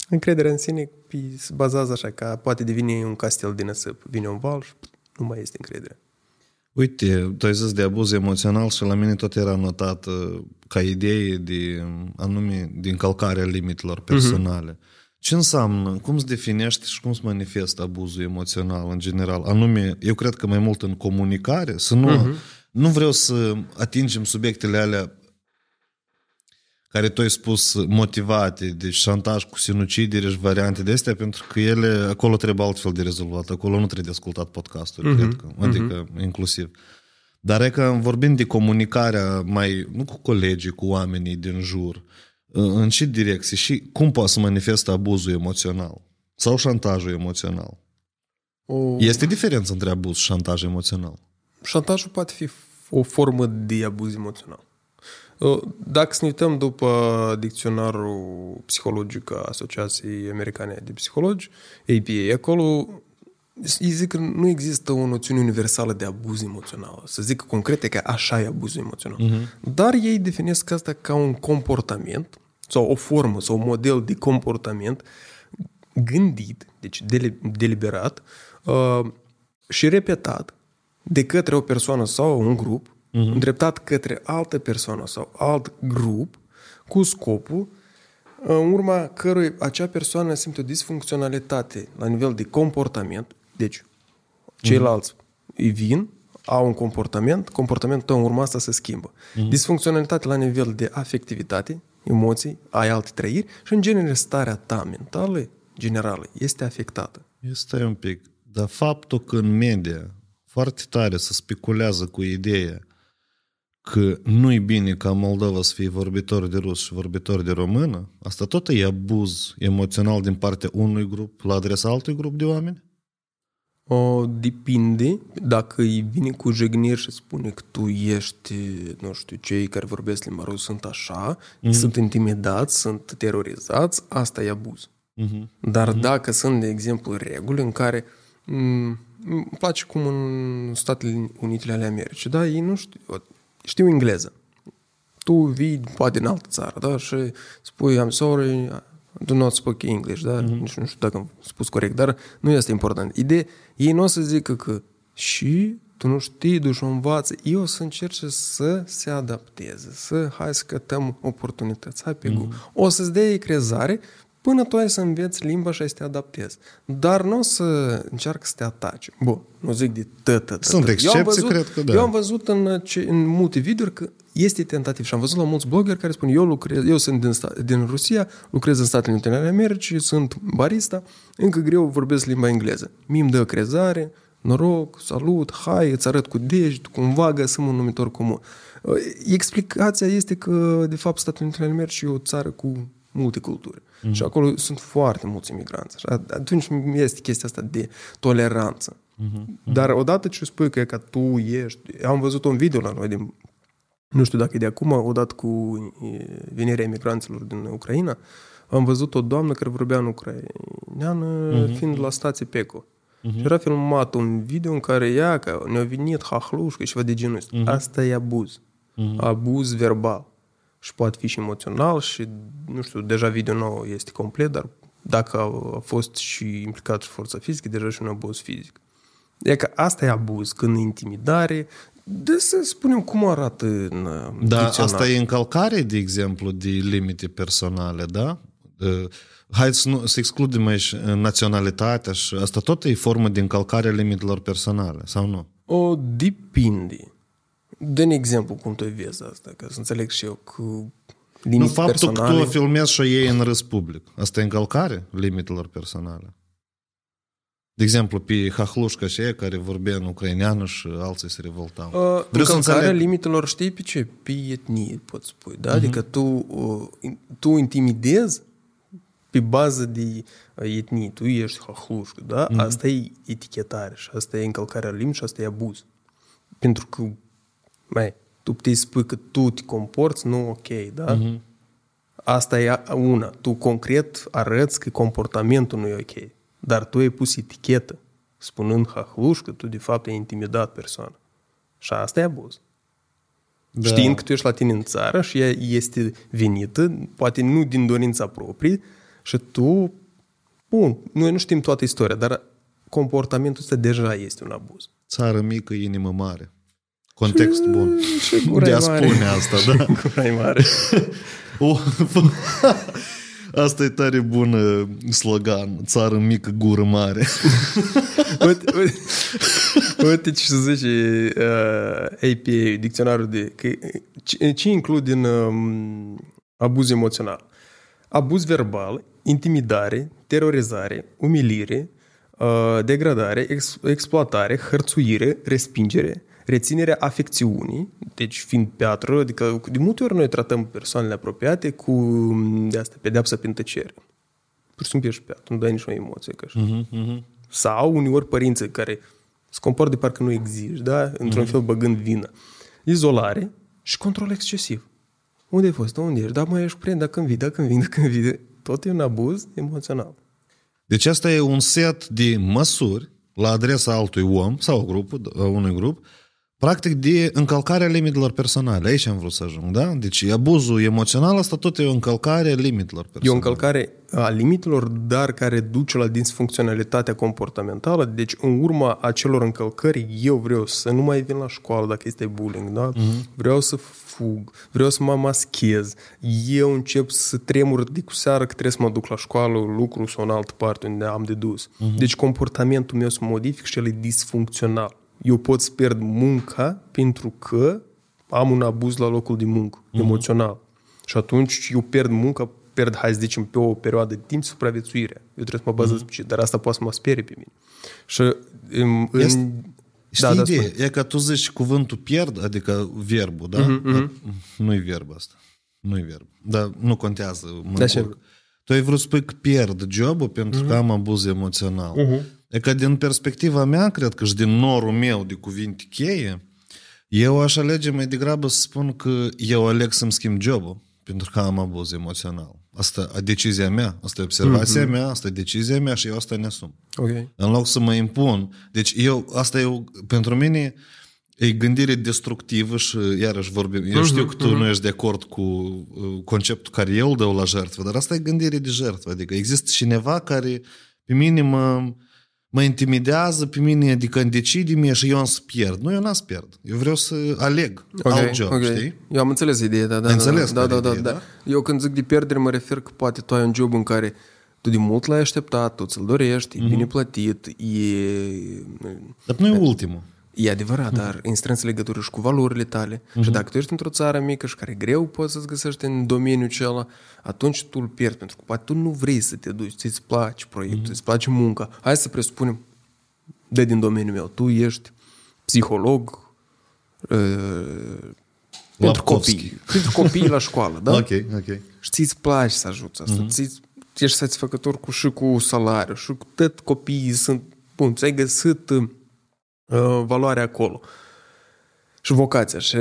Speaker 2: încrederea în sine se bazează așa, că poate devine un castel din năsăp. Vine un val și nu mai este încredere.
Speaker 1: Uite, tu ai zis de abuz emoțional și la mine tot era notat uh, ca idee de anume de încălcarea limitelor personale. Uh-huh. Ce înseamnă? Cum se definește și cum se manifestă abuzul emoțional în general? Anume, eu cred că mai mult în comunicare, să nu, uh-huh. nu vreau să atingem subiectele alea care tu ai spus motivate, de șantaj cu sinucidere și variante de astea, pentru că ele, acolo trebuie altfel de rezolvat, acolo nu trebuie de ascultat podcastul, uh-huh. cred că, adică uh-huh. inclusiv. Dar e că vorbind de comunicarea mai, nu cu colegii, cu oamenii din jur, în ce direcție și cum poate să manifestă abuzul emoțional sau șantajul emoțional? O... Este diferență între abuz și șantaj emoțional?
Speaker 2: Șantajul poate fi o formă de abuz emoțional. Dacă să ne uităm după dicționarul psihologic a Asociației Americane de Psihologi, APA, acolo îi zic că nu există o noțiune universală de abuz emoțional. Să zic concret că așa e abuzul emoțional. Uh-huh. Dar ei definesc asta ca un comportament sau o formă sau un model de comportament gândit, deci deliberat uh, și repetat de către o persoană sau un grup uh-huh. îndreptat către altă persoană sau alt grup cu scopul în urma cărui acea persoană simte o disfuncționalitate la nivel de comportament, deci ceilalți uh-huh. îi vin, au un comportament, comportamentul tău în urma asta se schimbă. Uh-huh. Disfuncționalitate la nivel de afectivitate, emoții, ai alte trăiri și în genere starea ta mentală, generală, este afectată.
Speaker 1: Este un pic. Dar faptul că în media foarte tare se speculează cu ideea că nu-i bine ca Moldova să fie vorbitor de rus și vorbitor de română, asta tot e abuz emoțional din partea unui grup la adresa altui grup de oameni?
Speaker 2: O, depinde dacă îi vine cu jigniri și spune că tu ești, nu știu, cei care vorbesc limba rusă sunt așa, mm-hmm. sunt intimidați, sunt terorizați, asta e abuz. Mm-hmm. Dar mm-hmm. dacă sunt, de exemplu, reguli în care m- îmi place cum în Statele Unite ale Americii, da, ei nu știu, știu engleză. Tu vii, poate, din altă țară, da, și spui, I'm sorry, do not speak English, da? Mm-hmm. Nici nu știu dacă am spus corect, dar nu este important. Ideea, ei nu o să zică că și tu nu știi, duci o învață. Eu o să încerce să se adapteze, să hai să cătăm oportunități, hai pe mm-hmm. O să-ți dea crezare până tu ai să înveți limba și ai să te adaptezi. Dar nu o să încearcă să te atace. Bun, nu zic de tătă.
Speaker 1: Sunt excepții, văzut, cred că da.
Speaker 2: Eu am văzut în, în multe videouri că este tentativ și am văzut la mulți blogeri care spun eu lucrez, eu sunt din, din Rusia, lucrez în Statele Unite ale Americii, sunt barista, încă greu vorbesc limba engleză. Mi îmi dă crezare, noroc, salut, hai, îți arăt cu deget, cumva găsim un numitor comun. Explicația este că, de fapt, Statele Unite ale Americii e o țară cu multe culturi. Mm-hmm. Și acolo sunt foarte mulți imigranți. Și atunci este chestia asta de toleranță. Mm-hmm. Dar odată ce spui că, că tu ești... Am văzut un video la noi din... Nu știu dacă e de acum, odată cu venirea emigranților din Ucraina, am văzut o doamnă care vorbea în ucraineană, mm-hmm. fiind la stație PECO. Uh-huh. Și era filmat un video în care ea, că ne-a venit hahlușcă și ceva de genul ăsta. Uh-huh. Asta e abuz. Uh-huh. Abuz verbal și poate fi și emoțional și, nu știu, deja video nou este complet, dar dacă a, fost și implicat și forța fizică, deja și un abuz fizic. E că asta e abuz, când intimidare, de să spunem cum arată în
Speaker 1: Da, dicționar. asta e încălcare, de exemplu, de limite personale, da? Hai să, nu, să excludem aici naționalitatea și asta tot e formă de încălcare a limitelor personale, sau nu?
Speaker 2: O depinde. Dă-ne exemplu cum tu vezi asta, ca să înțeleg și eu cu
Speaker 1: limite Nu, faptul personale. că tu filmezi și ei în râs public. Asta e încălcare limitelor personale. De exemplu, pe Hahlușca și ei care vorbea în ucraineană și alții se revoltau.
Speaker 2: Uh, încălcarea înțeleg... limitelor, știi pe ce? Pe etnie, pot spui. Da? Uh-huh. Adică tu, uh, tu intimidezi pe bază de etnie. Tu ești Hahlușca, da? Uh-huh. Asta e etichetare și asta e încălcarea limbii și asta e abuz. Pentru că mai, tu puteai spui că tu te comporți nu ok, da? Uh-huh. Asta e una. Tu concret arăți că comportamentul nu e ok. Dar tu ai pus etichetă, spunând hahluș că tu de fapt ai intimidat persoana. Și asta e abuz. Da. Știind că tu ești la tine în țară și ea este venită, poate nu din dorința proprie, și tu, bun, noi nu știm toată istoria, dar comportamentul ăsta deja este un abuz.
Speaker 1: Țară mică, inimă mare. Context și, bun. Și de a mare. spune asta, da?
Speaker 2: Gura mare.
Speaker 1: o, asta e tare bună slogan. Țară mică, gură mare.
Speaker 2: uite, uite, uite ce se zice uh, APA, dicționarul de... Că, ce, ce includ în um, abuz emoțional? Abuz verbal, intimidare, terorizare, umilire, uh, degradare, ex, exploatare, hărțuire, respingere, reținerea afecțiunii, deci fiind piatră, adică de multe ori noi tratăm persoanele apropiate cu de asta, pedeapsa prin tăcere. Pur și simplu ești piatră, nu dai nicio emoție. Că uh-huh, uh-huh. Sau uneori părinții care se comportă de parcă nu există, da? într-un uh-huh. fel băgând vină. Izolare și control excesiv. Unde ai fost? Unde ești? Da, mai ești prieten, dacă când vii, dacă când vii, dacă când vii. Tot e un abuz emoțional.
Speaker 1: Deci asta e un set de măsuri la adresa altui om sau grup, unui grup practic de încălcarea limitelor personale. Aici am vrut să ajung, da? Deci abuzul emoțional, asta tot e o încălcare a limitelor personale.
Speaker 2: E o încălcare a limitelor, dar care duce la disfuncționalitatea comportamentală. Deci, în urma acelor încălcări, eu vreau să nu mai vin la școală dacă este bullying, da? Uh-huh. Vreau să fug, vreau să mă maschez, eu încep să tremur de cu seară că trebuie să mă duc la școală, lucru sau în altă parte unde am de dus. Uh-huh. Deci comportamentul meu să modific și el e disfuncțional eu pot să pierd munca pentru că am un abuz la locul de muncă, mm-hmm. emoțional. Și atunci eu pierd munca, pierd, hai să zicem, pe o perioadă de timp supraviețuirea. Eu trebuie să mă bazez mm-hmm. pe ce, dar asta poate să mă sperie pe mine. Și în,
Speaker 1: Este-
Speaker 2: în,
Speaker 1: Știi
Speaker 2: da, da,
Speaker 1: ideea?
Speaker 2: spune.
Speaker 1: e că tu zici cuvântul pierd, adică verbul, da?
Speaker 2: Mhm, mhm.
Speaker 1: Nu-i verb asta. Nu-i verb. Dar nu contează. Mă
Speaker 2: Da, și-
Speaker 1: încurc. Tu ai vrut să spui că pierd jobul pentru
Speaker 2: Mhm.
Speaker 1: că am abuz emoțional. E că din perspectiva mea, cred că și din norul meu de cuvinte cheie, eu aș alege mai degrabă să spun că eu aleg să-mi schimb jobul pentru că am abuz emoțional. Asta e decizia mea, asta e observația
Speaker 2: Mhm.
Speaker 1: mea, asta e decizia mea și eu asta ne asum.
Speaker 2: Ok.
Speaker 1: În loc să mă impun. Deci eu, asta e, o- pentru mine, e gândire destructivă și iarăși vorbim. Eu știu că tu nu ești de acord cu uh, conceptul care eu îl dau la jertfă, dar asta e gândire de jertfă. Adică există cineva care pe mine mă, mă intimidează, pe mine, adică îmi decide mie și eu am să pierd. Nu, eu n-am să pierd. Eu vreau să aleg
Speaker 2: Ok,
Speaker 1: alt job,
Speaker 2: ok.
Speaker 1: știi?
Speaker 2: Eu am înțeles ideea, da, da.
Speaker 1: Ai înțeles
Speaker 2: da,
Speaker 1: care
Speaker 2: da, da,
Speaker 1: idee,
Speaker 2: da,
Speaker 1: da?
Speaker 2: Eu când zic de pierdere mă refer că poate tu ai un job în care tu de mult l-ai așteptat, tu ți-l dorești, e bine plătit, e...
Speaker 1: Dar nu e ultimul.
Speaker 2: E adevărat, dar în strânsă legătură și cu valorile tale. Și dacă tu ești într-o țară mică și care greu poți să-ți găsești în domeniul acela, atunci tu îl pierzi, pentru că poate tu nu vrei să te duci, ți-ți place proiectul, îți place munca. Hai să presupunem, de din domeniul meu, tu ești psiholog uh, pentru
Speaker 1: Lapkovski.
Speaker 2: copii. Pentru copii la școală, da?
Speaker 1: Ok, ok.
Speaker 2: Și ți-ți place să ajuți asta. Mm-hmm. Ți ești satisfăcător cu, și cu salariu, și cu tot copiii sunt... Bun, ți-ai găsit uh, valoarea acolo. Și vocația. Și,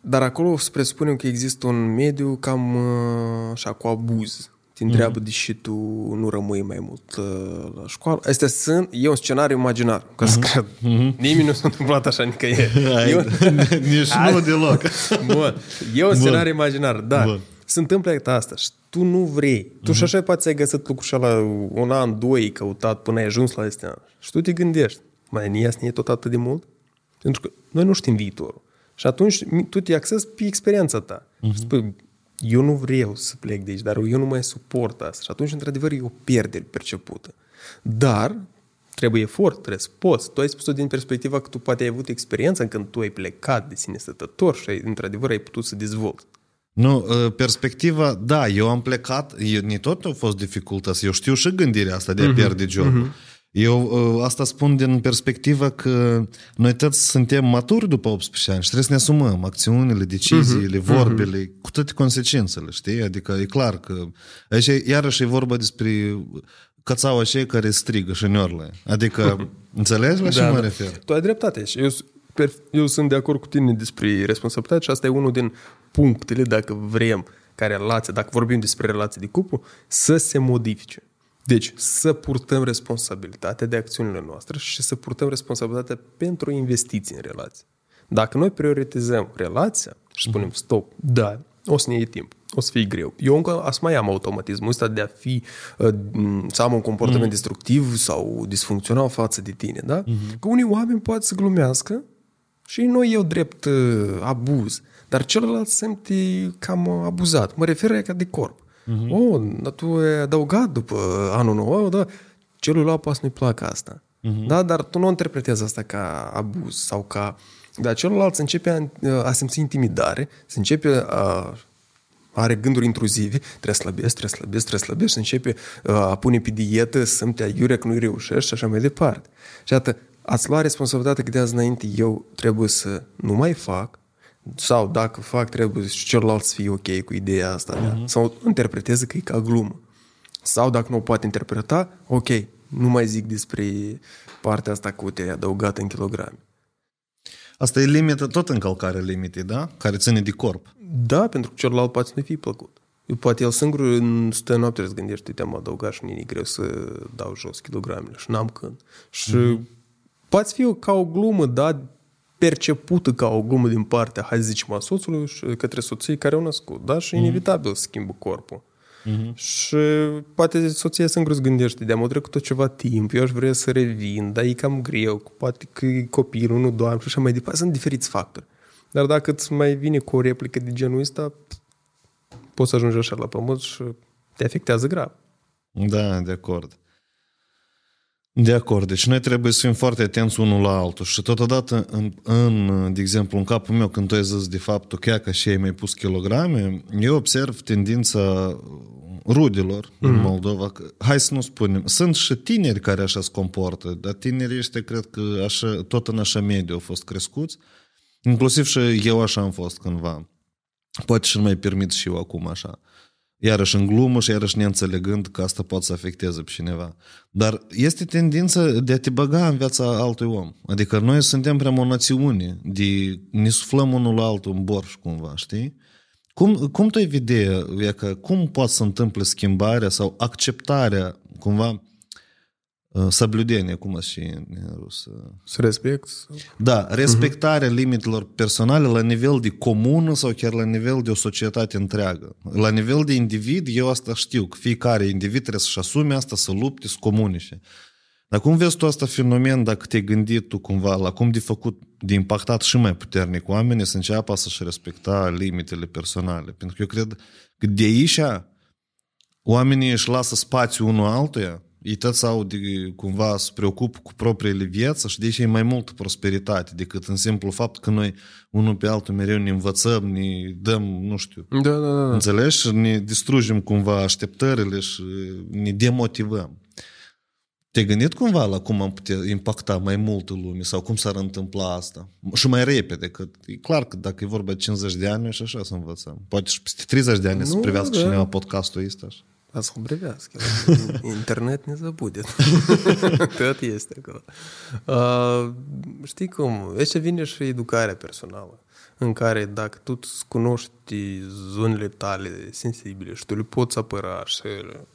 Speaker 2: dar acolo să presupunem că există un mediu cam uh, așa cu abuz. Te întreabă mm-hmm. de ce tu nu rămâi mai mult uh, la școală. Astea sunt, e un scenariu imaginar, ca să cred. Mm-hmm. Nimeni nu s-a întâmplat așa nicăieri.
Speaker 1: Hai,
Speaker 2: Eu-
Speaker 1: Nici nu deloc.
Speaker 2: Bun. E un scenariu imaginar, dar
Speaker 1: Bun.
Speaker 2: se întâmplă asta și tu nu vrei. Tu și așa poate ți-ai găsit lucrul și la un an, doi ai căutat până ai ajuns la astea. Și tu te gândești, mai ne iasă e tot atât de mult? Pentru că noi nu știm viitorul. Și atunci mi- tu te axezi pe experiența ta. Și spui, eu nu vreau să plec de aici, dar eu nu mai suport asta. Și atunci, într-adevăr, e o pierdere percepută. Dar trebuie efort, trebuie să poți. Tu ai spus-o din perspectiva că tu poate ai avut experiența când tu ai plecat de sine stătător și ai, într-adevăr ai putut să dezvolți.
Speaker 1: Nu, uh, perspectiva, da, eu am plecat, eu, ni tot au fost dificultăți, eu știu și gândirea asta de a pierde jobul. Eu uh, asta spun din perspectiva că noi toți suntem maturi după 18 ani și trebuie să ne asumăm acțiunile, deciziile, vorbele, cu toate consecințele, știi? Adică e clar că aici iarăși e vorba despre cățaua cei care strigă și neorle. Adică, înțelegi la ce mă refer?
Speaker 2: Tu ai dreptate și eu, s- per- eu sunt de acord cu tine despre responsabilitate și asta e unul din punctele, dacă vrem, ca relație, dacă vorbim despre relații de cuplu, să se modifice. Deci, să purtăm responsabilitatea de acțiunile noastre și să purtăm responsabilitatea pentru investiții în relație. Dacă noi prioritizăm relația și spunem stop, da, o să ne iei timp, o să fie greu. Eu încă aș mai am automatismul ăsta de a fi, uh, să am un comportament mm. destructiv sau disfuncțional față de tine, da? Mm-hmm. Că unii oameni pot să glumească și noi eu drept uh, abuz, dar celălalt se simte cam uh, abuzat. Mă refer ca de corp. Mm-hmm. Oh, dar tu ai adăugat după anul nou, oh, da, celuilalt poate să nu-i placă asta. Mm-hmm. Da, dar tu nu interpretezi asta ca abuz sau ca... Dar celălalt se începe a, a simți intimidare, se începe a, are gânduri intruzive, trebuie slăbesc, trebuie slăbesc, trebuie slăbesc și începe uh, a pune pe dietă, să-mi te aiurea că nu-i reușești și așa mai departe. Și atât, ați luat responsabilitatea că de azi înainte eu trebuie să nu mai fac sau dacă fac trebuie și celălalt să fie ok cu ideea asta mea. Uh-huh. Sau interpreteze că e ca glumă. Sau dacă nu o poate interpreta, ok, nu mai zic despre partea asta cu te adăugat în kilograme.
Speaker 1: Asta e limită, tot încălcarea limitei, da? Care ține de corp.
Speaker 2: Da, pentru că celălalt poate să nu fie plăcut. Poate el singur în stă noapte să gândește, uite, am adăugat și mie greu să dau jos kilogramele și n-am când. Și mm-hmm. poate fi ca o glumă, da, percepută ca o glumă din partea, hai să zicem, a soțului și către soției care au născut, da? Și mm-hmm. inevitabil să schimbă corpul. Mm-hmm. Și poate soția singur îți gândește, de-am trecut tot ceva timp, eu aș vrea să revin, dar e cam greu, poate că e copilul, nu doamne și așa mai departe. Sunt diferiți factori. Dar dacă îți mai vine cu o replică de genul ăsta, poți să ajungi așa la pământ și te afectează grav.
Speaker 1: Da, de acord. De acord. Deci noi trebuie să fim foarte atenți unul la altul. Și totodată, în, în, de exemplu, în capul meu, când tu ai zis de faptul că ca și ai mai pus kilograme, eu observ tendința rudelor mm-hmm. în Moldova. Că, hai să nu spunem, sunt și tineri care așa se comportă, dar tinerii ăștia cred că așa, tot în așa mediu au fost crescuți. Inclusiv și eu așa am fost cândva. Poate și nu mai permit și eu acum așa iarăși în glumă și iarăși neînțelegând că asta poate să afecteze pe cineva. Dar este tendința de a te băga în viața altui om. Adică noi suntem prea o națiune, de ne suflăm unul la altul în borș cumva, știi? Cum, cum tu ai vedea, că cum poate să întâmple schimbarea sau acceptarea cumva Соблюдение, cum și în rusă.
Speaker 2: Să respect?
Speaker 1: Da, respectarea uh-huh. limitelor personale la nivel de comună sau chiar la nivel de o societate întreagă. La nivel de individ, eu asta știu, că fiecare individ trebuie să-și asume asta, să lupte, să comunice. Dar cum vezi tu asta fenomen dacă te-ai gândit tu cumva la cum de făcut, de impactat și mai puternic oamenii să înceapă să-și respecta limitele personale? Pentru că eu cred că de aici oamenii își lasă spațiu unul altuia ei toți au de, cumva să preocupă cu propriile vieți și deci e mai multă prosperitate decât în simplu fapt că noi unul pe altul mereu ne învățăm, ne dăm, nu știu,
Speaker 2: da, da, da.
Speaker 1: înțelegi? Și ne distrugem cumva așteptările și ne demotivăm. Te-ai gândit cumva la cum am putea impacta mai mult lume sau cum s-ar întâmpla asta? Și mai repede, că e clar că dacă e vorba de 50 de ani și așa să învățăm. Poate și peste 30 de ani nu, să privească da. cineva podcastul ăsta. Așa.
Speaker 2: Asхобревязки. Internet ne забудет. Tot este acolo. Uh, știi cum? Aici vine și educarea personală în care dacă tu cunoști zonele tale sensibile și tu le poți apăra și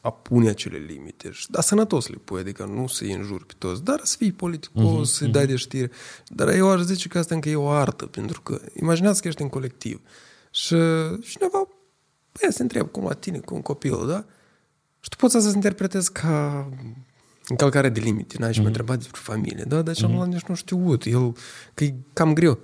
Speaker 2: a pune acele limite, și, dar sănătos le pui, adică nu să-i înjuri pe toți, dar să fii politicos, uh-huh, să-i uh-huh. dai de știre. Dar eu aș zice că asta încă e o artă, pentru că imaginează că ești în colectiv și cineva băi, se întreabă cum la tine, cu un copil, da? Și tu poți să se interpretezi ca încălcare de limite. N-ai și mm-hmm. mă întrebat despre familie. Da, dar celălalt mm-hmm. nici nu știut. El, că e cam greu.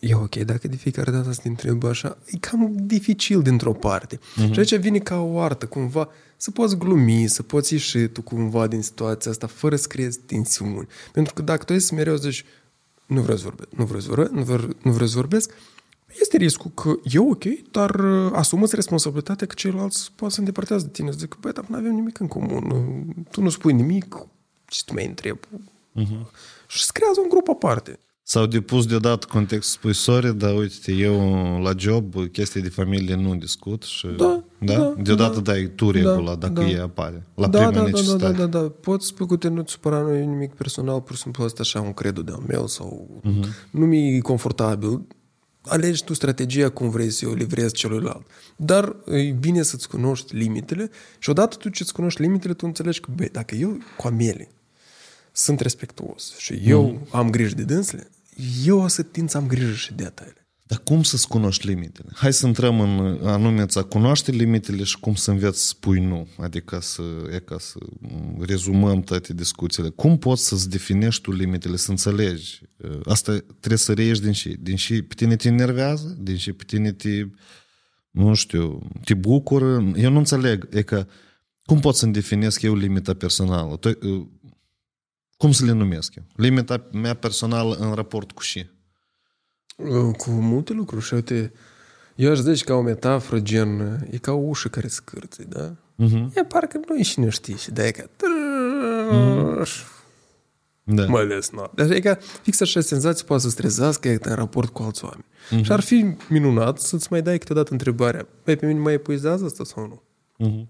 Speaker 2: E ok, dacă de fiecare dată să te întrebi așa, e cam dificil dintr-o parte. Mm-hmm. Și aici vine ca o artă, cumva, să poți glumi, să poți ieși tu cumva din situația asta, fără să creezi tensiuni. Pentru că dacă tu ești mereu zici, nu vreau să vorbesc, nu vreau să vorbesc, nu vreau, nu vreau să vorbesc, este riscul că e ok, dar uh, asumă-ți responsabilitatea că ceilalți poate să îndepărtează de tine. Zic, băi, dar nu avem nimic în comun. Tu nu spui nimic, ce tu mai întrebi? Uh-huh. Și îți creează un grup aparte.
Speaker 1: S-au depus deodată context, spui, sorry, dar uite, eu la job chestii de familie nu discut și...
Speaker 2: Da, da?
Speaker 1: da deodată da, dai tu regula da, dacă da. e apare, la
Speaker 2: da,
Speaker 1: prima
Speaker 2: da,
Speaker 1: necesitate.
Speaker 2: Da, da, da, da, poți spui că te nu-ți supăra, nu e nimic personal, pur și simplu asta așa un credo de-al meu sau uh-huh. nu mi-e confortabil, alegi tu strategia cum vrei să o livrezi celuilalt. Dar e bine să-ți cunoști limitele și odată tu ce-ți cunoști limitele, tu înțelegi că, băi, dacă eu cu amele sunt respectuos și eu mm. am grijă de dânsele, eu o să tind să am grijă și de tale.
Speaker 1: Dar cum să-ți cunoști limitele? Hai să intrăm în anume să cunoaște limitele și cum să înveți să spui nu. Adică să, e ca să rezumăm toate discuțiile. Cum poți să-ți definești tu limitele, să înțelegi? Asta trebuie să reiești din și. Din și pe tine te enervează, din și pe tine te, nu știu, te bucură. Eu nu înțeleg. E că cum pot să-mi definesc eu limita personală? Cum să le numesc eu? Limita mea personală în raport cu și?
Speaker 2: Cu multe lucruri și uite, eu aș zice ca o metaforă gen, e ca o ușă care scârță, da? Uh-huh. E parcă nu e și nu știi și de ca... Uh-huh. Da. Mai ales noaptea. Deci e ca fix așa senzație poate să strezească în raport cu alți oameni. Uh-huh. Și ar fi minunat să-ți mai dai câteodată întrebarea, băi, pe mine mai epuizează asta sau nu? Uh-huh.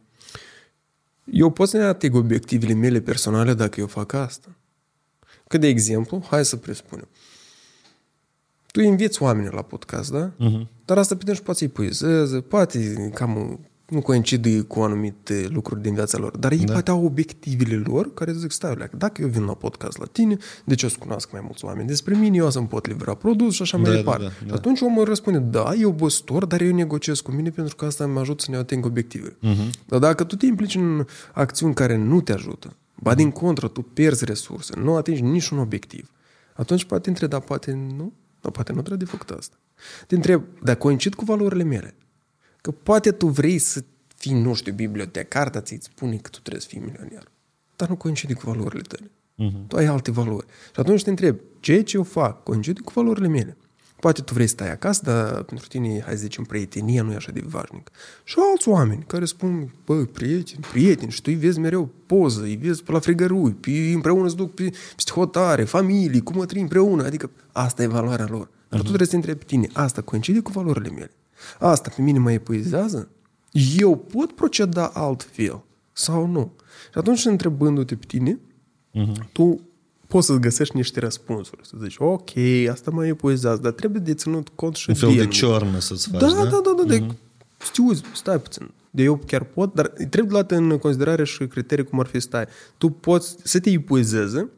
Speaker 2: Eu pot să ne ating obiectivele mele personale dacă eu fac asta. Că, de exemplu, hai să presupunem, tu inviți oamenii la podcast, da? Uh-huh. Dar asta pe și poate să-i poezeze, poate cam nu coincide cu anumite lucruri din viața lor, dar ei da. poate au obiectivele lor care zic, stai, leac, dacă eu vin la podcast la tine, de ce o să cunosc mai mulți oameni despre mine, eu să-mi pot livra produs și așa da, mai departe. Da, da, da. Atunci omul răspunde, da, eu băstor, dar eu negociez cu mine pentru că asta mă ajută să ne ating obiective. Uh-huh. Dar dacă tu te implici în acțiuni care nu te ajută, ba din contră, tu pierzi resurse, nu atingi niciun obiectiv, atunci poate între, dar poate nu, dar poate nu trebuie de făcut asta. Te întreb, dar coincid cu valorile mele. Că poate tu vrei să fii, nu știu, bibliotecar, dar ți-ți spune că tu trebuie să fii milionar. dar nu coincide cu valorile tale. Uh-huh. Tu ai alte valori. Și atunci te întrebi, ce ce eu fac coincide cu valorile mele? Poate tu vrei să stai acasă, dar pentru tine, hai să zicem, prietenia nu e așa de vașnic. Și alți oameni care spun, bă, prieteni, prieteni, și tu îi vezi mereu poză, îi vezi pe la frigărui, pe, împreună se duc pe, peste hotare, familii, cum trăi împreună, adică asta e valoarea lor. Dar uh-huh. tu trebuie să te întrebi pe tine, asta coincide cu valorile mele? Asta pe mine mă epuizează? Eu pot proceda altfel sau nu? Și atunci, întrebându-te pe tine, uh-huh. tu poți să găsești niște răspunsuri. Să zici, ok, asta mă epuizează, dar trebuie de ținut cont și
Speaker 1: Un fel de ciornă să-ți faci,
Speaker 2: da?
Speaker 1: da?
Speaker 2: Da, da, da, de,
Speaker 1: Mhm.
Speaker 2: știu, stai puțin. De eu chiar pot, dar trebuie luat în considerare și criterii cum ar fi stai. Tu poți să te epuizeze,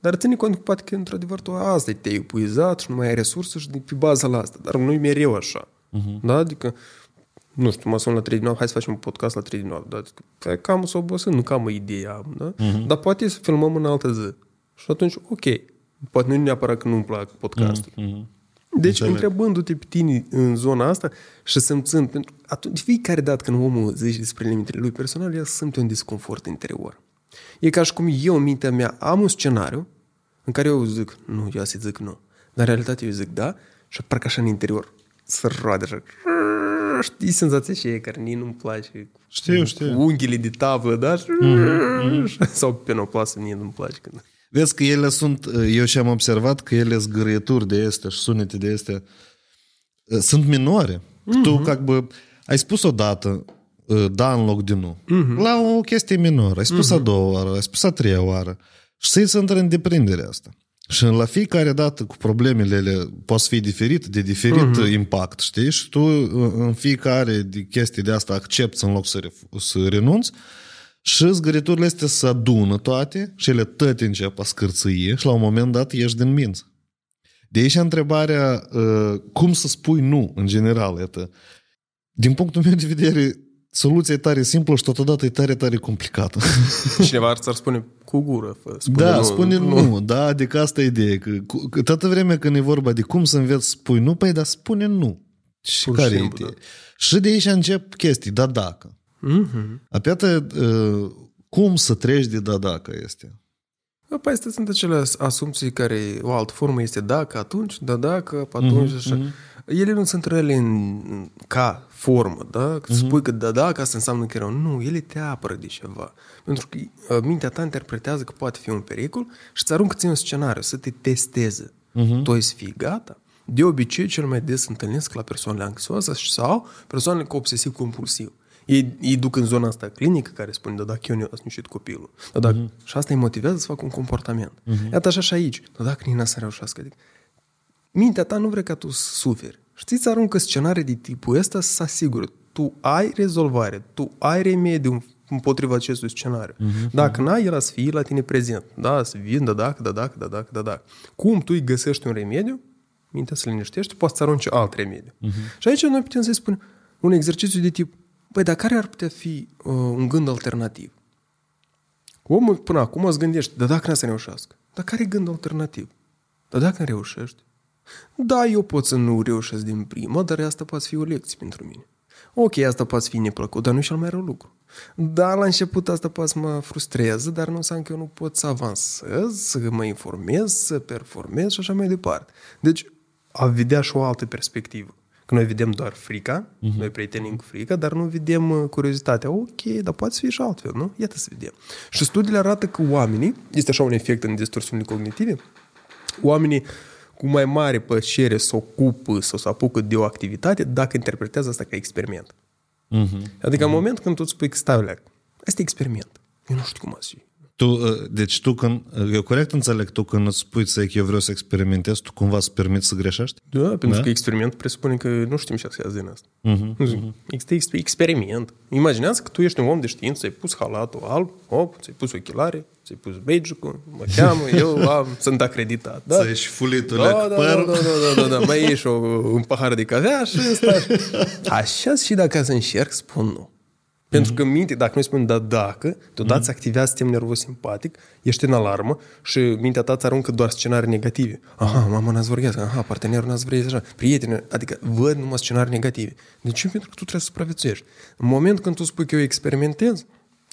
Speaker 2: dar ține cont că poate că într-adevăr tu asta te-ai epuizat și nu mai ai resurse și de pe baza la asta. Dar nu-i mereu așa.
Speaker 1: Mhm.
Speaker 2: Da? Adică, nu știu, mă sun la 3 din noapte, hai să facem un podcast la 3 din noapte. Da? Adică, păi, cam să obosit, nu cam o idee am, da?
Speaker 1: Mhm.
Speaker 2: Dar poate să filmăm în altă zi. Și atunci, ok. Poate nu e neapărat că nu-mi plac podcastul.
Speaker 1: Mhm.
Speaker 2: Deci,
Speaker 1: Înțeleg.
Speaker 2: întrebându-te pe tine în zona asta și simțând, pentru atunci, de fiecare dată când omul zice despre limitele lui personale, el simte un disconfort interior. E ca și cum eu, în mintea mea, am un scenariu în care eu zic, nu, eu să zic nu. Dar în realitate eu zic da și parcă așa în interior să roade așa. Știi senzația și e care nici nu-mi place.
Speaker 1: Știu, știu.
Speaker 2: Cu unghiile de tablă, da? Sau penoplasă, nici nu-mi place. Când...
Speaker 1: Vezi că ele sunt, eh, eu și-am observat că ele sunt gârieturi de este și sunete de este. Eh, sunt minore. Mm-hmm. Tu, ca бы, ai spus odată, eh, da în loc de nu. Mm-hmm. La o chestie minoră. Ai spus mm-hmm. a mhm. doua oară, ai spus a treia oară. Și să-i să intre în deprinderea asta. Și la fiecare dată cu problemele ele poți fi diferit, de diferit uh-huh. impact, știi? Și tu în fiecare de chestie de asta accepti în loc să, ref- să renunți și zgăriturile astea se adună toate și ele toate încep a scârțâie și la un moment dat ieși din minți. De aici întrebarea uh, cum să spui nu în general. Iată. Din punctul meu de vedere, soluția e tare simplă și totodată e tare, tare complicată.
Speaker 2: Cineva ar ți-ar spune cu gură. Fă, spune
Speaker 1: da,
Speaker 2: nu,
Speaker 1: spune nu. nu. Da, adică asta e ideea. Că, cu- că toată vremea când e vorba de cum să înveți să spui nu, păi dar spune nu. Și
Speaker 2: Pur și
Speaker 1: care e
Speaker 2: simplu,
Speaker 1: ideea? Și de aici încep chestii, da, dacă.
Speaker 2: Mhm.
Speaker 1: Apiată, uh, cum să treci de da, dacă este?
Speaker 2: Păi astea sunt acele as- asumții care o altă formă este dacă, atunci, da, dacă, pe atunci, mm-hmm. așa. Ele nu sunt rele în, ca formă, da? Că spui că da, dacă asta înseamnă că e rău. Nu, ele te apără de ceva. Pentru că uh, mintea ta interpretează că poate fi un pericol și îți aruncă ție un scenariu să te testeze. Mm-hmm. Tu ai să fii gata? De obicei, cel mai des întâlnesc la persoanele anxioase sau persoanele cu obsesiv-compulsiv. Ei, ei duc în zona asta clinică care spune, da, dacă eu nu am copilul. Da, dacă, uh-huh. Și asta îi motivează să facă un comportament. Uh-huh. Iată așa și aici. Da, dacă nici n-a să reușească. Adică, mintea ta nu vrea ca tu să suferi. Știi, îți aruncă scenarii de tipul ăsta să asigură. Tu ai rezolvare, tu ai remediu împotriva acestui scenariu. Uh-huh. Dacă n-ai, el să fie la tine prezent. Da, să vin, da, dacă, da, dacă, da, dacă, da, dacă. Cum tu îi găsești un remediu, mintea se liniștește, poți să arunci alt remediu. Uh-huh. Și aici noi putem să-i spunem un exercițiu de tip, băi, dar care ar putea fi uh, un gând alternativ? Omul până acum îți gândește, dar dacă n-a să reușească? Dar care e gând alternativ? Dar dacă nu reușești? Da, eu pot să nu reușesc din prima, dar asta poate fi o lecție pentru mine. Ok, asta poate fi neplăcut, dar nu e cel mai rău lucru. Da, la început asta poate să mă frustreze, dar nu înseamnă că eu nu pot să avansez, să mă informez, să performez și așa mai departe. Deci, a vedea și o altă perspectivă. Că noi vedem doar frica, uh-huh. noi prietenim cu frica, dar nu vedem uh, curiozitatea. Ok, dar poate să fie și altfel, nu? Iată să vedem. Și studiile arată că oamenii, este așa un efect în distorsiunile cognitive, oamenii cu mai mare plăcere să ocupă sau să apucă de o activitate dacă interpretează asta ca experiment.
Speaker 1: Uh-huh.
Speaker 2: Adică în moment când tu îți spui că stai, leac, asta e experiment. Eu nu știu cum ați fi.
Speaker 1: Tu, uh, deci tu când, eu corect înțeleg, tu când îți spui să eu vreau să experimentez, tu cumva îți permiți să greșești?
Speaker 2: Da, pentru
Speaker 1: Da?
Speaker 2: că experiment presupune că nu știm ce se din asta.
Speaker 1: Mhm,
Speaker 2: Există ex- experiment. Imaginează că tu ești un om de știință, ți-ai pus halatul alb, op, ți-ai pus ochelare, ți-ai pus badge mă cheamă, eu am, sunt acreditat. Da?
Speaker 1: Să ieși fulitul
Speaker 2: Da,
Speaker 1: da,
Speaker 2: da,
Speaker 1: păr.
Speaker 2: da, da, da, da, da, mai ieși o, un pahar de cafea și stai. Așa și dacă să încerc, spun nu. Pentru că minte, dacă noi spunem da, dacă, deodată se activează sistemul nervos simpatic, ești în alarmă și mintea ta îți aruncă doar scenarii negative. Aha, mama n-ați vorbească, aha, partenerul n-ați vorbească așa, prieteni, adică văd numai scenarii negative. De ce? Pentru că tu trebuie să supraviețuiești. În momentul când tu spui că eu experimentez,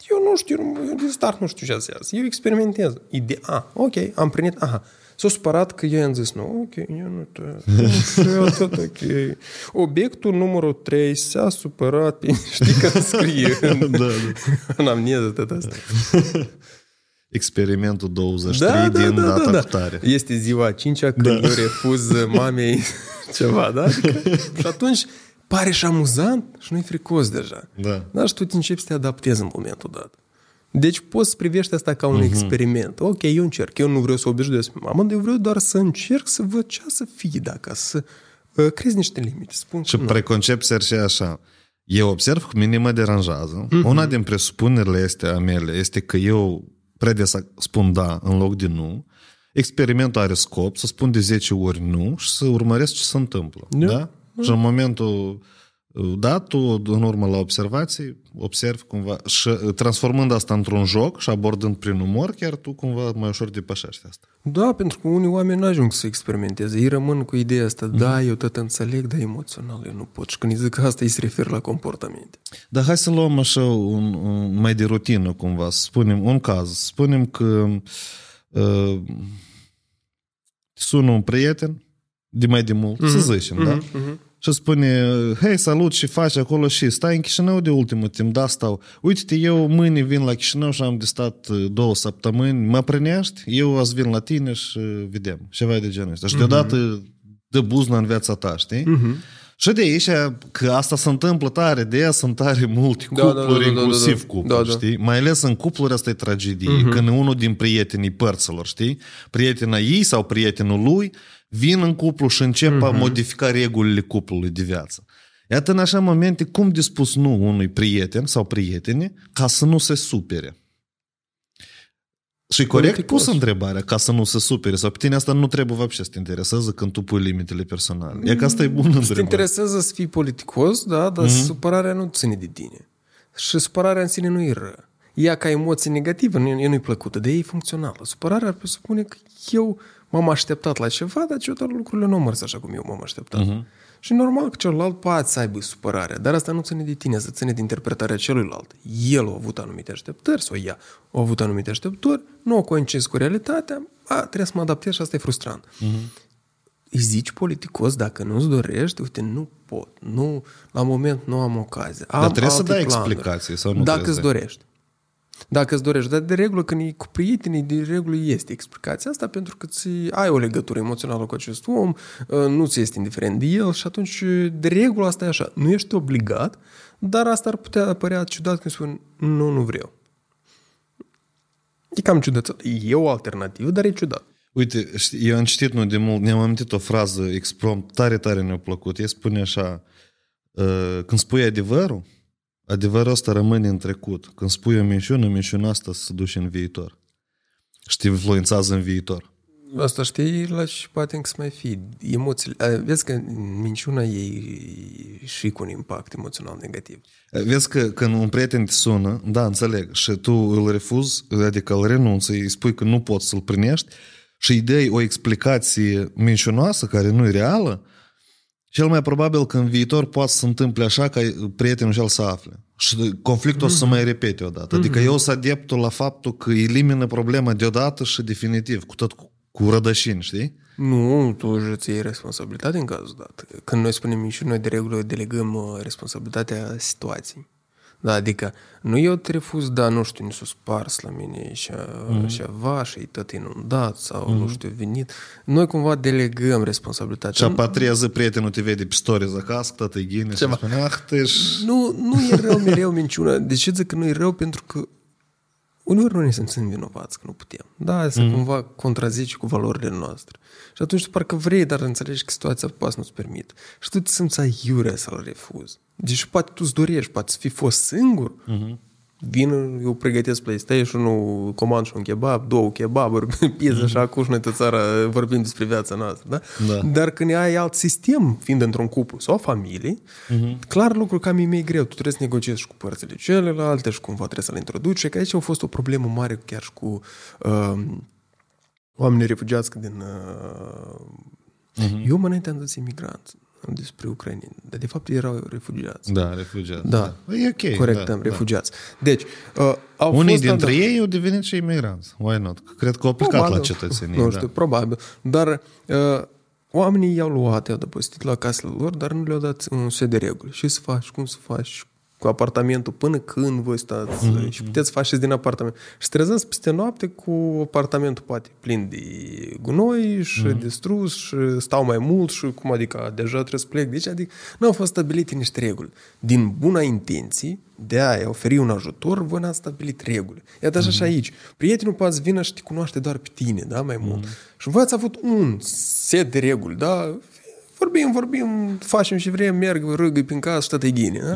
Speaker 2: Eu nu știu, eu de start nu știu ce înseamnă. Eu experimentez. Ide- a, ok, am primit, aha. S-a supărat că eu i-am zis, nu, ok, eu nu te... Nu știu, tot ok. Obiectul numărul 3 s-a supărat pe... Știi că scrie în,
Speaker 1: Da, da.
Speaker 2: în amneză tot asta.
Speaker 1: Experimentul 23 din data cu tare.
Speaker 2: Este ziua 5 când
Speaker 1: Da.
Speaker 2: eu refuz mamei ceva, da? Adică, și atunci pare și amuzant și nu-i fricos deja.
Speaker 1: Da.
Speaker 2: Da, și tu te începi să te adaptezi în momentul dat. Deci poți să privești asta ca un
Speaker 1: Mhm.
Speaker 2: experiment. Ok, eu încerc, eu nu vreau să obișnuiesc pe mamă, dar eu vreau doar să încerc să văd ce să fie, dacă să uh, crezi niște limite. Spun
Speaker 1: Și
Speaker 2: că nu.
Speaker 1: preconcepția ar fi așa. Eu observ că mine mă deranjează. Una din presupunerile este a mele este că eu prede să spun da în loc de nu. Experimentul are scop să spun de 10 ori nu și să urmăresc ce se întâmplă.
Speaker 2: Da.
Speaker 1: Da? Și în momentul dat, tu, în urmă la observații, observi cumva și transformând asta într-un joc și abordând prin umor, chiar tu cumva mai ușor depășești asta.
Speaker 2: Da, pentru că unii oameni nu ajung să experimenteze. Ei rămân cu ideea asta,
Speaker 1: Mhm.
Speaker 2: da, eu tot înțeleg, dar emoțional eu nu pot. Și când îi zic asta, îi se refer la comportamente.
Speaker 1: Dar hai să luăm așa un, un mai de rutină cumva, să spunem un caz. Spunem că uh, sună un prieten de mai de mult, mm-hmm. să zicem, mm-hmm. da?
Speaker 2: Mhm.
Speaker 1: Și spune, hei, salut, și faci acolo și stai în Chișinău de ultimul timp, da, stau. Uite-te, eu mâine vin la Chișinău și am de stat uh, două săptămâni, mă prinești, eu azi vin la tine și uh, vedem. Ceva de genul ăsta. Și deodată dă buzna în viața ta, știi?
Speaker 2: Mm-hmm.
Speaker 1: Și de aici, că asta se întâmplă tare, de aia sunt tare multe
Speaker 2: Da, da,
Speaker 1: cupluri,
Speaker 2: da, da, da,
Speaker 1: inclusiv
Speaker 2: da.
Speaker 1: cupluri,
Speaker 2: Da, da.
Speaker 1: știi? Mai ales în cupluri asta e tragedie, când unul din prietenii părților, știi? Prietena ei sau prietenul lui vin în cuplu și încep a modifica regulile cuplului de viață. Iată în așa momente cum de spus nu unui prieten sau prietene ca să nu se supere. Și corect
Speaker 2: Politicos.
Speaker 1: pus întrebarea ca să nu se supere sau pe tine asta nu trebuie вообще să te interesează când tu pui limitele personale. E că asta e bună
Speaker 2: Să te
Speaker 1: întrebare.
Speaker 2: interesează să fii politicos, da, dar mm-hmm. supărarea nu ține de tine. Și supărarea în sine nu e rău. Ea ca emoție negativă, nu, e nu-i plăcută, de ea e funcțională. Supărarea ar presupune că eu m-am așteptat la ceva, dar deodată lucrurile nu au mers așa cum eu m-am așteptat. Mm-hmm. Și normal că celălalt poate să aibă supărarea, dar asta nu ține de tine, să ține de interpretarea celuilalt. El a avut anumite așteptări, sau ea a avut anumite așteptări, nu au coincis cu realitatea, a, trebuie să mă adaptez și asta e frustrant. Mm-hmm îi zici politicos, dacă nu-ți dorești, uite, nu pot, nu, la moment nu am ocazie. Am
Speaker 1: Dar trebuie să
Speaker 2: alte
Speaker 1: dai
Speaker 2: planuri.
Speaker 1: explicații sau nu
Speaker 2: Dacă
Speaker 1: trebuie
Speaker 2: îți
Speaker 1: să
Speaker 2: dorești. Dacă îți dorești. Dar de regulă, când e cu prietenii, de regulă este explicația asta pentru că ți ai o legătură emoțională cu acest om, nu ți este indiferent de el și atunci, de regulă, asta e așa. Nu ești obligat, dar asta ar putea părea ciudat când spun, nu, nu vreau. E cam ciudat. E o alternativă, dar e ciudat.
Speaker 1: Uite, știi, eu am citit nu de mult, ne-am amintit o frază exprompt, tare, tare ne-a plăcut. El spune așa, uh, când spui adevărul, adevărul ăsta rămâne în trecut. Când spui o minciună, minciuna asta se duce în viitor. Și te influențează în viitor.
Speaker 2: Asta știi, la și poate încă să mai fi emoțiile. A, Vezi că minciuna e și cu un impact emoțional negativ.
Speaker 1: Vezi că când un prieten te sună, da, înțeleg, și tu îl refuzi, adică îl renunți, îi spui că nu poți să-l primești și îi dai o explicație mincinoasă care nu e reală, cel mai probabil că în viitor poate să se întâmple așa ca prietenul cel să afle. Și conflictul mm-hmm. o să se mai repete odată. Adică mm-hmm. eu sunt adeptul la faptul că elimină problema deodată și definitiv, cu tot cu, cu rădășini, știi?
Speaker 2: Nu, tu îți iei responsabilitate în cazul dat. Când noi spunem minciuni, noi de regulă delegăm uh, responsabilitatea situației. Da, adică nu eu te refuz, da, nu știu, nu s-o spars la mine și mm-hmm. ceva și e tot inundat sau mm-hmm. nu știu, venit. Noi cumva delegăm responsabilitatea.
Speaker 1: Și a patria zi prietenul te vede pe stories acasă, tot e ghine și
Speaker 2: Ceva.
Speaker 1: spune, ah, te
Speaker 2: Nu, nu e rău mereu minciuna. De ce zic că nu e rău? Pentru că uneori noi ne simțim vinovați că nu putem. Da, să mm. cumva contrazice cu valorile noastre. Și atunci tu parcă vrei, dar înțelegi că situația poate nu-ți permit. Și tu te simți aiurea să-l refuzi. Deci poate tu-ți dorești, poate să fi fost singur. Mm-hmm. Vin, eu pregătesc PlayStation-ul, comand și un kebab, două kebaburi, pieză și acum și noi tot țara vorbim despre viața noastră, da?
Speaker 1: Da.
Speaker 2: Dar când ai alt sistem, fiind într-un cuplu sau o familie, uh-huh. clar lucru cam e mai greu. Tu trebuie să negociezi și cu părțile celelalte și cumva trebuie să le introduci. Că aici a fost o problemă mare chiar și cu uh, oamenii refugiați din... Uh, uh-huh. Eu mă înainte am zis imigranți. Despre ucraineni. Dar de fapt erau refugiați.
Speaker 1: Da, refugiați.
Speaker 2: Da.
Speaker 1: E ok.
Speaker 2: Corectăm,
Speaker 1: da,
Speaker 2: refugiați. Deci, uh, au
Speaker 1: Unii
Speaker 2: fost,
Speaker 1: dintre
Speaker 2: da,
Speaker 1: ei au devenit și imigranți. Why not? Cred că au plecat la
Speaker 2: Probabil.
Speaker 1: cetățenie.
Speaker 2: Nu
Speaker 1: da.
Speaker 2: știu, probabil. Dar uh, oamenii i-au luat, i-au depăstit la casele lor, dar nu le-au dat un set de reguli. Ce să faci, cum să faci cu apartamentul, până când voi stați
Speaker 1: Mhm,
Speaker 2: mm-hmm. și puteți să faceți din apartament. Și trezeți peste noapte cu apartamentul poate plin de gunoi și
Speaker 1: Mhm.
Speaker 2: mm-hmm. distrus și stau mai mult și cum adică deja trebuie să plec. Deci adică nu au fost stabilite niște reguli. Din buna intenție de a oferi un ajutor, voi n-ați stabilit reguli. Iată așa și aici. Prietenul poate să vină și te cunoaște doar pe tine, da, mai mult. Și voi ați avut un set de reguli, da? Vorbim, vorbim, facem și vrem, merg, râgă prin casă și tot e ghine, da?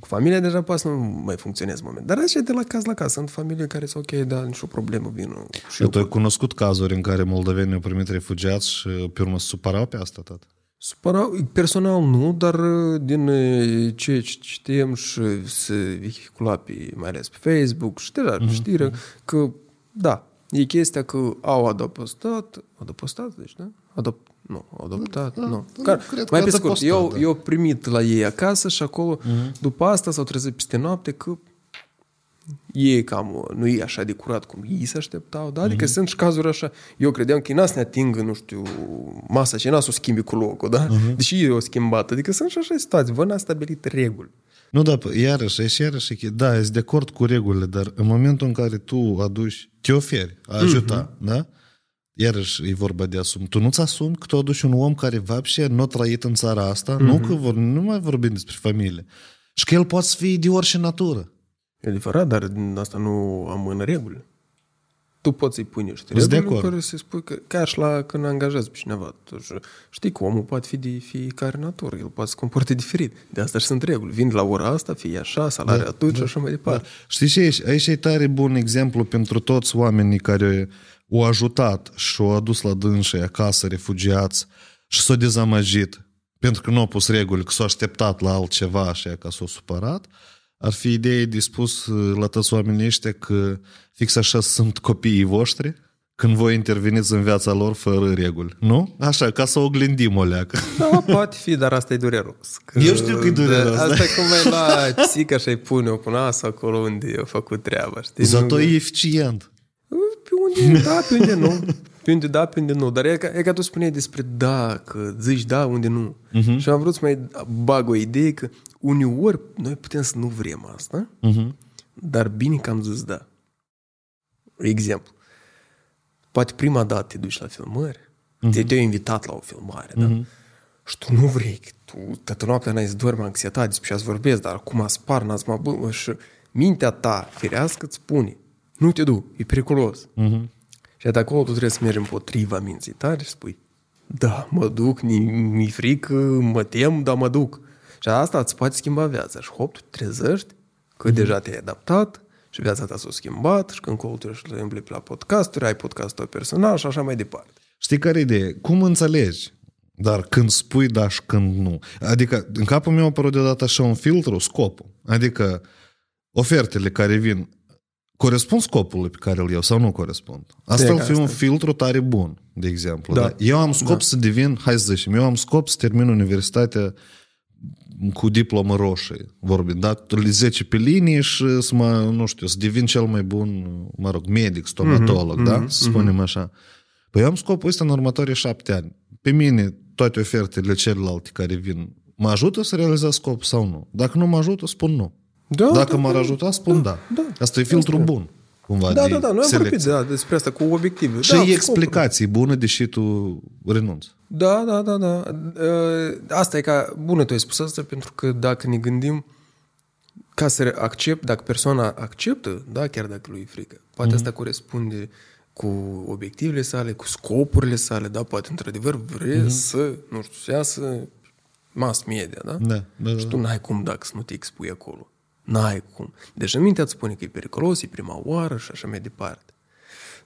Speaker 2: Cu familia deja poate să nu mai funcționeze în moment. Dar așa e de la caz la caz. Sunt familie care sunt ok, da, nicio problemă, vin și eu.
Speaker 1: Tu ai cunoscut cazuri în care moldovenii au primit refugiați și pe urmă se supărau pe asta tot?
Speaker 2: Supărau, personal nu, dar uh, din uh, ce știm și se vehicula pe, mai ales pe Facebook și deja
Speaker 1: Mhm,
Speaker 2: mm-hmm. știre, că da, e chestia că au adăpostat, adăpostat, deci, da? Adop, nu, adoptat,
Speaker 1: Da,
Speaker 2: nu.
Speaker 1: da,
Speaker 2: Care,
Speaker 1: cred că
Speaker 2: mai pe scurt,
Speaker 1: adăpostat,
Speaker 2: eu,
Speaker 1: da.
Speaker 2: eu primit la ei acasă și acolo,
Speaker 1: Mhm.
Speaker 2: mm-hmm. după asta s-au trezit peste noapte că e cam, nu e așa de curat cum ei se așteptau, da? Adică mm-hmm. sunt și cazuri așa. Eu credeam că ei n să ne atingă, nu știu, masa și n să o schimbi cu locul, da? Mm-hmm. Deși e o schimbat. Adică sunt și așa situații. Vă n-ați stabilit reguli.
Speaker 1: Nu, da, p- iarăși, și iarăși, e- da, ești de acord cu regulile, dar în momentul în care tu aduci, te oferi, a ajuta, mm-hmm. da? Iarăși e vorba de asum. Tu nu-ți asumi că tu aduci un om care vapșe nu a trăit în țara asta, mm-hmm. nu că vor, nu mai vorbim despre familie. Și că el poate să fie de orice natură.
Speaker 2: E adevărat, dar din asta nu am în regulă. Tu poți să-i pui niște
Speaker 1: Sunt de
Speaker 2: reguli
Speaker 1: acord.
Speaker 2: fără să-i spui că, ca și la când angajezi pe cineva. Tu și- știi că omul poate fi de fiecare natură, el poate să se comporte diferit. De asta și sunt reguli. Vin la ora asta, fie așa, salariul da, atunci și așa mai departe. Da.
Speaker 1: Știi ce aici? Aici e tare bun exemplu pentru toți oamenii care au ajutat și au adus la dânsii acasă refugiați și s-au dezamăgit pentru că nu au pus reguli, că s-au așteptat la altceva și că s-au supărat. Ar fi ideea de spus uh, la toți oamenii ăștia că fix așa sunt copiii voștri când voi interveniți în viața lor fără reguli. Nu? Așa, ca să oglindim o leacă.
Speaker 2: Da, poate fi, dar asta e dureros. Că,
Speaker 1: Eu știu că e dureros,
Speaker 2: Da,
Speaker 1: da.
Speaker 2: asta e cum ai la psica și ai pune-o cu nasul acolo unde a făcut treaba, știi?
Speaker 1: Zato
Speaker 2: Nu-
Speaker 1: e eficient.
Speaker 2: Pe unde da, pe unde nu. Pe unde da, pe unde nu. Dar e ca, e ca tu spuneai despre da, că zici da, unde nu. Uh-huh. Și am vrut să mai bag o idee că uneori noi putem să nu vrem asta,
Speaker 1: Uh-huh.
Speaker 2: dar bine că am zis da. Exemplu. Poate prima dată te duci la filmări, uh-huh. te, te-au invitat la o filmare, da? Uh-huh. Și tu nu vrei, că tu toată noaptea n-ai să dormi anxietate despre ce vorbesc, dar acum spar, n-ați mă bă, și mintea ta firească îți spune, nu te du, e periculos.
Speaker 1: Uh-huh.
Speaker 2: Și de acolo tu trebuie să mergi împotriva minții tale și spui, da, mă duc, mi-e frică, mă tem, dar mă duc. Și asta îți poate schimba viața. Și hop, tu te trezești că mm-hmm. deja te-ai adaptat și viața ta s-a schimbat și când încolo tu ești la la podcasturi, ai podcastul tău personal și așa mai departe.
Speaker 1: Știi care e ideea? Cum înțelegi? Dar când spui da și când nu. Adică, în capul meu a apărut deodată așa un filtru, scopul. Adică, ofertele care vin corespund scopului pe care îl iau sau nu corespund. Asta
Speaker 2: E
Speaker 1: ar
Speaker 2: ca
Speaker 1: fi un
Speaker 2: asta.
Speaker 1: filtru tare bun, de exemplu.
Speaker 2: Da.
Speaker 1: Da. Eu am scop da. să devin, hai să zicem, eu am scop să termin universitatea cu diplomă roșie, vorbind, da? 10 pe linie și să mă, nu știu, să devin cel mai bun, mă rog, medic, stomatolog, mm-hmm, da? Să spunem așa. Păi eu am scopul ăsta în următorii șapte ani. Pe mine, toate ofertele celelalte care vin, mă ajută să realizez scop sau nu? Dacă nu mă ajută, spun nu.
Speaker 2: Da,
Speaker 1: Dacă
Speaker 2: da,
Speaker 1: m-ar
Speaker 2: da.
Speaker 1: ajuta, spun da.
Speaker 2: da.
Speaker 1: Asta e filtru
Speaker 2: Asta e.
Speaker 1: bun, cumva,
Speaker 2: Da,
Speaker 1: de
Speaker 2: da, da, noi am vorbit
Speaker 1: selecție.
Speaker 2: da, despre asta cu obiective.
Speaker 1: Și
Speaker 2: da,
Speaker 1: e
Speaker 2: scopuri.
Speaker 1: explicații bune, deși tu renunți.
Speaker 2: Da, da, da, da. Uh, Asta e ca, bună tu ai spus asta, pentru că dacă ne gândim ca să accept, dacă persoana acceptă, da, chiar dacă lui e frică, poate mm-hmm. asta corespunde cu obiectivele sale, cu scopurile sale, da, poate într-adevăr vrea mm-hmm. să, nu știu, să iasă mass media, da?
Speaker 1: Da, da, da.
Speaker 2: Și tu n-ai cum dacă să nu te expui acolo. N-ai cum. Deja mintea îți spune că e periculos, e prima oară și așa mai departe.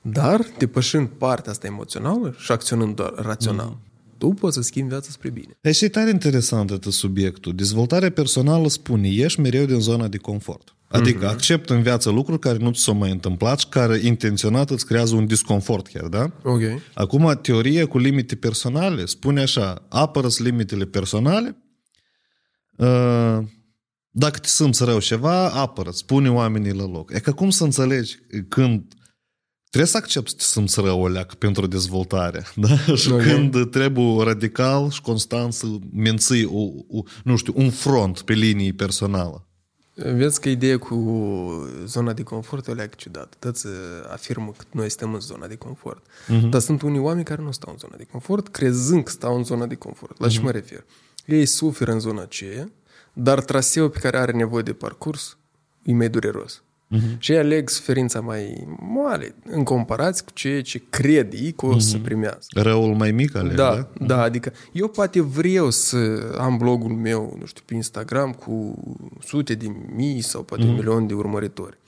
Speaker 2: Dar, depășind partea asta emoțională și acționând doar rațional, mm. tu poți să schimbi viața spre bine.
Speaker 1: Deci e tare interesant acest subiectul. Dezvoltarea personală spune, ieși mereu din zona de confort. Adică uh-huh. accept în viață lucruri care nu ți s-au mai întâmplat și care intenționat îți creează un disconfort chiar, da?
Speaker 2: Ok.
Speaker 1: Acum, teoria cu limite personale spune așa, apără limitele personale, uh, dacă te simți rău ceva, apără, spune oamenii la loc. E că cum să înțelegi când trebuie să accepti să te simți rău o leacă pentru dezvoltare, da? Și
Speaker 2: Ok.
Speaker 1: când trebuie radical și constant să menții, o, o, nu știu, un front pe linii personală.
Speaker 2: Vezi că ideea cu zona de confort e o leacă ciudată. Toți uh, afirmă că noi stăm în zona de confort. Uh-huh. Dar sunt unii oameni care nu stau în zona de confort, crezând că stau în zona de confort. La uh-huh. ce mă refer? Ei suferă în zona aceea, dar traseul pe care are nevoie de parcurs e mai dureros. Uh-huh. Și ei aleg suferința mai moale în comparație cu ceea ce cred ei că o să primească.
Speaker 1: Răul mai mic ale,
Speaker 2: Da,
Speaker 1: da?
Speaker 2: da, adică eu poate vreau să am blogul meu, nu știu, pe Instagram cu sute de mii sau poate mm. milion de urmăritori.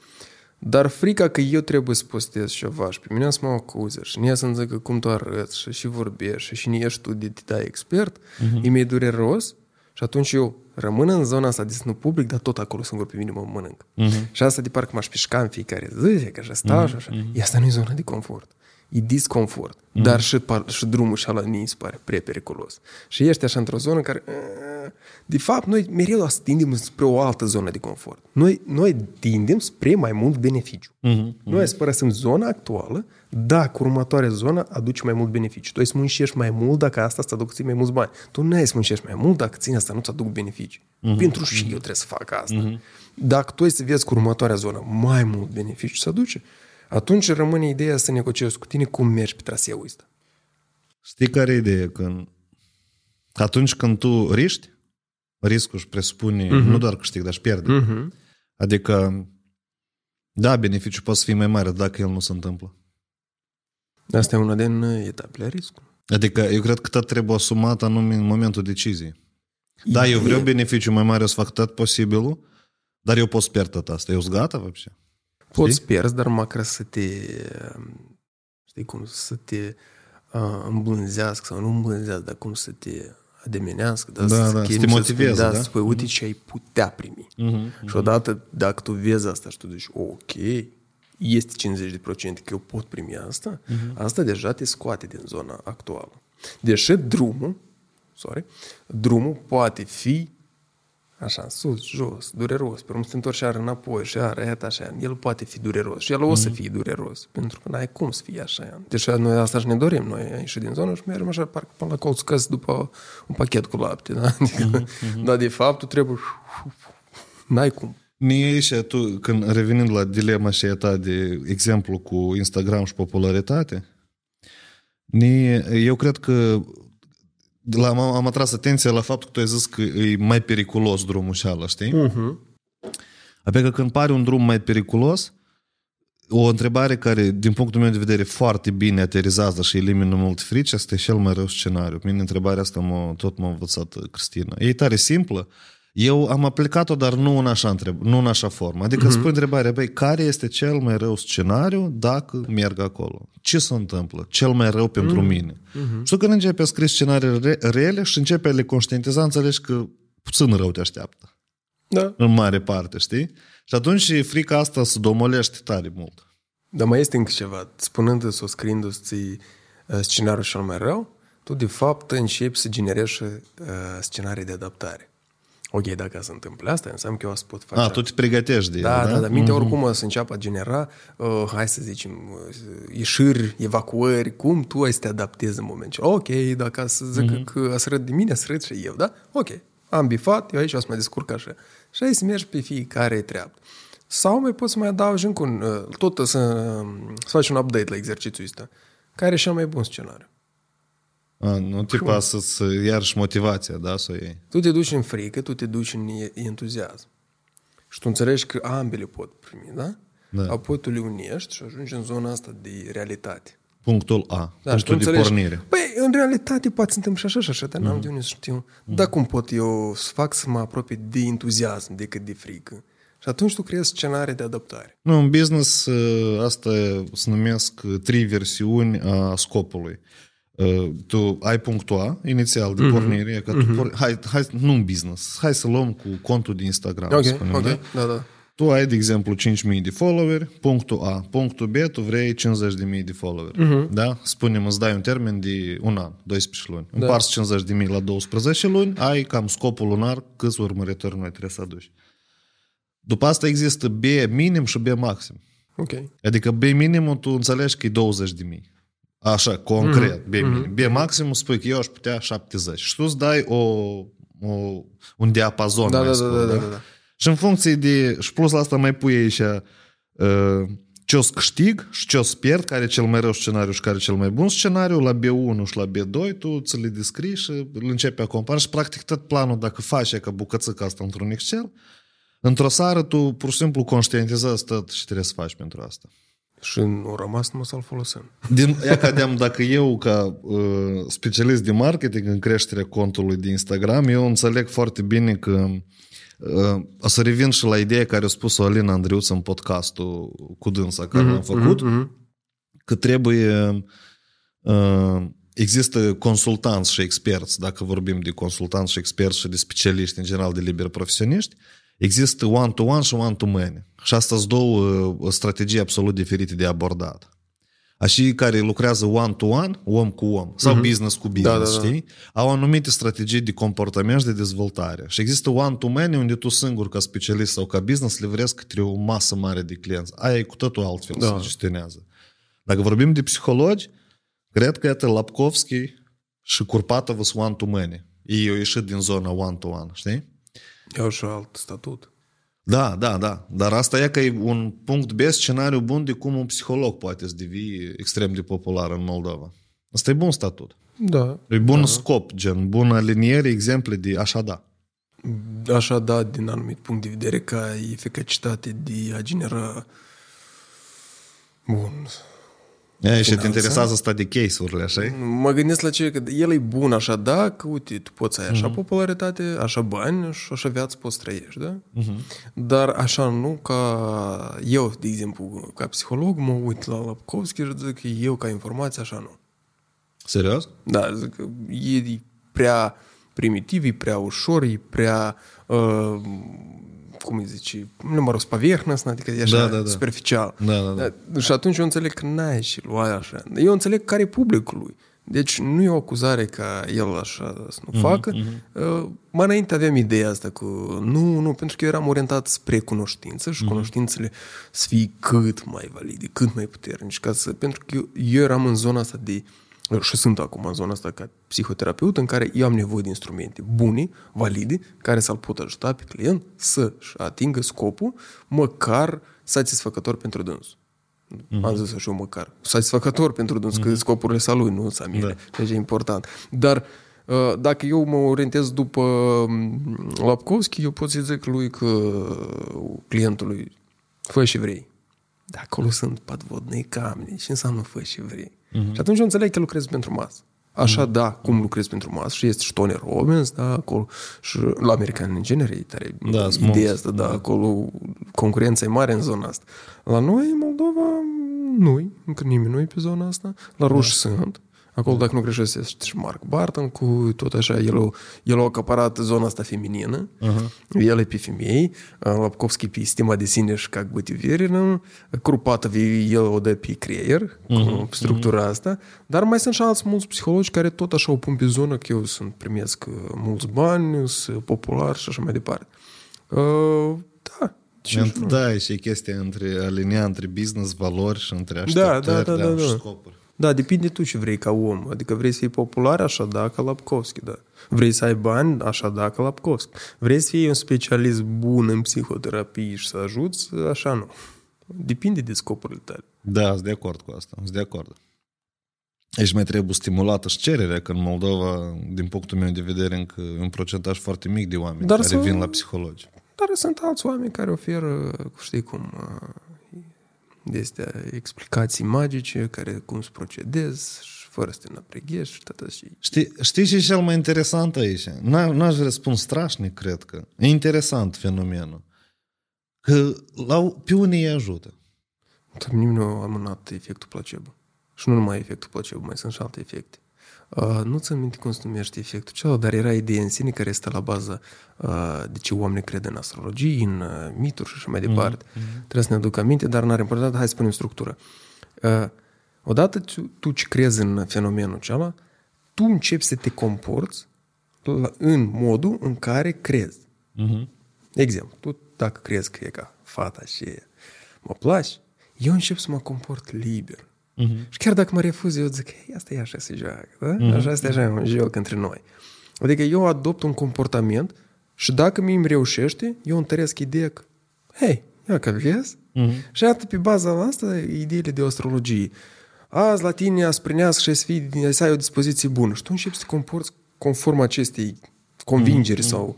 Speaker 2: Dar frica că eu trebuie să postez ceva și pe mine să mă acuze și nie să-mi zică cum tu arăți și, și vorbești și, și nie ești tu de te dai expert, mm-hmm. e mai dureros și atunci eu rămân în zona asta de nu public, dar tot acolo singur pe mine mă mănânc. Mm-hmm. Și asta de parcă m-aș pișca în fiecare zi, că așa stau și așa. Mm-hmm. Asta nu e zona de confort. E disconfort. Mm-hmm. Dar și, par, și drumul și ala mi se pare prea periculos. Și ești așa într-o zonă care... uh, De fapt, noi mereu tindem spre o altă zonă de confort. Noi, noi tindem spre mai mult beneficiu. Mm-hmm. Noi să părăsim zona actuală dacă următoarea zonă aduce mai mult beneficiu. Tu ai să muncești mai mult dacă asta îți aduc ție mai mulți bani. Tu nu ai să muncești mai mult dacă ține asta nu-ți aduc beneficii. Mm-hmm. Pentru și eu trebuie să fac asta. Mm-hmm. Dacă tu ai să vezi cu următoarea zonă mai mult beneficiu să aduce, atunci rămâne ideea să negociezi cu tine cum mergi pe traseul ăsta.
Speaker 1: Știi care e ideea? Când atunci când tu riști, riscul își presupune uh-huh. nu doar câștig, dar și pierde.
Speaker 2: Uh-huh.
Speaker 1: Adică, da, beneficiul poate să fie mai mare dacă el nu se întâmplă.
Speaker 2: Asta e una din uh, etapele riscului.
Speaker 1: Adică eu cred că tot trebuie asumat anume în momentul deciziei. Da, eu vreau beneficiu mai mare, o să fac tot posibilul, dar eu pot să pierd tot asta. Eu sunt gata, вообще.
Speaker 2: Poți pierzi, dar măcar să te, știi cum, să te uh, îmblânzească sau nu îmblânzească, dar cum să te ademenească, dar
Speaker 1: Da,
Speaker 2: să,
Speaker 1: da, să
Speaker 2: chemi
Speaker 1: te
Speaker 2: și
Speaker 1: motiveze,
Speaker 2: spui,
Speaker 1: da?
Speaker 2: Să spui, uite ce ai putea primi.
Speaker 1: Uh-huh.
Speaker 2: Și odată, dacă tu vezi asta și tu zici, ok, este 50% că eu pot primi asta, uh-huh. asta deja te scoate din zona actuală. Deși drumul, sorry, drumul poate fi așa, în sus, jos, dureros, pe urmă să te întorci iar înapoi și iar iată așa, el poate fi dureros și el o să fie dureros, pentru că n-ai cum să fie așa. Deci noi asta și ne dorim, noi ieși din zonă și mergem așa, parcă până la colț căs după un pachet cu lapte, da? Adică, dar de fapt tu trebuie, n-ai cum.
Speaker 1: Mie și tu, când revenind la dilema și ta de exemplu cu Instagram și popularitate, ne, eu cred că la, am, am atras atenția la faptul că tu ai zis că e mai periculos drumul și ala, știi?
Speaker 2: Uh-huh.
Speaker 1: Adică când pare un drum mai periculos, o întrebare care, din punctul meu de vedere, foarte bine aterizează și elimină mult frici, asta e cel mai rău scenariu. Mine întrebarea asta m-a, tot m-a învățat Cristina. E tare simplă. Eu am aplicat-o, dar nu în așa, întreb, nu în așa formă. Adică uh-huh. spui întrebarea, băi, care este cel mai rău scenariu dacă merg acolo? Ce se întâmplă? Cel mai rău pentru uh-huh. mine. Uh-huh. Și tu când începi a scrie scenarii re- rele și începi a le conștientiza, înțelegi că puțin rău te așteaptă.
Speaker 2: Da.
Speaker 1: În mare parte, știi? Și atunci frica asta se domolește tare mult.
Speaker 2: Dar mai este încă ceva. Spunându-ți sau scriindu-ți ție, uh, scenariul cel mai rău, tu de fapt începi să generezi uh, scenarii de adaptare. Ok, dacă se întâmplă asta, înseamnă că eu o să pot face.
Speaker 1: A, tu te pregătești de
Speaker 2: Da,
Speaker 1: el,
Speaker 2: da, da. Mintea oricum o să înceapă a genera, uh, hai să zicem, uh, ieșiri, evacuări, cum tu ai să te adaptezi în momentul. Ok, dacă să zic uh-huh. că să râd de mine, să râd și eu, da? Ok, am bifat, eu aici o să mă descurc așa. Și ai să mergi pe fiecare treabă. Sau mai poți să mai adaugi încă un, uh, tot să, să faci un update la exercițiul ăsta. Care e cel mai bun scenariu?
Speaker 1: A, nu te pasă să iarăși motivația, da, să o iei.
Speaker 2: Tu te duci în frică, tu te duci în entuziasm. Și tu înțelegi că ambele pot primi, da?
Speaker 1: Da.
Speaker 2: Apoi tu le unești și ajungi în zona asta de realitate.
Speaker 1: Punctul A,
Speaker 2: Da, și tu
Speaker 1: punctul de
Speaker 2: înțelegi,
Speaker 1: pornire.
Speaker 2: Păi, în realitate poate să întâmple și așa și așa, dar n-am de unde să știu. Dar cum pot eu să fac să mă apropie de entuziasm decât de frică? Și atunci tu creezi scenarii de adaptare.
Speaker 1: Nu, în business ă, asta se numesc trei versiuni a scopului. Ă, Tu ai punctul A, inițial, de pornire, e că tu por... hai, hai, nu în business, hai să luăm cu contul de Instagram,
Speaker 2: Ok,
Speaker 1: să spunem,
Speaker 2: ok,
Speaker 1: da?
Speaker 2: da, da.
Speaker 1: Tu ai, de exemplu, 5.000 de followeri, punctul A. Punctul B, tu vrei 50.000 de followeri. Uh-huh. Da? Spunem, îți dai un termen de un an, 12 luni. Da. Împarți 50.000 la 12 luni, ai cam scopul lunar câți urmăritori noi trebuie să aduci. După asta există B minim și B maxim.
Speaker 2: Ok.
Speaker 1: Adică B minimum tu înțelegi că e 20 de mii. Așa, concret, mm-hmm. B minim. B maximum spui că eu aș putea 70. Și tu îți dai o, o, un diapazon,
Speaker 2: Da,
Speaker 1: mai
Speaker 2: da,
Speaker 1: scurt,
Speaker 2: da, da, da, da.
Speaker 1: Și în funcție de... Și plus la asta mai pui aici uh, ce o să câștig și ce o să pierd, care e cel mai rău scenariu și care e cel mai bun scenariu, la B1 și la B2 tu ți le descrii și îl începi a compara și practic tot planul, dacă faci ca bucățica asta într-un Excel, într-o seară tu pur și simplu conștientizezi tot și trebuie să faci pentru asta.
Speaker 2: Și nu rămas numai să-l folosim.
Speaker 1: Din, ia cadeam, dacă eu, ca uh, specialist de marketing în creșterea contului de Instagram, eu înțeleg foarte bine că uh, o să revin și la ideea care a spus-o Alina Andriuță în podcastul cu dânsa care l-am făcut, că trebuie uh, există consultanți și experți, dacă vorbim de consultanți și experți și de specialiști, în general de liberi profesioniști, Există one-to-one și one-to-many. Și asta sunt două uh, strategii absolut diferite de abordat. A și care lucrează one-to-one, om cu om, sau uh-huh. business cu da, business,
Speaker 2: da, da, da.
Speaker 1: știi? Au anumite strategii de comportament și de dezvoltare. Și există one-to-many unde tu singur, ca specialist sau ca business, livrezi către o masă mare de clienți. Aia e cu totul altfel
Speaker 2: da.
Speaker 1: se gestionează. Dacă vorbim de psihologi, cred că iată Lapkovski și Curpatov sunt one-to-many. Ei au ieșit din zona one-to-one, știi?
Speaker 2: Iau și alt statut.
Speaker 1: Da, da, da. Dar asta e că e un punct B, scenariu bun de cum un psiholog poate să devii extrem de popular în Moldova. Asta e bun statut.
Speaker 2: Da.
Speaker 1: E bun da. scop, gen, bun aliniere, exemple de așa da.
Speaker 2: Așa, da, din anumit punct de vedere, ca eficacitate de a genera... Bun.
Speaker 1: E, și te
Speaker 2: Finanțe.
Speaker 1: interesează asta de case-urile, așa
Speaker 2: Mă gândesc la ce, că el e bun așa, da, că uite, tu poți să ai așa popularitate, așa bani și așa viață poți trăiești, da? Dar așa nu ca eu, de exemplu, ca psiholog, mă uit la Lapkovski și zic că eu ca informație așa nu.
Speaker 1: Serios?
Speaker 2: Da, zic că e prea primitiv, e prea ușor, e prea, uh, cum îi zice, nu mă rog, spaviernăsn, adică e așa
Speaker 1: Da, da, da.
Speaker 2: superficial.
Speaker 1: Da, da, da.
Speaker 2: Și atunci eu înțeleg că n-ai și lua așa. Eu înțeleg care e publicul lui. Deci nu e o acuzare ca el așa să nu facă. Uh, Mai înainte aveam ideea asta cu nu, nu, pentru că eu eram orientat spre cunoștință și cunoștințele să fie cât mai valide, cât mai puternici. Ca să, pentru că eu, eu eram în zona asta de și sunt acum în zona asta ca psihoterapeut în care eu am nevoie de instrumente bune, valide, care să-l pot ajuta pe client să-și atingă scopul măcar satisfăcător pentru dânsul. Mm-hmm. Am zis așa eu măcar. Satisfăcător pentru dânsul, mm-hmm. că scopurile sunt lui, nu sunt mele. Da. Deci e important. Dar uh, dacă eu mă orientez după um, Lapkovski, eu pot să zic lui că uh, clientului fă și vrei. Dar acolo sunt patvodnei camne. Ce înseamnă fă și vrei? Mm-hmm. Și atunci eu înțeleg că lucrez pentru masă. Așa, mm-hmm. da, cum lucrez pentru masă și este și Tony Robbins, da, acolo, și la americani în genere, e tare
Speaker 1: Da, sunt
Speaker 2: ideea
Speaker 1: mulți.
Speaker 2: asta, da, acolo concurența e mare în zona asta. La noi, în Moldova, nu încă nimeni nu e pe zona asta. La ruși sunt. Acolo, dacă nu greșesc, este și Mark Barton cu tot așa, el, a- el a acaparat zona asta feminină, uh-huh. el e pe femei, Lapkovski pe stima de sine și как быть уверенным, Крупатов el o dă pe creier, cu structura asta, dar mai sunt și alți mulți psihologi care tot așa o pun pe zonă că eu sunt primesc uh, mulți bani, sunt popular și așa mai departe. Uh, da, ce
Speaker 1: Ent- Da, e și chestia între alinia între business, valori și între
Speaker 2: Da,
Speaker 1: așteptări
Speaker 2: da, da, da,
Speaker 1: și
Speaker 2: da.
Speaker 1: scopuri.
Speaker 2: Da, depinde tu ce vrei ca om. Adică vrei să fii popular, așa da, ca Lapkovski, da. Vrei să ai bani, așa da, ca Lapkovski. Vrei să fii un specialist bun în psihoterapie și să ajuți, așa nu. Depinde de scopurile tale.
Speaker 1: Da, sunt de acord cu asta, sunt de acord. Aici mai trebuie stimulată și cererea, că în Moldova, din punctul meu de vedere, încă e un procentaj foarte mic de oameni
Speaker 2: Dar
Speaker 1: care
Speaker 2: să-
Speaker 1: vin la psihologi.
Speaker 2: Dar sunt alți oameni care oferă, știi cum, uh, de astea explicații magice, care cum să procedezi și fără să te napreghești și tot și...
Speaker 1: Știi, știi ce e cel mai interesant aici? N- N-aș vrea să spun strașnic, cred că. E interesant fenomenul. Că la, pe unii îi ajută.
Speaker 2: Dar nimeni nu a amânat efectul placebo. Și nu numai efectul placebo, mai sunt și alte efecte. Uh, nu ți minte cum se numește efectul celălalt, dar era ideea în sine care este la bază uh, de ce oamenii cred în astrologie, în uh, mituri și așa mai departe. Mm-hmm. Trebuie să ne aduc aminte, dar n-are important, hai să spunem structură. Uh, odată tu, tu ce crezi în fenomenul acela, tu începi să te comporți la, în modul în care crezi.
Speaker 1: Mhm.
Speaker 2: De exemplu, tu dacă crezi că e ca fata și mă place, eu încep să mă comport liber.
Speaker 1: Mhm.
Speaker 2: Și chiar dacă mă refuz, eu zic, "Ei, asta e așa se joacă, da? Așa este așa un joc între noi. Adică eu adopt un comportament și dacă mi îmi reușește, eu întăresc ideea că, hei, ia că vezi? Și atât pe baza asta, ideile de astrologie. Azi la tine asprinească și să, fii, să ai o dispoziție bună. Și tu începi să te comporți conform acestei convingeri sau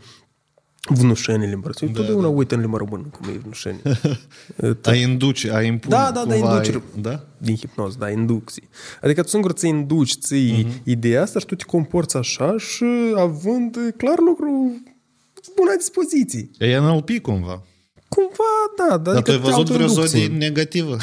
Speaker 2: vnușeni în limba română. Da, Totdeauna uit în limba română cum e vnușeni.
Speaker 1: A induce, a impune.
Speaker 2: Da, da, da,
Speaker 1: cumva
Speaker 2: inducere.
Speaker 1: ai- Da?
Speaker 2: Din hipnoză, da, inducții. Adică tu singur ți induci, ții uh-huh. ideea asta și tu te comporți așa și având eh, clar lucru bună dispoziție.
Speaker 1: E NLP cumva.
Speaker 2: Cumva, da, dar
Speaker 1: Dar tu ai
Speaker 2: adică
Speaker 1: văzut vreo
Speaker 2: autoinducție.
Speaker 1: zonă negativă?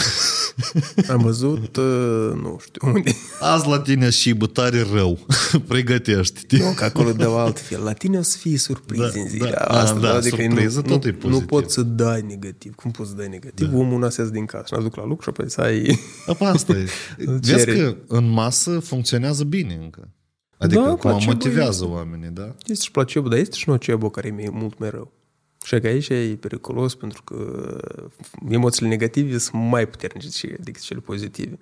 Speaker 2: Am văzut, uh, nu știu unde.
Speaker 1: Azi la tine și bătare rău. Pregătește-te.
Speaker 2: Nu, că acolo de altfel. La tine o să fii surprins
Speaker 1: Da,
Speaker 2: în ziua
Speaker 1: da.
Speaker 2: asta.
Speaker 1: Ah, da,
Speaker 2: adică
Speaker 1: surpriză
Speaker 2: nu,
Speaker 1: tot
Speaker 2: nu,
Speaker 1: e pozitiv.
Speaker 2: Nu poți să dai negativ. Cum poți să dai negativ? Da. Omul nasează din casă și n-a duc la lucru și apoi să ai...
Speaker 1: Apa asta e.
Speaker 2: Îl
Speaker 1: Vezi
Speaker 2: cere.
Speaker 1: că în masă funcționează bine încă. Adică
Speaker 2: Da,
Speaker 1: da, cum
Speaker 2: placebo
Speaker 1: motivează oamenii, da?
Speaker 2: Este și placebo, dar este și nocebo care e mult mai rău. Și că aici e periculos pentru că emoțiile negative sunt mai puternice decât cele pozitive.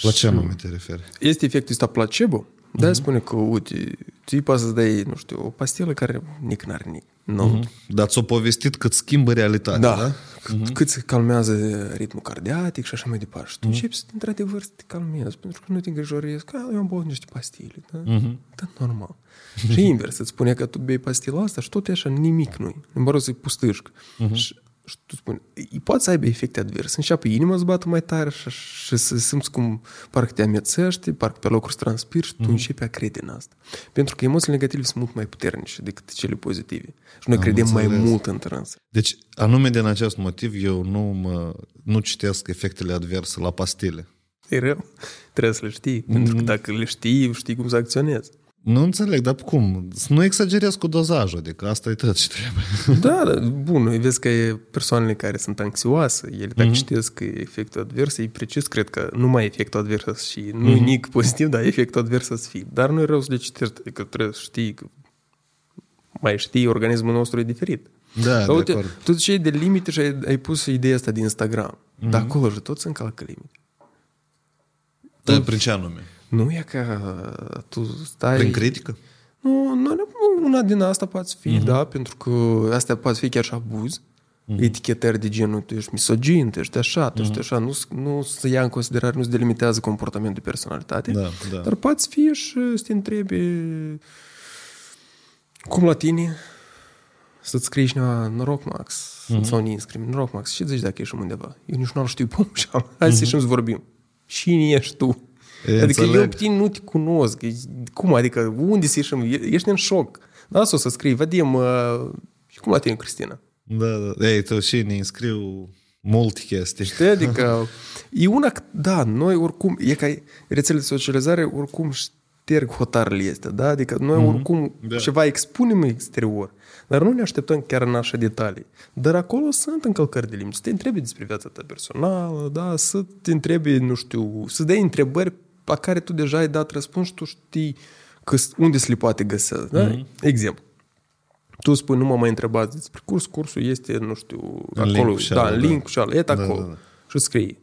Speaker 1: La ce anume te referi?
Speaker 2: Este efectul ăsta placebo. Da, spune că, uite, ți poți să dai, nu știu, o pastilă care nic n-are nic. Nu.
Speaker 1: Dar ți-o povestit cât schimbă realitatea,
Speaker 2: Da.
Speaker 1: da?
Speaker 2: da? Cât, cât se calmează ritmul cardiatic și așa mai departe. Și tu începi să, într-adevăr, să te calmezi, pentru că nu te îngrijorezi. Că "A, eu am băut niște pastile, da? Da, normal. și invers, îți spune că tu bei pastila asta și tot e așa, nimic nu-i. În să-i pustâșcă. Și, și tu spune, îi poate să aibă efecte adverse. Înceapă inima să bată mai tare și, și să simți cum parcă te amețești, parcă pe locuri să transpiri și tu începi a crede în asta. Pentru că emoțiile negative sunt mult mai puternice decât cele pozitive. Și noi
Speaker 1: Am
Speaker 2: credem mai
Speaker 1: înțeles.
Speaker 2: mult în trans.
Speaker 1: Deci, anume din acest motiv, eu nu, mă, nu citesc efectele adverse la pastile.
Speaker 2: E rău. Trebuie să le știi. Pentru că dacă le știi, știi cum să acționezi.
Speaker 1: Nu înțeleg, dar cum? Să nu exagerez cu dozajul, adică asta e tot ce trebuie.
Speaker 2: Da, da, bun, vezi că e persoanele care sunt anxioase, ele dacă mm-hmm. citesc că e efectul advers, e precis, cred că numai efectul advers și nu mm-hmm. nic pozitiv, dar efectul advers să fie. Dar nu e rău să le citești, adică trebuie să știi că mai știi, organismul nostru e diferit.
Speaker 1: Da,
Speaker 2: Dar
Speaker 1: de
Speaker 2: uite,
Speaker 1: acord.
Speaker 2: tu ziceai de limite și ai, ai pus ideea asta din Instagram. Mm-hmm. Dar acolo și tot se încalcă limite.
Speaker 1: Dar prin ce anume?
Speaker 2: Nu e ca tu stai...
Speaker 1: Prin critică?
Speaker 2: Nu, nu, nu, una din asta poate fi, uh-huh. da, pentru că astea poate fi chiar și abuz. Uh-huh. Etichetări de genul, tu ești misogin, tu ești așa, tu uh-huh. ești așa, nu, nu se ia în considerare, nu se delimitează comportamentul de personalitate.
Speaker 1: Da, da.
Speaker 2: Dar poate fi și să te întrebi cum la tine să-ți scrii cineva noroc, Max, uh-huh. sau ni scrie noroc, Max, și zici dacă ești undeva. Eu nici nu știu pe om și am. Hai să ieșim să vorbim. Cine ești tu?
Speaker 1: E,
Speaker 2: adică
Speaker 1: înțeleg.
Speaker 2: eu pe tine nu te cunosc. E- Cum? Adică unde să ieșim? E- Ești în șoc. Da, să o să scrii, Vadim, uh, și cum la tine, Cristina?
Speaker 1: Da, da. Ei, tu și ne înscriu multe chestii.
Speaker 2: Știi? Adică e una, da, noi oricum, e ca rețelele de socializare oricum șterg hotarele astea, da? Adică noi oricum
Speaker 1: Da.
Speaker 2: ceva expunem în exterior, dar nu ne așteptăm chiar în așa detalii. Dar acolo sunt încălcări de limite. Să te întrebi despre viața ta personală, da? Să te întrebi, nu știu, să dai întrebări la care tu deja ai dat răspuns și tu știi că, unde se le poate găsi, da? Exemplu. Tu spui, nu mă mai întrebați despre curs, cursul este, nu știu,
Speaker 1: În
Speaker 2: acolo,
Speaker 1: link-ul și
Speaker 2: da,
Speaker 1: ala,
Speaker 2: în
Speaker 1: da.
Speaker 2: link și ala, e
Speaker 1: Da,
Speaker 2: acolo.
Speaker 1: da, da.
Speaker 2: Și scrii,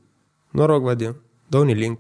Speaker 2: noroc, Vadim, dă-ne link.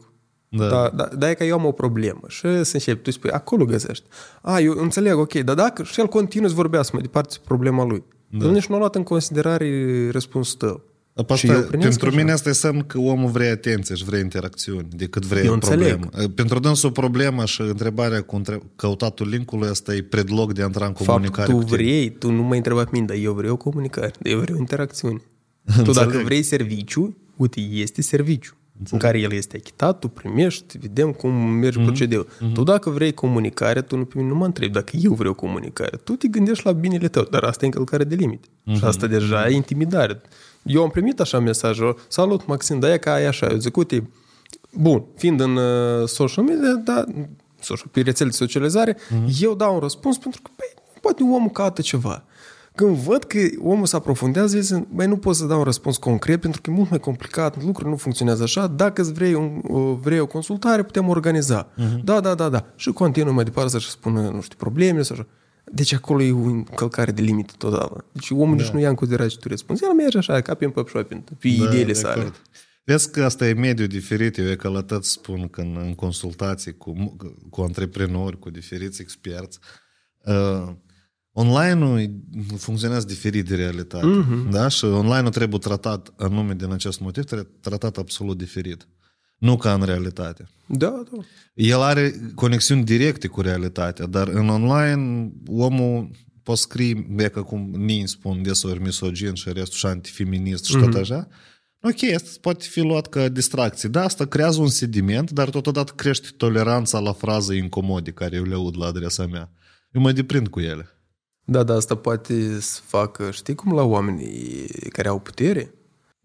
Speaker 1: Da.
Speaker 2: Da, da, da, e că eu am o problemă și să începi, tu spui, acolo găsești. A, eu înțeleg, ok, dar dacă și el continuă să vorbească mai departe despre problema lui, da. el nici nu a luat în considerare răspunsul tău.
Speaker 1: Apa
Speaker 2: Și
Speaker 1: asta,
Speaker 2: eu primesc
Speaker 1: pentru
Speaker 2: așa.
Speaker 1: mine asta înseamnă că omul vrea atenție și vrea interacțiuni decât vrea
Speaker 2: Eu înțeleg.
Speaker 1: problemă. Pentru dânsul problema și întrebarea cu între... căutatul linkului asta e predloc de a intra în
Speaker 2: Fapt,
Speaker 1: comunicare
Speaker 2: tu
Speaker 1: cu tine.
Speaker 2: vrei, tu nu mă întreba pe mine, dar eu vreau comunicare, dar eu vreau interacțiune. tu
Speaker 1: Înțeleg.
Speaker 2: dacă vrei serviciu, uite, este serviciu. În care el este achitat, tu primești, vedem cum merge
Speaker 1: Mhm.
Speaker 2: mm-hmm. procedeul. Mm-hmm. Tu dacă vrei comunicare, tu nu, pe mine nu mă întrebi dacă eu vreau comunicare. Tu te gândești la binele tău, dar asta e încălcare de limite. Mm-hmm.
Speaker 1: Mhm.
Speaker 2: Și asta deja e intimidare. Eu am primit așa mesajul, salut Maxim, dar e ca ai așa. Eu zic, uite, bun, fiind în uh, social media, dar social, pe rețele de socializare, mm-hmm. eu dau un răspuns pentru că, păi, poate omul caută ceva. Când văd că omul se aprofundează, zice, băi, nu pot să dau un răspuns concret pentru că e mult mai complicat, lucrurile nu funcționează așa. Dacă îți vrei, un, o, vrei o consultare, putem organiza. Uh-huh. Da, da, da, da. Și continuă mai departe să-și spună, nu știu, probleme sau așa. Deci acolo e o încălcare de limite totală. Deci omul da. nici nu ia în considerare ce tu răspunzi. El merge așa, ca pe pub shopping, pe da, ideile sale. Acord.
Speaker 1: Vezi că asta e mediu diferit. Eu e că la tot spun când în consultații cu, cu antreprenori, cu diferiți experți, uh, online-ul funcționează diferit de realitate. Uh-huh. Da? Și online-ul trebuie tratat anume din acest motiv, trebuie tratat absolut diferit. Nu ca în realitate.
Speaker 2: Da, da.
Speaker 1: El are conexiuni directe cu realitatea, dar în online omul poate scrie, e că cum nii spun desori misogin și restul și antifeminist și mm-hmm. tot mhm. așa, ok, asta poate fi luat ca distracție. Da, asta creează un sediment, dar totodată crește toleranța la fraze incomode care eu le aud la adresa mea. Eu mă deprind cu ele.
Speaker 2: Da, da, asta poate să facă, știi cum la oamenii care au putere,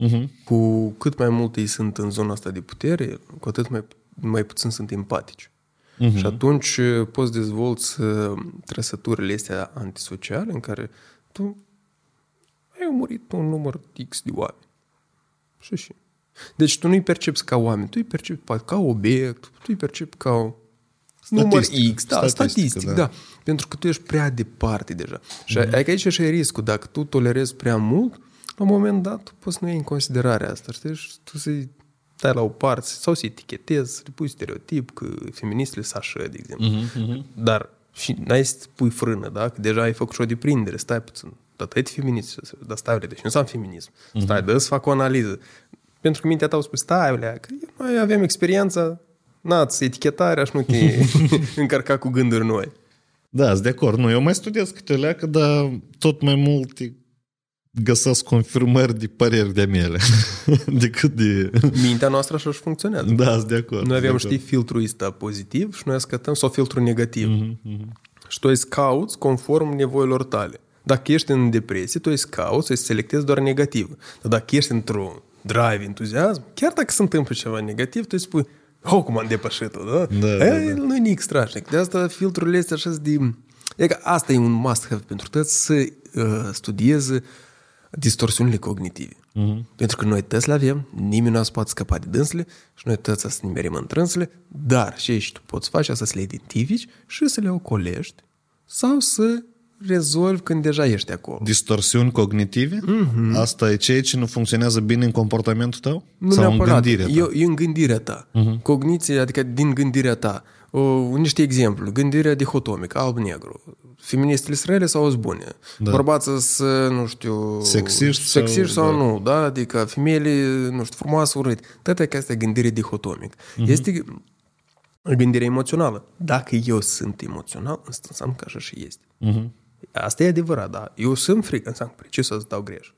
Speaker 2: uh-huh. cu cât mai mult ei sunt în zona asta de putere, cu atât mai, mai puțin sunt empatici. Uh-huh. Și atunci uh, poți dezvolți uh, trăsăturile astea antisociale în care tu ai umurit un număr X de oameni. Și și. Deci tu nu-i percepi ca oameni, tu îi percepi ca obiect, tu îi percepi ca număr X, da, statistic, da. da. Pentru că tu ești prea departe deja. Și mm-hmm. aici și e riscul. Dacă tu tolerezi prea mult, la un moment dat tu poți să nu iei în considerare asta, știi? Și tu să-i dai la o parte sau să etichetezi, să pui stereotip că feministele sunt așa, de exemplu. Mm-hmm. Dar și n-ai să pui frână, da? Că deja ai făcut și o deprindere, stai puțin. Dar tu ești feminist, dar stai, deci nu sunt feminism. Mm-hmm. Stai, dă să fac o analiză. Pentru că mintea ta a spus, stai, olea, că noi avem experiența, n-ați etichetarea și nu te încărca cu gânduri noi.
Speaker 1: Da, sunt de acord. Nu, eu mai studiez câte leacă, dar tot mai multe găsesc confirmări de păreri de mele decât de...
Speaker 2: Mintea noastră așa și funcționează.
Speaker 1: Da, sunt de acord.
Speaker 2: Noi avem, știi, filtrul ăsta pozitiv și noi ascătăm sau filtrul negativ. Mm-hmm, mm-hmm. Și tu îi cauți conform nevoilor tale. Dacă ești în depresie, tu îi cauți să selectezi doar negativ. Dar dacă ești într-un drive, entuziasm, chiar dacă se întâmplă ceva negativ, tu îi spui, oh, cum am depășit-o, da? Da, da, da. Nu e nic strașnic. De asta filtrurile astea așa de... E că asta e un must-have pentru toți să uh, studieze distorsiunile cognitive. Uh-huh. Pentru că noi toți le avem, nimeni nu se poate scăpa de dânsele și noi toți să ne merim în trânsele, dar și ești tu poți face asta să le identifici și să le ocolești sau să rezolvi când deja ești acolo.
Speaker 1: Distorsiuni cognitive? Mm-hmm. Asta e ceea ce nu funcționează bine în comportamentul tău?
Speaker 2: Nu Sau neapărat. în gândirea ta? E, e în gândirea ta. Mm-hmm. Cogniție, adică din gândirea ta. O, niște exemplu. Gândirea dihotomică, alb-negru. Feministele israele sau bune? Da. Bărbații să, nu știu...
Speaker 1: Sexiști,
Speaker 2: sexiști sau, sau da. nu, da? Adică femeile, nu știu, frumoase, urât. Toate că asta e gândire dihotomică. Mm-hmm. Este gândire emoțională. Dacă eu sunt emoțional, asta înseamnă că așa și este. Mm-hmm. Asta e adevărat, da. Eu sunt frică, înseamnă precis să-ți dau greș.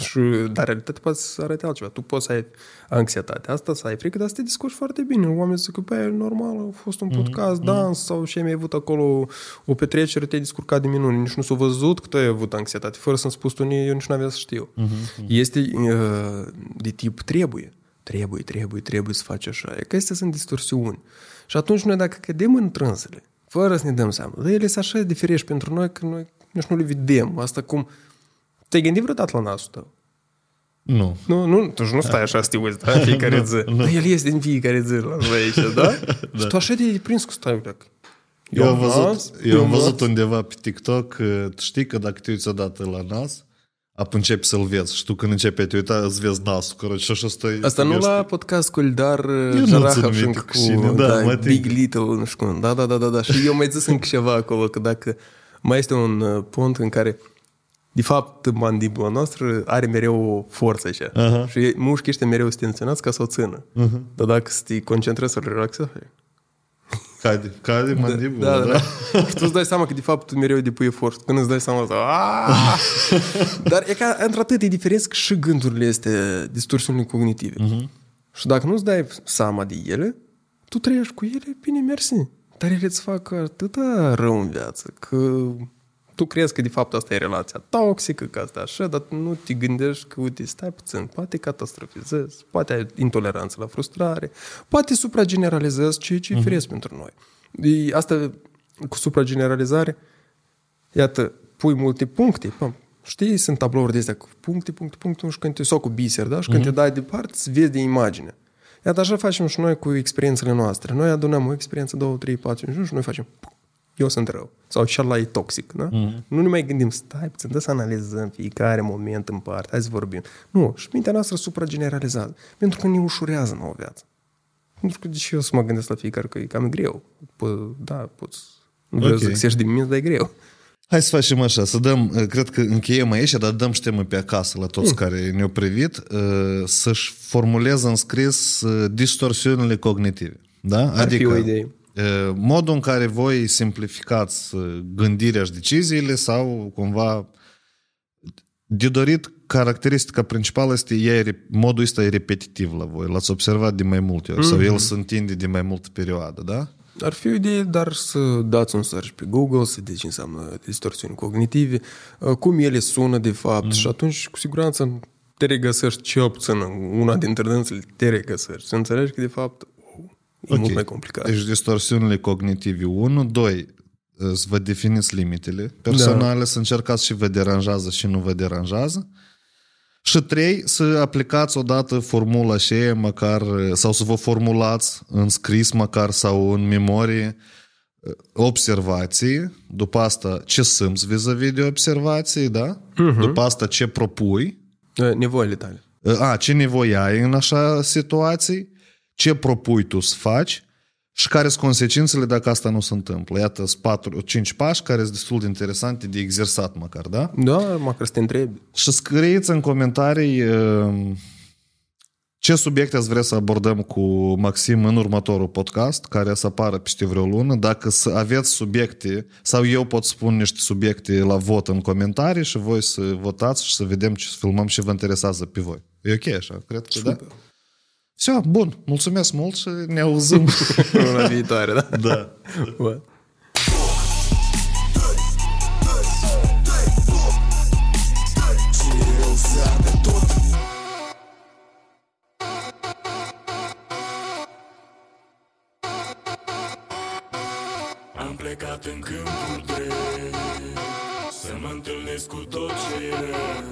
Speaker 2: Și, dar realitatea poate să arate altceva. Tu poți să ai anxietate asta, să ai frică, dar să te discuși foarte bine. Oamenii zic că, pe normal, a fost un mhm, podcast, mm-hmm. dans sau și ai avut acolo o petrecere, te-ai descurcat de minuni. Nici nu s-a văzut că tu ai avut anxietate. Fără să-mi spus tu, eu nici nu avea să știu. Mm-hmm. Este uh, de tip trebuie. Trebuie, trebuie, trebuie să faci așa. E că astea sunt distorsiuni. Și atunci noi dacă cădem în trânsele, fără să ne dăm seama. Dar ele sunt așa de diferiți pentru noi că noi nici nu le vedem. Asta cum... Te-ai gândit vreodată la nasul tău?
Speaker 1: Nu.
Speaker 2: Nu, nu, tu nu stai așa să te uiți, da, fiecare zi. Dar el este în fiecare zi la noi aici, da? da. Și tu așa de prins cu stai,
Speaker 1: uite. Eu, eu am văzut, eu am văzut undeva pe TikTok, știi că dacă te uiți odată la nas, apoi începi să-l vezi și tu când începi a te uita îți vezi nasul, corect, și așa stai...
Speaker 2: Asta nu la podcast cu Ildar Jarahov și cu, cine, da, da, Big Little, nu știu cum, da, da, da, da, da, și eu mai zis încă ceva acolo, că dacă mai este un uh, punct în care de fapt, mandibula noastră are mereu o forță așa. Uh-huh. Și mușchii ăștia mereu sunt tensionați ca să o țină. Uh-huh. Dar dacă te concentrezi să relaxezi,
Speaker 1: Cade, cade da, mandibula, da? da.
Speaker 2: da. și tu îți dai seama că de fapt tu mereu depui efort. Când îți dai seama asta, Dar e ca într-atât de diferență și gândurile este distorsiunile cognitive. Uh-huh. Și dacă nu îți dai seama de ele, tu trăiești cu ele, bine, mersi. Dar ele îți fac atâta rău în viață, că tu crezi că de fapt asta e relația toxică, că asta așa, dar nu te gândești că, uite, stai puțin, poate catastrofizezi, poate ai intoleranță la frustrare, poate suprageneralizezi ceea ce e uh-huh. pentru noi. E, asta cu suprageneralizare, iată, pui multe puncte, păm, știi, sunt tablouri de astea cu puncte, puncte, puncte, și când te, sau cu biser, da? Și când mm-hmm. te dai departe, îți vezi de imagine. Iată, așa facem și noi cu experiențele noastre. Noi adunăm o experiență, două, trei, patru, cinci, și noi facem eu sunt rău. Sau și e toxic, da? Mm-hmm. Nu ne mai gândim, stai puțin, dă să analizăm fiecare moment în parte, hai să vorbim. Nu, și mintea noastră suprageneralizează, pentru că ne ușurează nouă viață. Pentru că deși eu să mă gândesc la fiecare că e cam greu. P- da, poți... Nu vreau okay. să găsești din mine, dar e greu.
Speaker 1: Hai să facem așa, să dăm, cred că încheiem aici, dar dăm și temă pe acasă la toți mm. care ne-au privit, uh, să-și formuleze în scris uh, distorsiunile cognitive. Da?
Speaker 2: Ar adică, fi o idee
Speaker 1: modul în care voi simplificați gândirea și deciziile sau cumva de dorit caracteristica principală este ea, modul ăsta e repetitiv la voi. L-ați observat de mai multe ori mm-hmm. sau el se întinde de mai multă perioadă, da?
Speaker 2: Ar fi o idee, dar să dați un search pe Google, să vedeți ce înseamnă distorsiuni cognitive, cum ele sună de fapt mm-hmm. și atunci cu siguranță te regăsești cel puțin în una dintre dânsele, te regăsești. Să înțelegi că de fapt E okay. mult mai complicat.
Speaker 1: Deci distorsiunile cognitive 1, 2, să vă definiți limitele personale, da. să încercați și vă deranjează și nu vă deranjează. Și trei, să aplicați odată formula și măcar, sau să vă formulați în scris măcar sau în memorie observații, după asta ce simți vis-a-vis de observații, da? Uh-huh. După asta ce propui.
Speaker 2: Nevoile tale.
Speaker 1: A, ce nevoi ai în așa situații ce propui tu să faci și care sunt consecințele dacă asta nu se întâmplă. Iată, sunt 5 pași care sunt destul de interesante de exersat măcar, da?
Speaker 2: Da, măcar să te întrebi.
Speaker 1: Și scrieți în comentarii uh, ce subiecte ați vrea să abordăm cu Maxim în următorul podcast, care să apară peste vreo lună. Dacă să aveți subiecte, sau eu pot spune niște subiecte la vot în comentarii și voi să votați și să vedem ce filmăm și vă interesează pe voi. E ok așa? Cred că Super. da? Все, bun, mulțumesc mult și ne auzim.
Speaker 2: La viitoare, da?
Speaker 1: Da. Bun. Am plecat în câmpul drept Să mă întâlnesc cu tot ce e rău